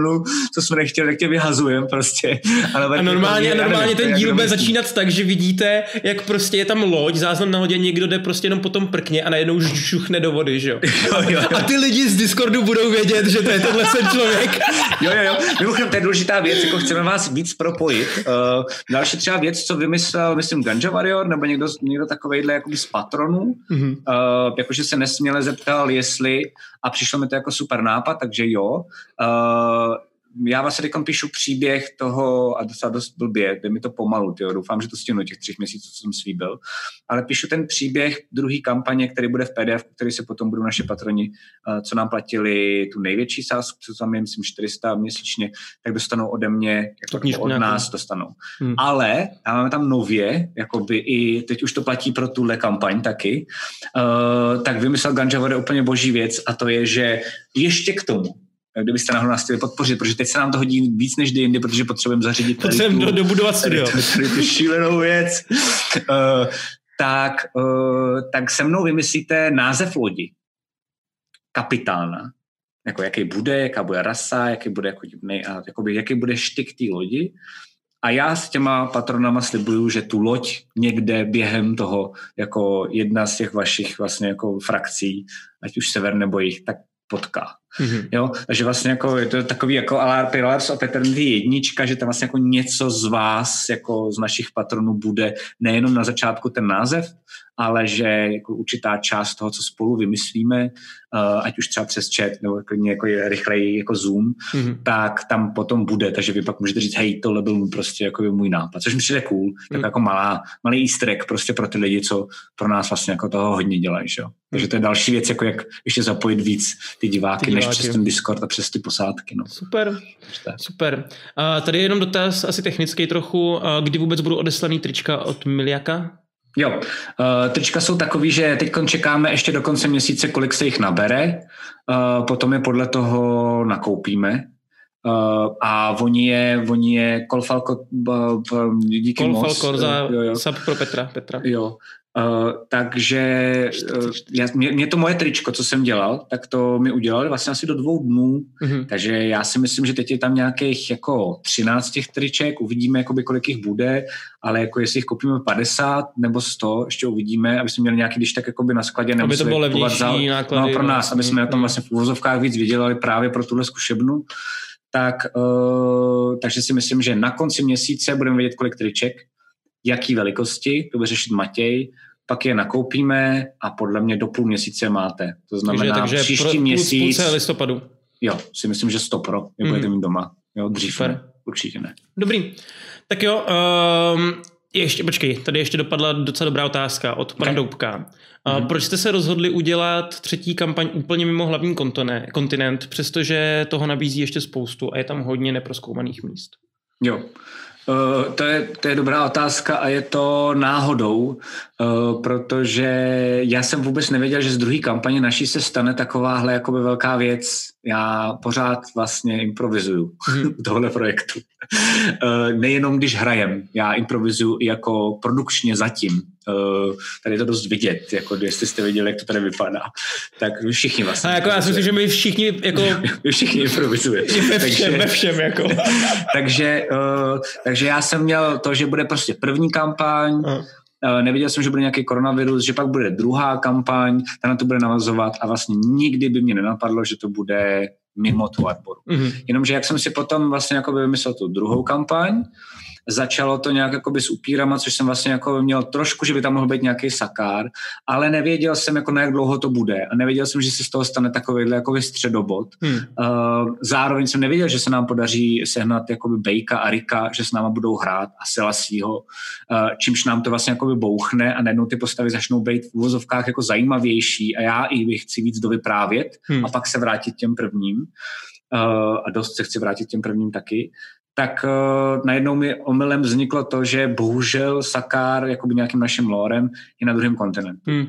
co jsme nechtěli, tak tě vyhazujem prostě. Ale a normálně, a normálně ten díl bude začínat tak, že vidíte, jak prostě je tam loď, záznam na lodě, někdo jde prostě jenom potom prkně a najednou žuchne do vody, že jo. jo, jo, jo. A ty lidi z Discordu budou vědět, že to je tenhle ten člověk jo, jo, jo. Mimochodem, to je důležitá věc, jako chceme vás víc propojit. Uh, další třeba věc, co vymyslel, myslím, Ganja Warrior, nebo někdo, někdo takovejhle jakoby z patronů, mm-hmm. uh, jakože se nesměle zeptal, jestli, a přišlo mi to jako super nápad, takže jo. Uh, já vlastně teď píšu příběh toho, a docela dost blbě, jde mi to pomalu, tyjo, doufám, že to stihnu těch třech měsíců, co jsem slíbil, ale píšu ten příběh druhý kampaně, který bude v PDF, který se potom budou naše patroni, eh, co nám platili tu největší sázku, co tam je, myslím, 400 měsíčně, tak dostanou ode mě, jako od nás dostanou. Hmm. Ale a máme tam nově, jakoby i teď už to platí pro tuhle kampaň taky, uh, tak vymyslel Ganja úplně boží věc a to je, že ještě k tomu kdybyste náhodou nás chtěli podpořit, protože teď se nám to hodí víc než jindy, protože potřebujeme zařídit potřebujeme do, dobudovat studio. Tady, tady, tady tu šílenou věc. Uh, tak, uh, tak se mnou vymyslíte název lodi. Kapitána. Jako jaký bude, jaká bude rasa, jaký bude, jako, nej, a, jakoby, jaký bude štyk té lodi. A já s těma patronama slibuju, že tu loď někde během toho, jako jedna z těch vašich vlastně jako frakcí, ať už sever nebo jich, tak potká. Mm-hmm. Jo, takže vlastně jako je to takový jako Pillars of Eternity jednička, že tam vlastně jako něco z vás, jako z našich patronů bude nejenom na začátku ten název, ale že jako určitá část toho, co spolu vymyslíme, uh, ať už třeba přes chat nebo klidně jako je rychleji jako Zoom, mm-hmm. tak tam potom bude, takže vy pak můžete říct, hej, tohle byl prostě jako můj nápad, což mi přijde cool, mm-hmm. tak jako malá, malý easter egg prostě pro ty lidi, co pro nás vlastně jako toho hodně dělají, že jo. Takže to je další věc, jako jak ještě zapojit víc ty diváky, ty diváky. než přes ten Discord a přes ty posádky. No. Super, super. A tady je jenom dotaz, asi technický trochu, kdy vůbec budou odeslaný trička od Miliaka? Jo, uh, trička jsou takový, že teď čekáme ještě do konce měsíce, kolik se jich nabere, uh, potom je podle toho nakoupíme. Uh, a oni je, oni je Kolfalko, díky Kolfalko moc. za jo, jo. sub pro Petra. Petra. Jo, Uh, takže uh, já, mě, mě to moje tričko, co jsem dělal, tak to mi udělali vlastně asi do dvou dnů, mm-hmm. takže já si myslím, že teď je tam nějakých jako 13 těch triček, uvidíme, jakoby, kolik jich bude, ale jako jestli jich koupíme 50 nebo 100, ještě uvidíme, aby jsme měli nějaký, když tak jakoby na skladě, aby to bylo levnější za, náklady. No, pro nás, aby jsme na tom vlastně v úvozovkách víc vydělali právě pro tuhle zkušebnu. Tak, uh, takže si myslím, že na konci měsíce budeme vědět, kolik triček, jaký velikosti, to bude řešit Matěj, pak je nakoupíme a podle mě do půl měsíce máte. To znamená takže, takže příští pro, měsíc... Půlce listopadu. Jo, si myslím, že stopro, je mm. budete mít doma. Jo, dřív ne, určitě ne. Dobrý. Tak jo, um, ještě, počkej, tady ještě dopadla docela dobrá otázka od pana okay. Doubka. Mm-hmm. Proč jste se rozhodli udělat třetí kampaň úplně mimo hlavní kontinent, přestože toho nabízí ještě spoustu a je tam hodně neproskoumaných míst? Jo, Uh, to, je, to je dobrá otázka a je to náhodou, uh, protože já jsem vůbec nevěděl, že z druhé kampaně naší se stane takováhle jakoby velká věc. Já pořád vlastně improvizuju hmm. tohle projektu. Uh, nejenom když hrajem, já improvizuju i jako produkčně zatím. Uh, tady je to dost vidět, jako jestli jste viděli, jak to tady vypadá. Tak všichni vlastně. A jako já si myslím, že my všichni jako... my všichni improvizujeme. Ve všem, takže, ve všem, jako. takže, uh, takže já jsem měl to, že bude prostě první kampaň, uh. Nevěděl jsem, že bude nějaký koronavirus, že pak bude druhá kampaň, ta na to bude navazovat a vlastně nikdy by mě nenapadlo, že to bude mimo tu arboru. Mm-hmm. Jenomže jak jsem si potom vlastně jako vymyslel tu druhou kampaň, Začalo to nějak jakoby s upírama, což jsem vlastně jako měl trošku, že by tam mohl být nějaký sakár, ale nevěděl jsem, jako na jak dlouho to bude a nevěděl jsem, že se z toho stane takovýhle jako středobod. Hmm. Uh, zároveň jsem nevěděl, že se nám podaří sehnat jakoby Bejka a Rika, že s náma budou hrát a Selasího, uh, čímž nám to vlastně jakoby bouchne a najednou ty postavy začnou být v uvozovkách jako zajímavější a já i bych chci víc dovyprávět hmm. a pak se vrátit těm prvním. Uh, a dost se chci vrátit těm prvním taky tak uh, najednou mi omylem vzniklo to, že bohužel Sakár jakoby nějakým naším lorem je na druhém kontinentu. Hmm.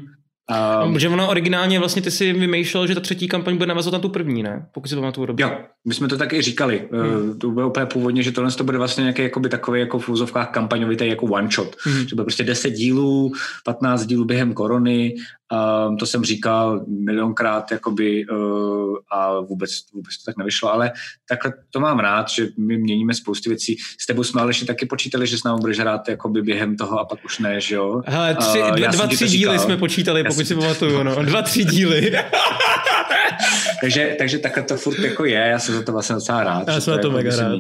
Um, že ono originálně vlastně ty si vymýšlel, že ta třetí kampaň bude navazovat na tu první, ne? Pokud si pamatuju dobře. Jo, my jsme to tak i říkali. Eh, hmm. To bylo úplně původně, že tohle to bude vlastně nějaký jakoby takový jako v úzovkách kampaňovitý jako one shot. Hmm. Že bude prostě 10 dílů, 15 dílů během korony Um, to jsem říkal milionkrát jakoby, uh, a vůbec, vůbec to tak nevyšlo, ale takhle to mám rád, že my měníme spoustu věcí. S tebou jsme ale ještě taky počítali, že s námi budeš hrát jakoby během toho a pak už ne, že jo? Hele, tři, uh, dva, dva tři díly jsme počítali, pokud si pamatuju, no. Dva, tři díly. takže, takže takhle to furt jako je, já jsem za to vlastně docela rád. Já jsem to, to jako mega rád.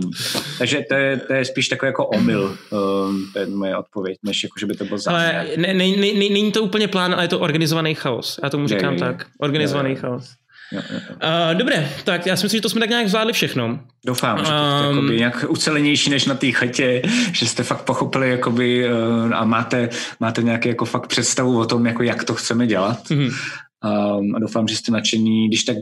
Takže to je, to je spíš takový jako omyl, um, to je moje odpověď, než jako, že by to bylo Ale ne, ne, ne, není to úplně plán, ale je to organizovaný chaos. Já tomu říkám je, je, tak. Organizovaný je, je. chaos. Jo, jo. Uh, dobré, tak já si myslím, že to jsme tak nějak zvládli všechno. Doufám, že to je um, nějak ucelenější než na té chatě, že jste fakt pochopili jakoby, uh, a máte, máte nějaký jako fakt představu o tom, jako jak to chceme dělat. Mm-hmm. Um, a doufám, že jste nadšení. Když tak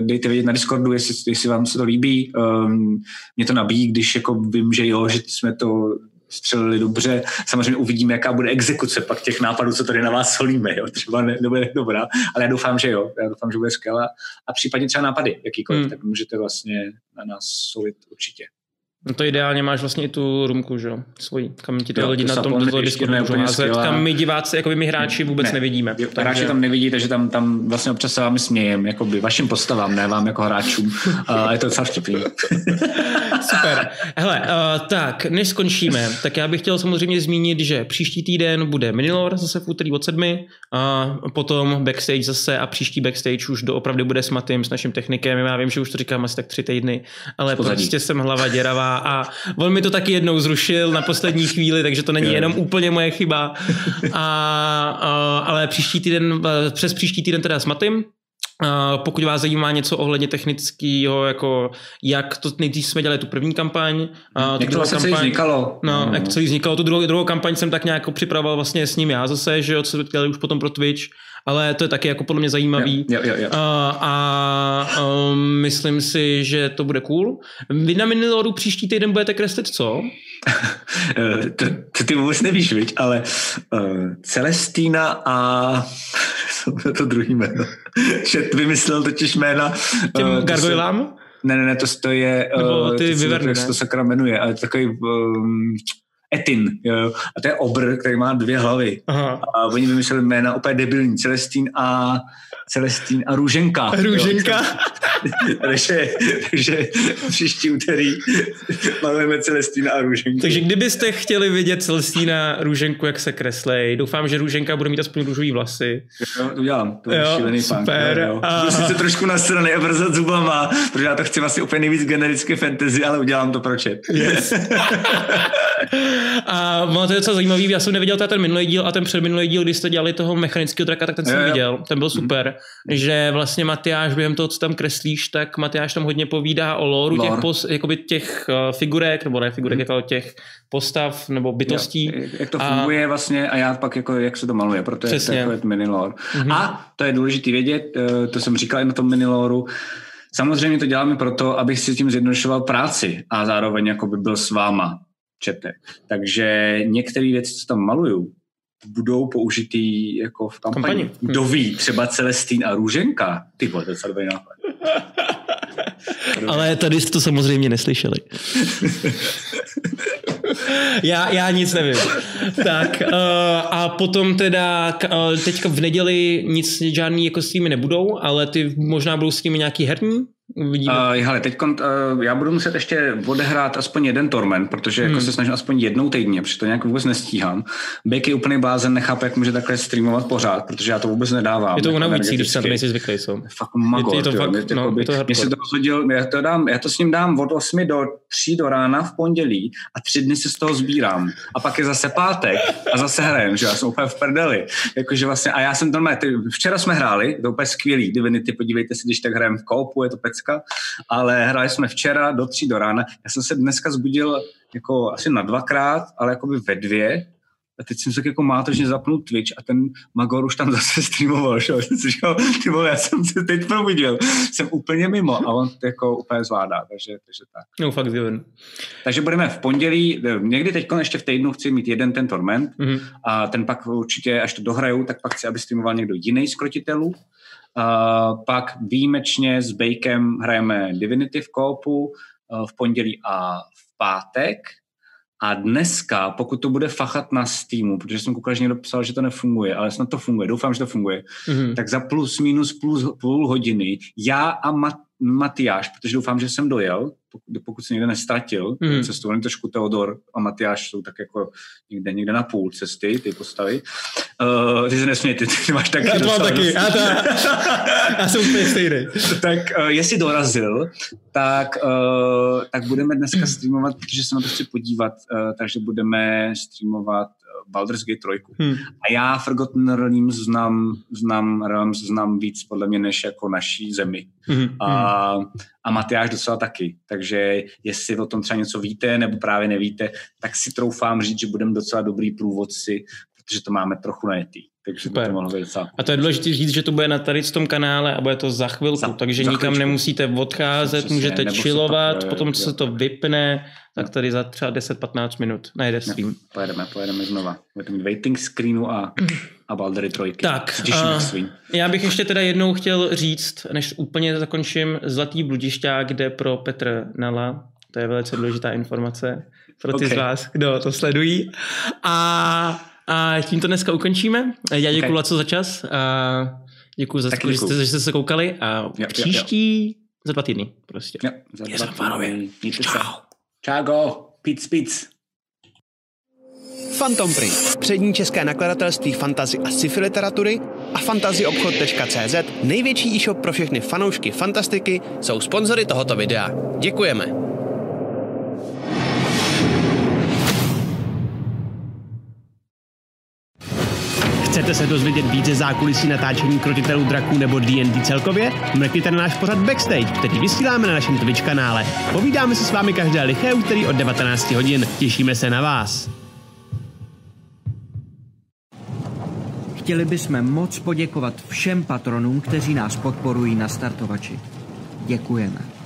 dejte vědět na Discordu, jestli, jestli vám se to líbí. Um, mě to nabíjí, když jako vím, že jo, že jsme to střelili dobře. Samozřejmě uvidíme, jaká bude exekuce pak těch nápadů, co tady na vás solíme. Jo? Třeba ne, nebude dobrá, ale já doufám, že jo. Já doufám, že bude skvělá. A případně třeba nápady, jakýkoliv, hmm. tak můžete vlastně na nás solit určitě. No to ideálně máš vlastně i tu rumku, že jo, svoji, kam ti ty lidi na tom do Discordu můžou házet, kam my diváci, jako my hráči vůbec ne, nevidíme. Jo, takže... Hráči tam nevidí, takže tam, tam vlastně občas se vám smějem, by vašim postavám, ne vám jako hráčům. A je to docela vtipný. Super. Hele, uh, tak, než skončíme, tak já bych chtěl samozřejmě zmínit, že příští týden bude Minilor zase v úterý od sedmi a potom backstage zase a příští backstage už doopravdy bude s Matým, s naším technikem. Já vím, že už to říkám asi tak tři týdny, ale prostě jsem hlava děravá a on mi to taky jednou zrušil na poslední chvíli, takže to není jenom úplně moje chyba. A, a, ale příští týden, přes příští týden teda s Matym, Uh, pokud vás zajímá něco ohledně technického, jako jak to nejdřív jsme dělali tu první kampaň. Uh, jak to vlastně kampaň, vznikalo. No, no, jak to celý vznikalo. Tu druhou, druhou kampaň jsem tak nějak připravoval vlastně s ním já zase, že jo, co dělali už potom pro Twitch ale to je taky jako podle mě zajímavý. Jo, jo, jo. A, a um, myslím si, že to bude cool. Vy na Miniloru příští týden budete kreslit co? to, to ty vůbec nevíš, viď? ale uh, Celestína a to druhý jméno. Šet vymyslel totiž jména. Těm uh, gargoylám? Ne, ne, ne, to, to je... Nebo ty uh, vyverny, to, to sakra jmenuje, ale takový... Um, Etin, jo, a to je obr, který má dvě hlavy. Aha. A oni vymysleli jména úplně debilní, Celestín a Celestín a Růženka. Růženka. takže, takže příští úterý malujeme Celestína a Růženku. Takže kdybyste chtěli vidět Celestína Růženku, jak se kreslej, doufám, že Růženka bude mít aspoň růžový vlasy. Jo, to udělám, to je šílený super. Punk, jo, jo. A... Sice trošku nasraný a brzat zubama, protože já to chci vlastně úplně nejvíc generické fantasy, ale udělám to pro chat. Yes. a má to je docela zajímavý, já jsem neviděl ten minulý díl a ten předminulý díl, kdy jste dělali toho mechanického draka, tak ten jsem jo, viděl, ten byl super že vlastně Matyáš během toho, co tam kreslíš, tak Matyáš tam hodně povídá o lore Lore. těch, pos, jakoby těch uh, figurek, nebo ne figurek, mm. jako těch postav nebo bytostí. Jo, jak to funguje a, vlastně a já pak jako, jak se to maluje, protože Přesně. to je mini lore. Mm-hmm. A to je důležité vědět, uh, to jsem říkal i na tom mini loreu, Samozřejmě to děláme proto, abych si tím zjednodušoval práci a zároveň jako by byl s váma čete. Takže některé věci, co tam maluju, budou použitý jako v kampani. kampani. Kdo ví, třeba Celestín a Růženka. Ty vole, to je nápad. Ale tady jste to samozřejmě neslyšeli. já, já nic nevím. tak uh, a potom teda uh, teďka v neděli nic žádný jako streamy nebudou, ale ty možná budou streamy nějaký herní? Uvidíme. Uh, hele, teď uh, já budu muset ještě odehrát aspoň jeden torment, protože jako hmm. jako se snažím aspoň jednou týdně, protože to nějak vůbec nestíhám. Bek je úplný blázen, nechápe, jak může takhle streamovat pořád, protože já to vůbec nedávám. Je to unavující, když se nejsi zvyklý. Co? Fakt magor, je, je to fakt, mě, no, by, to mě se to rozhodil, já to, dám, já to s ním dám od 8 do 3 do rána v pondělí a tři dny se z toho sbírám. A pak je zase pátek a zase hrajem, že já jsem úplně v prdeli. Jakože vlastně, a já jsem ty, včera jsme hráli, to úplně skvělý, Divinity, podívejte se, když tak hrajeme v koupu, je to pecka, ale hráli jsme včera do tří do rána. Já jsem se dneska zbudil jako asi na dvakrát, ale jako by ve dvě a teď jsem se jako mátožně zapnul Twitch a ten Magor už tam zase streamoval, že? říkal, ty vole, já jsem se teď probudil, jsem úplně mimo a on to jako úplně zvládá, takže, takže tak. No, fakt zjevn. Takže budeme v pondělí, někdy teď ještě v týdnu chci mít jeden ten torment mm-hmm. a ten pak určitě, až to dohraju, tak pak chci, aby streamoval někdo jiný z krotitelů Uh, pak výjimečně s Bakem hrajeme Divinity v koupu uh, v pondělí a v pátek. A dneska, pokud to bude fachat na Steamu, protože jsem koukal, že někdo psal, že to nefunguje, ale snad to funguje, doufám, že to funguje, mm-hmm. tak za plus minus plus půl hodiny já a Mat, Matyáš, protože doufám, že jsem dojel, pokud, pokud se někde nestratil mm. cestu. Oni trošku Teodor a Matyáš jsou tak jako někde, někde na půl cesty, ty postavy. Uh, ty se nesměj, ty, ty máš taky. Já to mám taky, já, to, já jsem úplně stejný. tak uh, jestli dorazil, tak, uh, tak budeme dneska streamovat, protože se na to chci podívat, uh, takže budeme streamovat Baldur's Gate 3. Hmm. A já Forgotten Realms znám, znám, Realms znám víc podle mě než jako naší zemi. Hmm. A, a Matyáš docela taky. Takže jestli o tom třeba něco víte nebo právě nevíte, tak si troufám říct, že budeme docela dobrý průvodci, protože to máme trochu najetý. Takže Super. to mohlo být. A to je důležité říct, že to bude na tady v tom kanále a bude to za chvilku, za, takže za nikam chvíličku. nemusíte odcházet, Přesně, můžete chillovat, potom co se to vypne, tak tady za třeba 10-15 minut najde stream. Pojedeme, pojedeme znova. Budeme mít waiting screenu a, a Baldery trojky. Tak, a já bych ještě teda jednou chtěl říct, než úplně zakončím, Zlatý bludišťák kde pro Petr Nala. To je velice důležitá informace pro ty okay. z vás, kdo to sledují. A, a tím to dneska ukončíme. Já děkuji okay. za čas. A děkuji za to, že jste, že jste se koukali. A jo, příští jo, jo. za dva týdny prostě. Jo, za dva týdny. Čau. Čágo, pic, pic. Phantom Print, přední české nakladatelství fantazy a sci-fi literatury a fantazyobchod.cz, největší e-shop pro všechny fanoušky fantastiky, jsou sponzory tohoto videa. Děkujeme. Chcete se dozvědět více zákulisí natáčení krotitelů draků nebo D&D celkově? Mrkněte na náš pořad Backstage, který vysíláme na našem Twitch kanále. Povídáme se s vámi každé liché úterý od 19 hodin. Těšíme se na vás. Chtěli bychom moc poděkovat všem patronům, kteří nás podporují na startovači. Děkujeme.